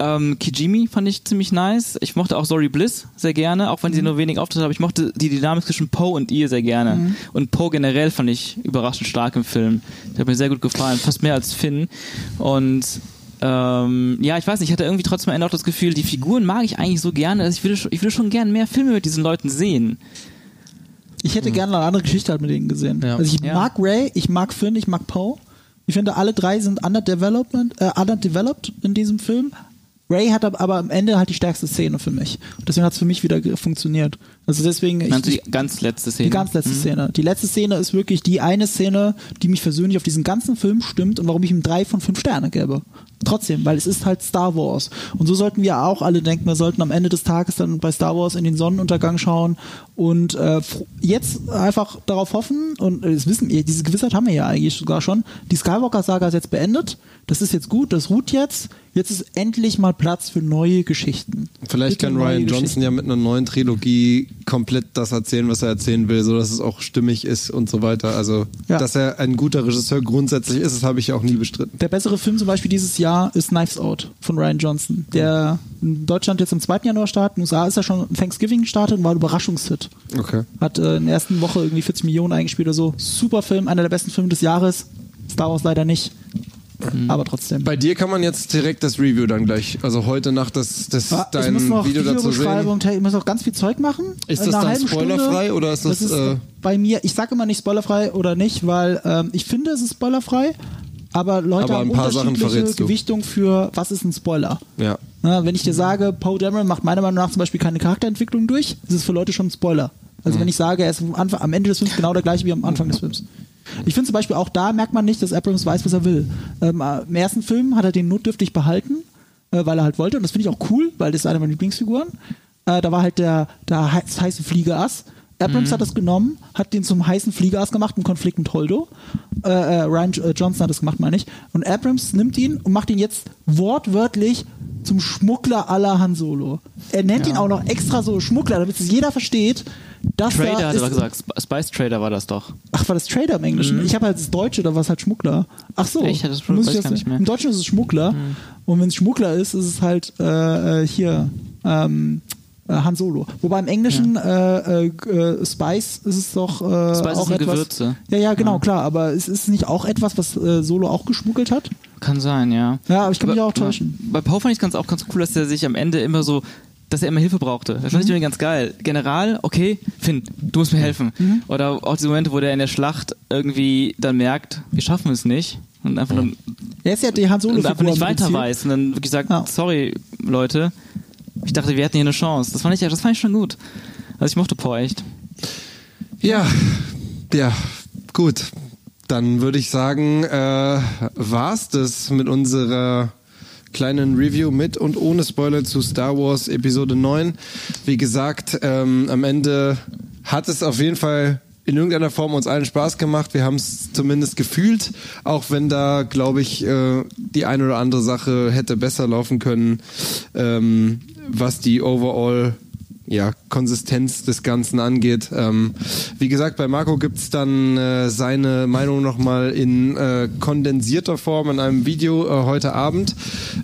ähm, Kijimi fand ich ziemlich nice. Ich mochte auch Sorry Bliss sehr gerne, auch wenn sie nur wenig Auftritte hat. Aber ich mochte die Dynamik zwischen Poe und ihr sehr gerne. Und Poe generell fand ich überraschend stark im Film. Der hat mir sehr gut gefallen, fast mehr als Finn. Und ähm, ja, ich weiß nicht, ich hatte irgendwie trotzdem am Ende auch das Gefühl, die Figuren mag ich eigentlich so gerne. Also ich würde, schon- ich würde schon gerne mehr Filme mit diesen Leuten sehen. Ich hätte gerne eine andere Geschichte halt mit denen gesehen. Ja. Also ich Ja. mag Ray, ich mag Finn, ich mag Poe. Ich finde, alle drei sind underdevelopment, äh, underdeveloped in diesem Film. Ray hat ab- aber am Ende halt die stärkste Szene für mich. Und deswegen hat es für mich wieder funktioniert. Also deswegen. ich- du die ganz letzte Szene? die ganz letzte Szene. Die letzte Szene ist wirklich die eine Szene, die mich persönlich auf diesen ganzen Film stimmt und warum ich ihm drei von fünf Sterne gebe. Trotzdem, weil es ist halt Star Wars. Und so sollten wir auch alle denken, wir sollten am Ende des Tages dann bei Star Wars in den Sonnenuntergang schauen und äh, jetzt einfach darauf hoffen und äh, das wissen wir, diese Gewissheit haben wir ja eigentlich sogar schon. Die Skywalker-Saga ist jetzt beendet. Das ist jetzt gut, das ruht jetzt. Jetzt ist endlich mal Platz für neue Geschichten. Vielleicht Bitte kann Ryan. Johnson ja mit einer neuen Trilogie komplett das erzählen, was er erzählen will, so dass es auch stimmig ist und so weiter. Also, Ja. dass er ein guter Regisseur grundsätzlich ist, das habe ich auch nie bestritten. Der bessere Film zum Beispiel dieses Jahr ist Knives Out von Ryan Johnson, der in Deutschland jetzt am 2. Januar startet. In den USA ist er schon Thanksgiving gestartet und war ein Überraschungshit. Okay. Hat äh, in der ersten Woche irgendwie 40 Millionen eingespielt oder so. Super Film, einer der besten Filme des Jahres. Star Wars leider nicht. Aber trotzdem. Bei dir kann man jetzt direkt das Review dann gleich, also heute Nacht das, das Ah, ich dein muss noch Video dazu sehen. ich muss noch ganz viel Zeug machen. Ist das dann spoilerfrei Stunde. oder ist das, ist äh, bei mir, ich sage immer nicht spoilerfrei oder nicht, weil ähm, ich finde, es ist spoilerfrei, aber Leute Aber haben unterschiedliche. Gewichtung für, was ist ein Spoiler. Ja. Na, wenn ich dir sage, Poe Dameron macht meiner Meinung nach zum Beispiel keine Charakterentwicklung durch, ist es für Leute schon ein Spoiler. Also wenn ich sage, er ist am, Anfang, am Ende des Films genau der gleiche wie am Anfang des Films. Ich finde zum Beispiel auch da merkt man nicht, dass Abrams weiß, was er will. Ähm, äh, Im ersten Film hat er den notdürftig behalten, äh, weil er halt wollte und das finde ich auch cool, weil das ist eine meiner Lieblingsfiguren. Äh, da war halt der, der heiß, heiße Fliegerass. Abrams hat das genommen, hat den zum heißen Fliegerass gemacht im Konflikt mit Holdo. Äh, äh, Ryan äh, Johnson hat das gemacht, meine ich. Und Abrams nimmt ihn und macht ihn jetzt wortwörtlich zum Schmuggler aller Han Solo. Er nennt ihn auch noch extra so Schmuggler, damit es jeder versteht. Das da Trader hat ist, er gesagt. Sp- Spice Trader war das doch. Ach, war das Trader im Englischen? Ich habe halt das Deutsche, da war es halt Schmuggler. Ach so. Echt? Das Muss weiß ich ich gar nicht mehr. Im Deutschen ist es Schmuggler. Und wenn es Schmuggler ist, ist es halt äh, äh, hier ähm, äh, Han Solo. Wobei im Englischen äh, äh, äh, Spice ist es doch äh, Spice auch sind etwas. Gewürze. Ja, ja, genau, Ja. klar. Aber es ist nicht auch etwas, was äh, Solo auch geschmuggelt hat? Kann sein, ja. Ja, aber ich kann mich Aber- auch täuschen. Bei Poe fand ich ganz auch ganz cool, dass er sich am Ende immer so, dass er immer Hilfe brauchte. Das Mhm. fand ich irgendwie ganz geil. General, okay, Finn, du musst mir helfen. Mhm. Oder auch diese Momente, wo der in der Schlacht irgendwie dann merkt, wir schaffen es nicht. Und einfach, nur, Er ist ja die Han Solo und einfach nicht weiter weiß. Und dann wirklich sagt, Ja. sorry, Leute, ich dachte, wir hätten hier eine Chance. Das fand ich, das fand ich schon gut. Also ich mochte Poe echt. Ja, ja, gut. Dann würde ich sagen, äh, war's das mit unserer kleinen Review mit und ohne Spoiler zu Star Wars Episode 9. Wie gesagt, ähm, am Ende hat es auf jeden Fall in irgendeiner Form uns allen Spaß gemacht. Wir haben es zumindest gefühlt, auch wenn da, glaube ich, äh, die eine oder andere Sache hätte besser laufen können, ähm, was die Overall ja, Konsistenz des Ganzen angeht. Ähm, wie gesagt, bei Marco gibt's dann äh, seine Meinung nochmal in äh, kondensierter Form in einem Video äh, heute Abend.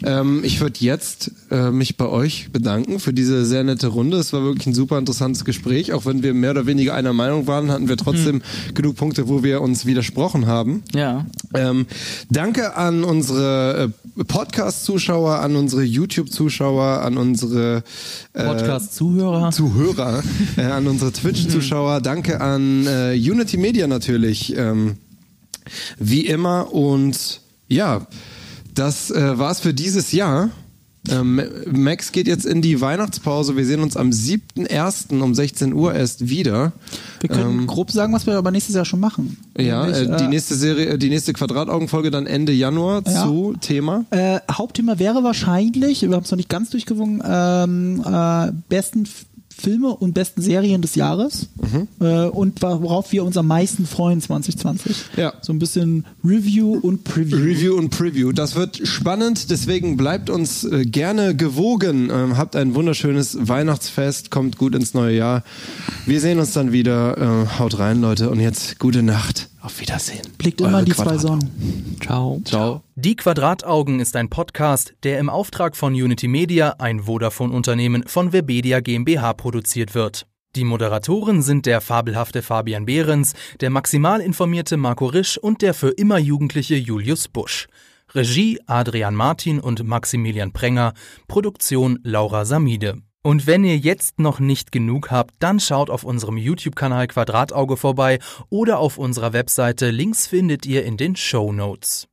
Ähm, ich würde jetzt äh, mich bei euch bedanken für diese sehr nette Runde. Es war wirklich ein super interessantes Gespräch. Auch wenn wir mehr oder weniger einer Meinung waren, hatten wir trotzdem genug Punkte, wo wir uns widersprochen haben. Ja. Ähm, danke an unsere äh, Podcast-Zuschauer, an unsere YouTube-Zuschauer, an unsere äh, Podcast-Zuhörer. Zuhörer, äh, an unsere Twitch-Zuschauer. Danke an äh, Unity Media natürlich, ähm, wie immer. Und ja, das äh, war's für dieses Jahr. Ähm, Max geht jetzt in die Weihnachtspause. Wir sehen uns am 7.1. um 16 Uhr erst wieder. Wir können Ähm, grob sagen, was wir aber nächstes Jahr schon machen. Ja, Nämlich, äh, die nächste Serie, äh, die nächste Quadrataugenfolge dann Ende Januar Ja. zu Thema. Äh, Hauptthema wäre wahrscheinlich, wir haben es noch nicht ganz durchgewungen, ähm, äh, besten Filme und besten Serien des Jahres äh, und worauf wir uns am meisten freuen 2020. Ja. So ein bisschen Review und Preview. Review und Preview. Das wird spannend, deswegen bleibt uns äh, gerne gewogen. Ähm, habt ein wunderschönes Weihnachtsfest, kommt gut ins neue Jahr. Wir sehen uns dann wieder. Äh, haut rein, Leute. Und jetzt gute Nacht. Auf Wiedersehen. Blickt immer Eure in die zwei Quadrataugen. Sonnen. Ciao. Ciao. Die Quadrataugen ist ein Podcast, der im Auftrag von Unity Media, ein Vodafone-Unternehmen von Webedia GmbH produziert wird. Die Moderatoren sind der fabelhafte Fabian Behrens, der maximal informierte Marco Risch und der für immer jugendliche Julius Busch. Regie Adrian Martin und Maximilian Prenger, Produktion Laura Samide. Und wenn ihr jetzt noch nicht genug habt, dann schaut auf unserem YouTube-Kanal Quadratauge vorbei oder auf unserer Webseite. Links findet ihr in den Show Notes.